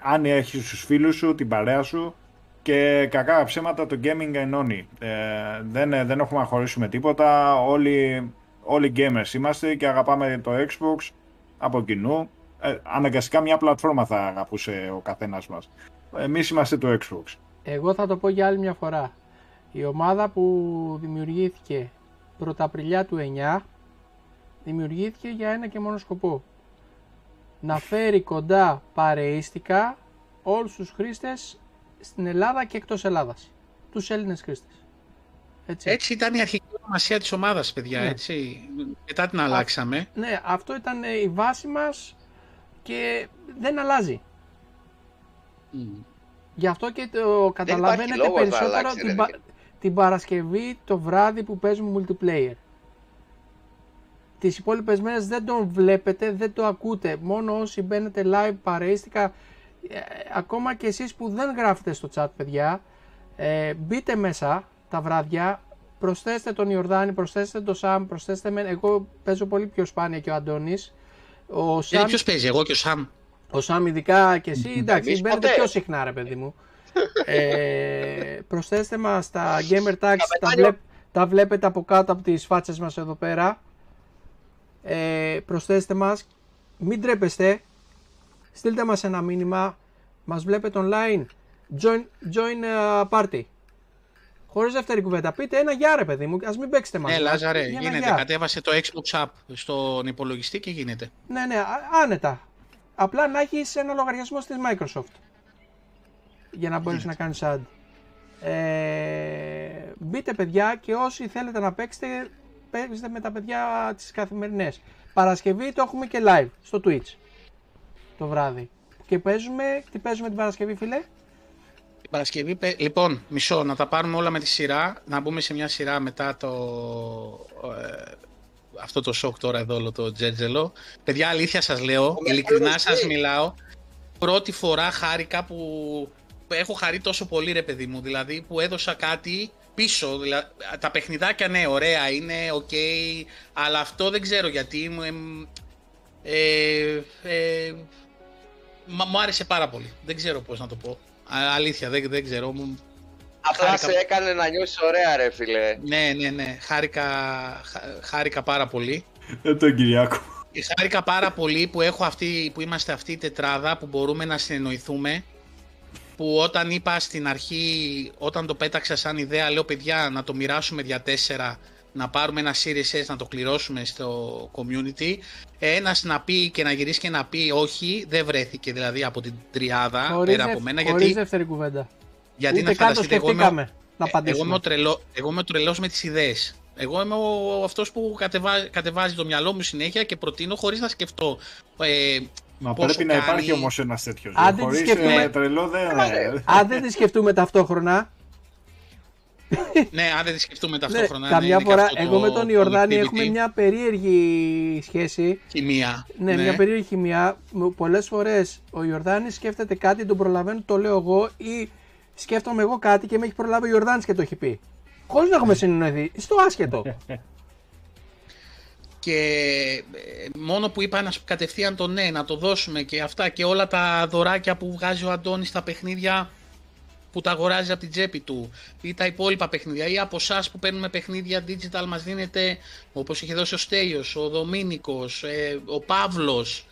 αν έχεις τους φίλους σου, την παρέα σου και κακά ψέματα το gaming ενώνει. Ε, δεν, δεν έχουμε να χωρίσουμε τίποτα. Όλοι όλοι gamers είμαστε και αγαπάμε το Xbox από κοινού. Ε, αναγκαστικά μια πλατφόρμα θα αγαπούσε ο καθένας μας. Εμείς είμαστε το Xbox. Εγώ θα το πω για άλλη μια φορά. Η ομάδα που δημιουργήθηκε πρωταπριλιά του 9 δημιουργήθηκε για ένα και μόνο σκοπό. Να φέρει κοντά παρεΐστικα όλους τους χρήστες στην Ελλάδα και εκτός Ελλάδας. Τους Έλληνες χρήστες. Έτσι. έτσι ήταν η αρχική ονομασία της ομάδας, παιδιά, ναι. έτσι. Μετά την αλλάξαμε. ναι, αυτό ήταν η βάση μας και δεν αλλάζει. Γι' αυτό και το καταλαβαίνετε περισσότερο την, την Παρασκευή το βράδυ που παίζουμε multiplayer. Τις υπόλοιπες μέρες δεν τον βλέπετε, δεν το ακούτε. Μόνο όσοι μπαίνετε live παρείστηκα, ε, ακόμα και εσείς που δεν γράφετε στο chat παιδιά, ε, μπείτε μέσα τα βράδια, προσθέστε τον Ιορδάνη, προσθέστε τον Σαμ, προσθέστε με. Εγώ παίζω πολύ πιο σπάνια και ο Αντώνης. Ο Σαμ... ποιος παίζει, εγώ και ο Σαμ. Ο Σαμ ειδικά και εσύ, εντάξει, μπαίνετε πιο συχνά ρε παιδί μου. Ε, προσθέστε μας τα gamer tags, τα, βλέπ, τα βλέπετε από κάτω από τις φάτσες μας εδώ πέρα. Ε, προσθέστε μας, μην τρέπεστε, στείλτε μας ένα μήνυμα, μας βλέπετε online, join, join uh, party. Χωρίς δεύτερη κουβέντα. Πείτε ένα γεια ρε παιδί μου, ας μην παίξετε μαζί. Ναι, Λάζαρε, γίνεται. Γεια. Κατέβασε το Xbox App στον υπολογιστή και γίνεται. Ναι, ναι, άνετα. Απλά να έχεις ένα λογαριασμό στη Microsoft για να μπορείς να κάνεις ad. Ε, μπείτε παιδιά και όσοι θέλετε να παίξετε, παίξτε με τα παιδιά τις καθημερινές. Παρασκευή το έχουμε και live στο Twitch το βράδυ. Και παίζουμε, τι παίζουμε την Παρασκευή φίλε; Την Παρασκευή, λοιπόν, μισό, να τα πάρουμε όλα με τη σειρά, να μπούμε σε μια σειρά μετά το... Ε, αυτό το σοκ τώρα εδώ, όλο το τζέτζελο. Παιδιά, αλήθεια σας λέω, ειλικρινά σας μιλάω, πρώτη φορά χάρηκα που έχω χαρεί τόσο πολύ ρε παιδί μου, δηλαδή που έδωσα κάτι πίσω, δηλαδή, τα παιχνιδάκια ναι ωραία είναι, οκ, αλλά αυτό δεν ξέρω γιατί ε, ε, μου άρεσε πάρα πολύ, δεν ξέρω πώς να το πω, αλήθεια δεν, δεν ξέρω, μου, Απλά χάρηκα... σε έκανε να νιώσεις ωραία ρε φίλε. Ναι, ναι, ναι, χάρηκα, χάρηκα πάρα πολύ. Ε, τον Κυριάκο. Χάρηκα πάρα πολύ που, έχω αυτή, που είμαστε αυτή η τετράδα που μπορούμε να συνεννοηθούμε που όταν είπα στην αρχή, όταν το πέταξα σαν ιδέα, λέω παιδιά να το μοιράσουμε για τέσσερα, να πάρουμε ένα Series S να το κληρώσουμε στο community. Ένας να πει και να γυρίσει και να πει όχι, δεν βρέθηκε δηλαδή από την τριάδα χωρίς πέρα από μένα. Χωρίς γιατί, δεύτερη κουβέντα. Γιατί Ούτε να φανταστείτε, εγώ είμαι, να εγώ είμαι, τρελό, εγώ είμαι τρελός με τις ιδέες. Εγώ είμαι ο, αυτός που κατεβάζει, κατεβάζει το μυαλό μου συνέχεια και προτείνω χωρίς να σκεφτώ ε, Μα πρέπει να υπάρχει όμως ένας τέτοιος. Αν δεν σκεφτούμε... τρελό δεν. Αν δεν τη σκεφτούμε ταυτόχρονα. ναι, αν δεν τη σκεφτούμε ναι, ταυτόχρονα. Ναι, καμιά φορά, εγώ με τον Ιορδάνη έχουμε μια περίεργη σχέση. Χημεία. Ναι, μια περίεργη χημεία. Πολλές φορές ο Ιορδάνης σκέφτεται κάτι, τον προλαβαίνω, το λέω εγώ ή σκέφτομαι εγώ κάτι και με έχει προλάβει ο Ιορδάνης και το έχει πει. Χωρίς να έχουμε συνεννοηθεί. Στο άσχετο. Και ε, μόνο που είπα να κατευθείαν το ναι, να το δώσουμε και αυτά και όλα τα δωράκια που βγάζει ο Αντώνης στα παιχνίδια που τα αγοράζει από την τσέπη του ή τα υπόλοιπα παιχνίδια ή από εσάς που παίρνουμε παιχνίδια digital μας δίνεται όπως είχε δώσει ο Στέλιος, ο Δομήνικος, ε, ο Παύλος.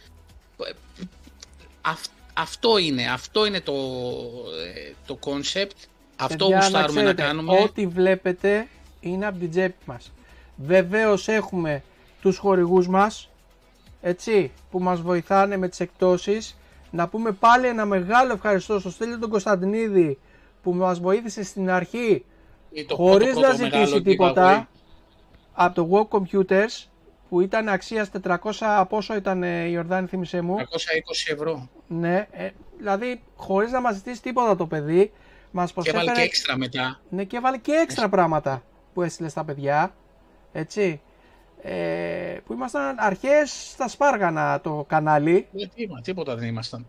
Αυτό είναι, αυτό είναι το, ε, το concept. Αυτό γουστάρουμε να, να κάνουμε. ό,τι βλέπετε είναι από την τσέπη μας. Βεβαίως έχουμε τους χορηγούς μας, έτσι, που μας βοηθάνε με τις εκτόσεις. Να πούμε πάλι ένα μεγάλο ευχαριστώ στο Στέλιο τον Κωνσταντινίδη που μας βοήθησε στην αρχή το χωρίς να ζητήσει τίποτα από το Walk Computers που ήταν αξίας 400, πόσο ήταν η Ιορδάνη θύμισέ μου. 420 ευρώ. Ναι, ε, δηλαδή χωρίς να μας ζητήσει τίποτα το παιδί. Μας Και έβαλε και έξτρα μετά. Ναι, και έβαλε και έξτρα πράγματα που έστειλε στα παιδιά. Έτσι ε, που ήμασταν αρχές στα Σπάργανα το κανάλι. Ε, τίποτα, τίποτα δεν ήμασταν.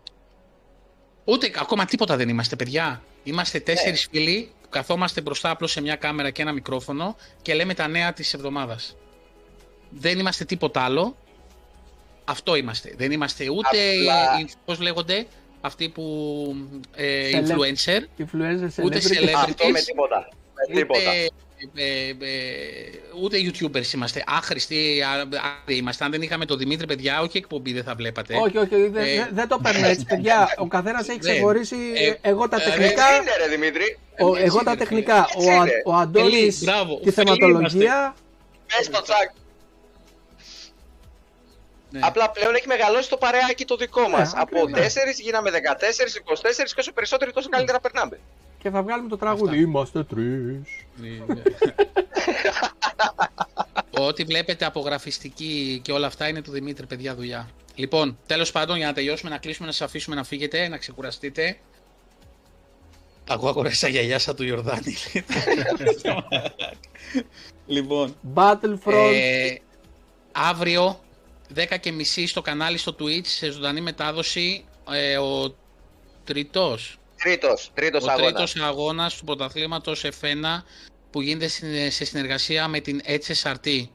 Ούτε ακόμα τίποτα δεν είμαστε, παιδιά. Είμαστε τέσσερις yeah. φίλοι που καθόμαστε μπροστά απλώς σε μια κάμερα και ένα μικρόφωνο και λέμε τα νέα της εβδομάδας. Δεν είμαστε τίποτα άλλο. Αυτό είμαστε. Δεν είμαστε ούτε, Απλά... πώς λέγονται, αυτοί που ε, influencer, influencer ούτε celebrities, με τίποτα. Με τίποτα. ούτε ε, ε, ούτε YouTubers είμαστε. Άχρηστοι είμαστε. Αν δεν είχαμε τον Δημήτρη, παιδιά, όχι εκπομπή δεν θα βλέπατε. Όχι, όχι, δεν, Ε, δεν το παίρνω έτσι, παιδιά. Ο καθένα έχει Ναι. ξεχωρίσει. Ε, εγώ τα ε, τεχνικά. Έτσι είναι ρε Δημήτρη. Ο, έτσι εγώ τα είναι, τεχνικά. Έτσι Ο, Α- είναι. ο Αντώνη Ελί, μπράβο. τη Φίλοι θεματολογία. Πες το τσακ. Ναι. Απλά πλέον έχει μεγαλώσει το παρεάκι το δικό μας. Ναι, Από ακριβώς. 4 γίναμε 14, 24 και όσο περισσότεροι τόσο καλύτερα περνάμε. Και θα βγάλουμε το τραγούδι. Είμαστε τρεις. Ναι. Ό,τι βλέπετε απογραφιστική και όλα αυτά είναι του Δημήτρη, παιδιά, δουλειά. Λοιπόν, τέλος πάντων, για να τελειώσουμε, να κλείσουμε, να σας αφήσουμε να φύγετε, να ξεκουραστείτε. Ακούω αγορές σαν γιαγιά σαν του Ιορδάνη. λοιπόν, Battlefront. ε, αύριο 10 και μισή στο κανάλι στο Twitch σε ζωντανή μετάδοση ε, ο τριτός Τρίτος, τρίτος ο αγώνας. τρίτος αγώνας του πρωταθλήματος F1 που γίνεται συν- σε συνεργασία με την HSRT.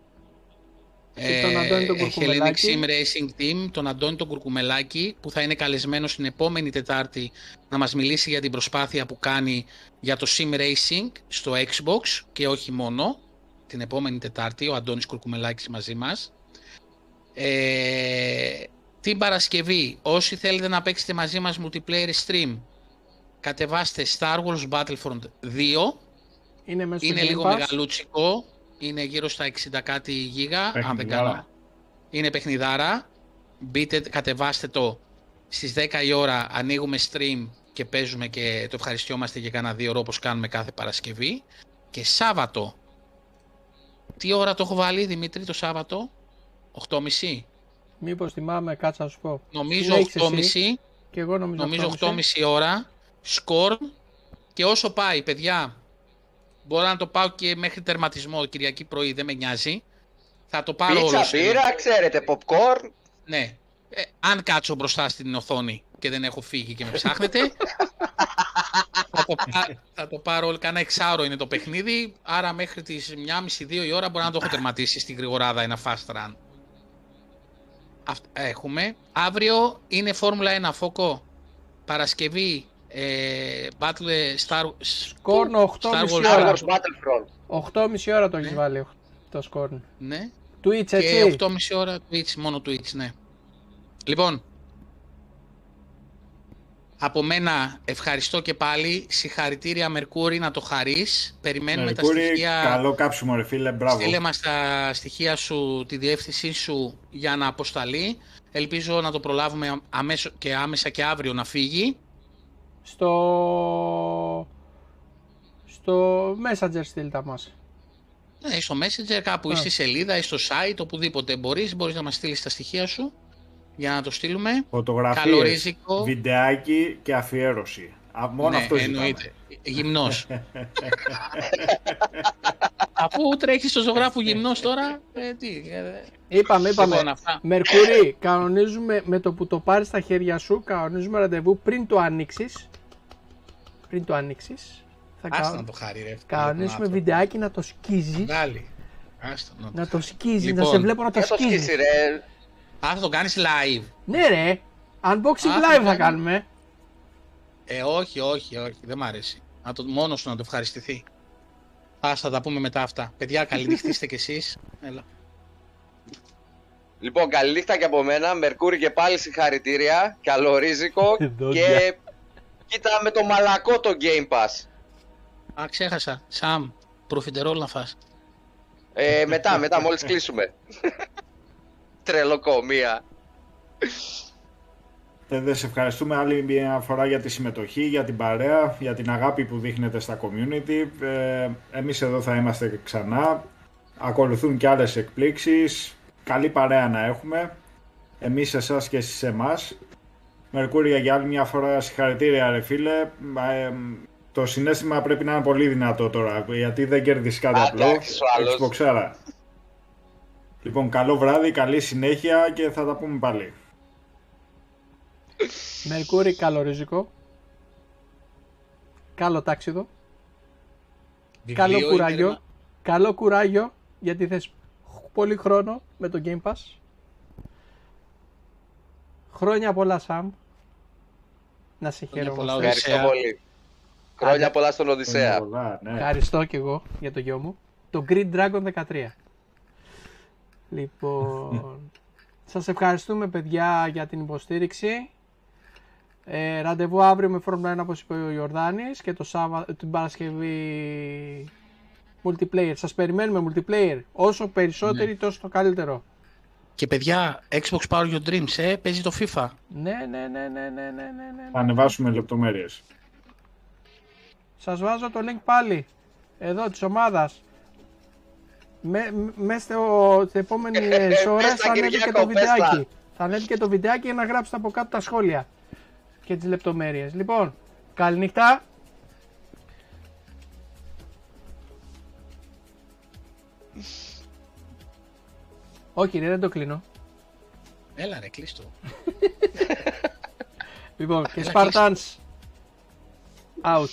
Και τον Αντώνη τον Ε, Κουρκουμελάκη. Hellenic Sim Racing Team, τον Αντώνη τον Κουρκουμελάκη, που θα είναι καλεσμένος την επόμενη Τετάρτη να μας μιλήσει για την προσπάθεια που κάνει για το Sim Racing στο Xbox και όχι μόνο. Την επόμενη Τετάρτη, ο Αντώνης Κουρκουμελάκης μαζί μας. Ε, την Παρασκευή, όσοι θέλετε να παίξετε μαζί μας multiplayer stream, κατεβάστε Star Wars Battlefront 2. είναι μέσα στο Είναι Game λίγο Pass. μεγαλούτσικο. Είναι γύρω στα 60 κάτι γίγα. Αν δεν Παιχνιδάρα. κάνω. Είναι παιχνιδάρα. Μπείτε, κατεβάστε το. Στις 10 η ώρα ανοίγουμε stream και παίζουμε και το ευχαριστιόμαστε για κανένα δύο ώρα όπως κάνουμε κάθε Παρασκευή. Και Σάββατο. Τι ώρα το έχω βάλει Δημήτρη το Σάββατο; 8.30. Μήπως θυμάμαι, κάτσα να σου πω. Νομίζω Συνέχισε 8.30. εσύ; Και εγώ νομίζω, Νομίζω 8.30. 8.30 ώρα. Σκορ. Και όσο πάει, παιδιά, μπορώ να το πάω και μέχρι τερματισμό Κυριακή πρωί, δεν με νοιάζει. Θα το πάρω όλος. Πίτσα, μπύρα, ξέρετε, popcorn. Ναι. Ε, αν κάτσω μπροστά στην οθόνη και δεν έχω φύγει και με ψάχνετε, θα, το, πά- θα το πάρω όλο. Κάνα εξάωρο είναι το παιχνίδι, άρα μέχρι τις 1.30-2 η ώρα μπορώ να το έχω τερματίσει στην γρηγοράδα ένα fast run. Αυτ- έχουμε. Αύριο είναι Φόρμουλα 1 φόκο. Παρασκευή ε, Battle Star, Σκόρνο Star 8.30 Wars. Star ώρα. Wars Battlefront. 8.30 ώρα το έχει Ναι. βάλει το σκόρν. Ναι. Twitch, Και έτσι. 8.30 ώρα Twitch, μόνο Twitch, ναι. Λοιπόν, από μένα ευχαριστώ και πάλι. Συγχαρητήρια Μερκούρη να το χαρείς. Περιμένουμε τα Μερκούρη, στοιχεία. καλό κάψιμο ρε φίλε, μπράβο. Στείλε μας τα στοιχεία σου, τη διεύθυνσή σου για να αποσταλεί. Ελπίζω να το προλάβουμε αμέσω και άμεσα και αύριο να φύγει. Στο... Στο Messenger στείλτα μας. Ναι, στο Messenger, κάπου ή Α. στη σελίδα ή στο site, οπουδήποτε μπορείς. Μπορείς να μας στείλεις τα στοιχεία σου για να το στείλουμε. Φωτογραφίες, Καλορίζικο. βιντεάκι και αφιέρωση. Α, μόνο ναι, αυτό ζητάμε. εννοείται. Γυμνός. Αφού τρέχει στο ζωγράφο γυμνός τώρα, ε, τι, ε, Είπαμε, είπαμε. Λοιπόν, αυτά. Μερκούρη, κανονίζουμε με το που το πάρεις στα χέρια σου, κανονίζουμε ραντεβού πριν το ανοίξει. Πριν το ανοίξει. Θα Άστα κα... να το χάρη ρε. κανονίσουμε βιντεάκι να το σκίζει. Βγάλει. Άστα να το Να το σκίζει, Λοιπόν. να σε βλέπω να το Για το σκίζει. σκίσει ρε. Α, θα το κάνεις live. Ναι, ρε. Unboxing Α, live θα θα κάνεις. κάνουμε. Ε, όχι, όχι, όχι, δεν μ' αρέσει. Να το, μόνος του να το ευχαριστηθεί. Ας θα τα πούμε μετά αυτά. Παιδιά, καληνυχτήστε κι εσείς. Έλα. Λοιπόν, καλή νύχτα και από μένα. Μερκούρι και πάλι συγχαρητήρια. Καλορίζικο. Δόντια. και κοίτα με το μαλακό το Game Pass. Α, ξέχασα. Σαμ, προφιτερόλ να φας. Ε, μετά, μετά, μόλις κλείσουμε. Τρελοκομεία. Παιδε, σε ευχαριστούμε άλλη μια φορά για τη συμμετοχή, για την παρέα, για την αγάπη που δείχνετε στα community. Ε, εμείς εδώ θα είμαστε ξανά. Ακολουθούν και άλλες εκπλήξεις. Καλή παρέα να έχουμε. Εμείς εσάς και εσείς εμάς. Μερκούρια για άλλη μια φορά συγχαρητήρια ρε φίλε. Ε, το συνέστημα πρέπει να είναι πολύ δυνατό τώρα, γιατί δεν κέρδισε κάτι Α, απλό. εντάξει, ο άλλος. Xboxάρα. Λοιπόν, καλό βράδυ, καλή συνέχεια και θα τα πούμε πάλι. Μερκούρι καλορίζικο. Καλό τάξιδο. Καλό Βιβλίο, κουράγιο. ίντερνετ. Καλό κουράγιο γιατί θες πολύ χρόνο με το Game Pass. Χρόνια πολλά Σαμ. Να σε Χρόνια πολλά, χαίρομαι. Ευχαριστώ Οδυσσέα. πολύ. Χρόνια πολλά στον Οδυσσέα. Πολλά, ναι. Ευχαριστώ και εγώ για το γιο μου. Το Green Dragon 13. Λοιπόν, σας ευχαριστούμε παιδιά για την υποστήριξη. Ε, ραντεβού αύριο με Formula 1 όπως είπε ο Ιορδάνης και το Σάββα, την Παρασκευή multiplayer. Σας περιμένουμε multiplayer. Όσο περισσότεροι τόσο το καλύτερο. Και παιδιά, Xbox Power Your Dreams, ε, παίζει το FIFA. Ναι, ναι, ναι, ναι, ναι, ναι, ναι, ναι. Θα ανεβάσουμε λεπτομέρειες. Σας βάζω το link πάλι. Εδώ της ομάδας. Με, μέσα στις επόμενες ώρες θα ανέβει και Κυριάκο, το πες τα. βιντεάκι. Θα ανέβει και το βιντεάκι για να γράψετε από κάτω τα σχόλια και τις λεπτομέρειες. Λοιπόν, καληνύχτα. Όχι ρε, δεν το κλείνω. Έλα ρε, κλείστο. Λοιπόν, και Έλα, Spartans out.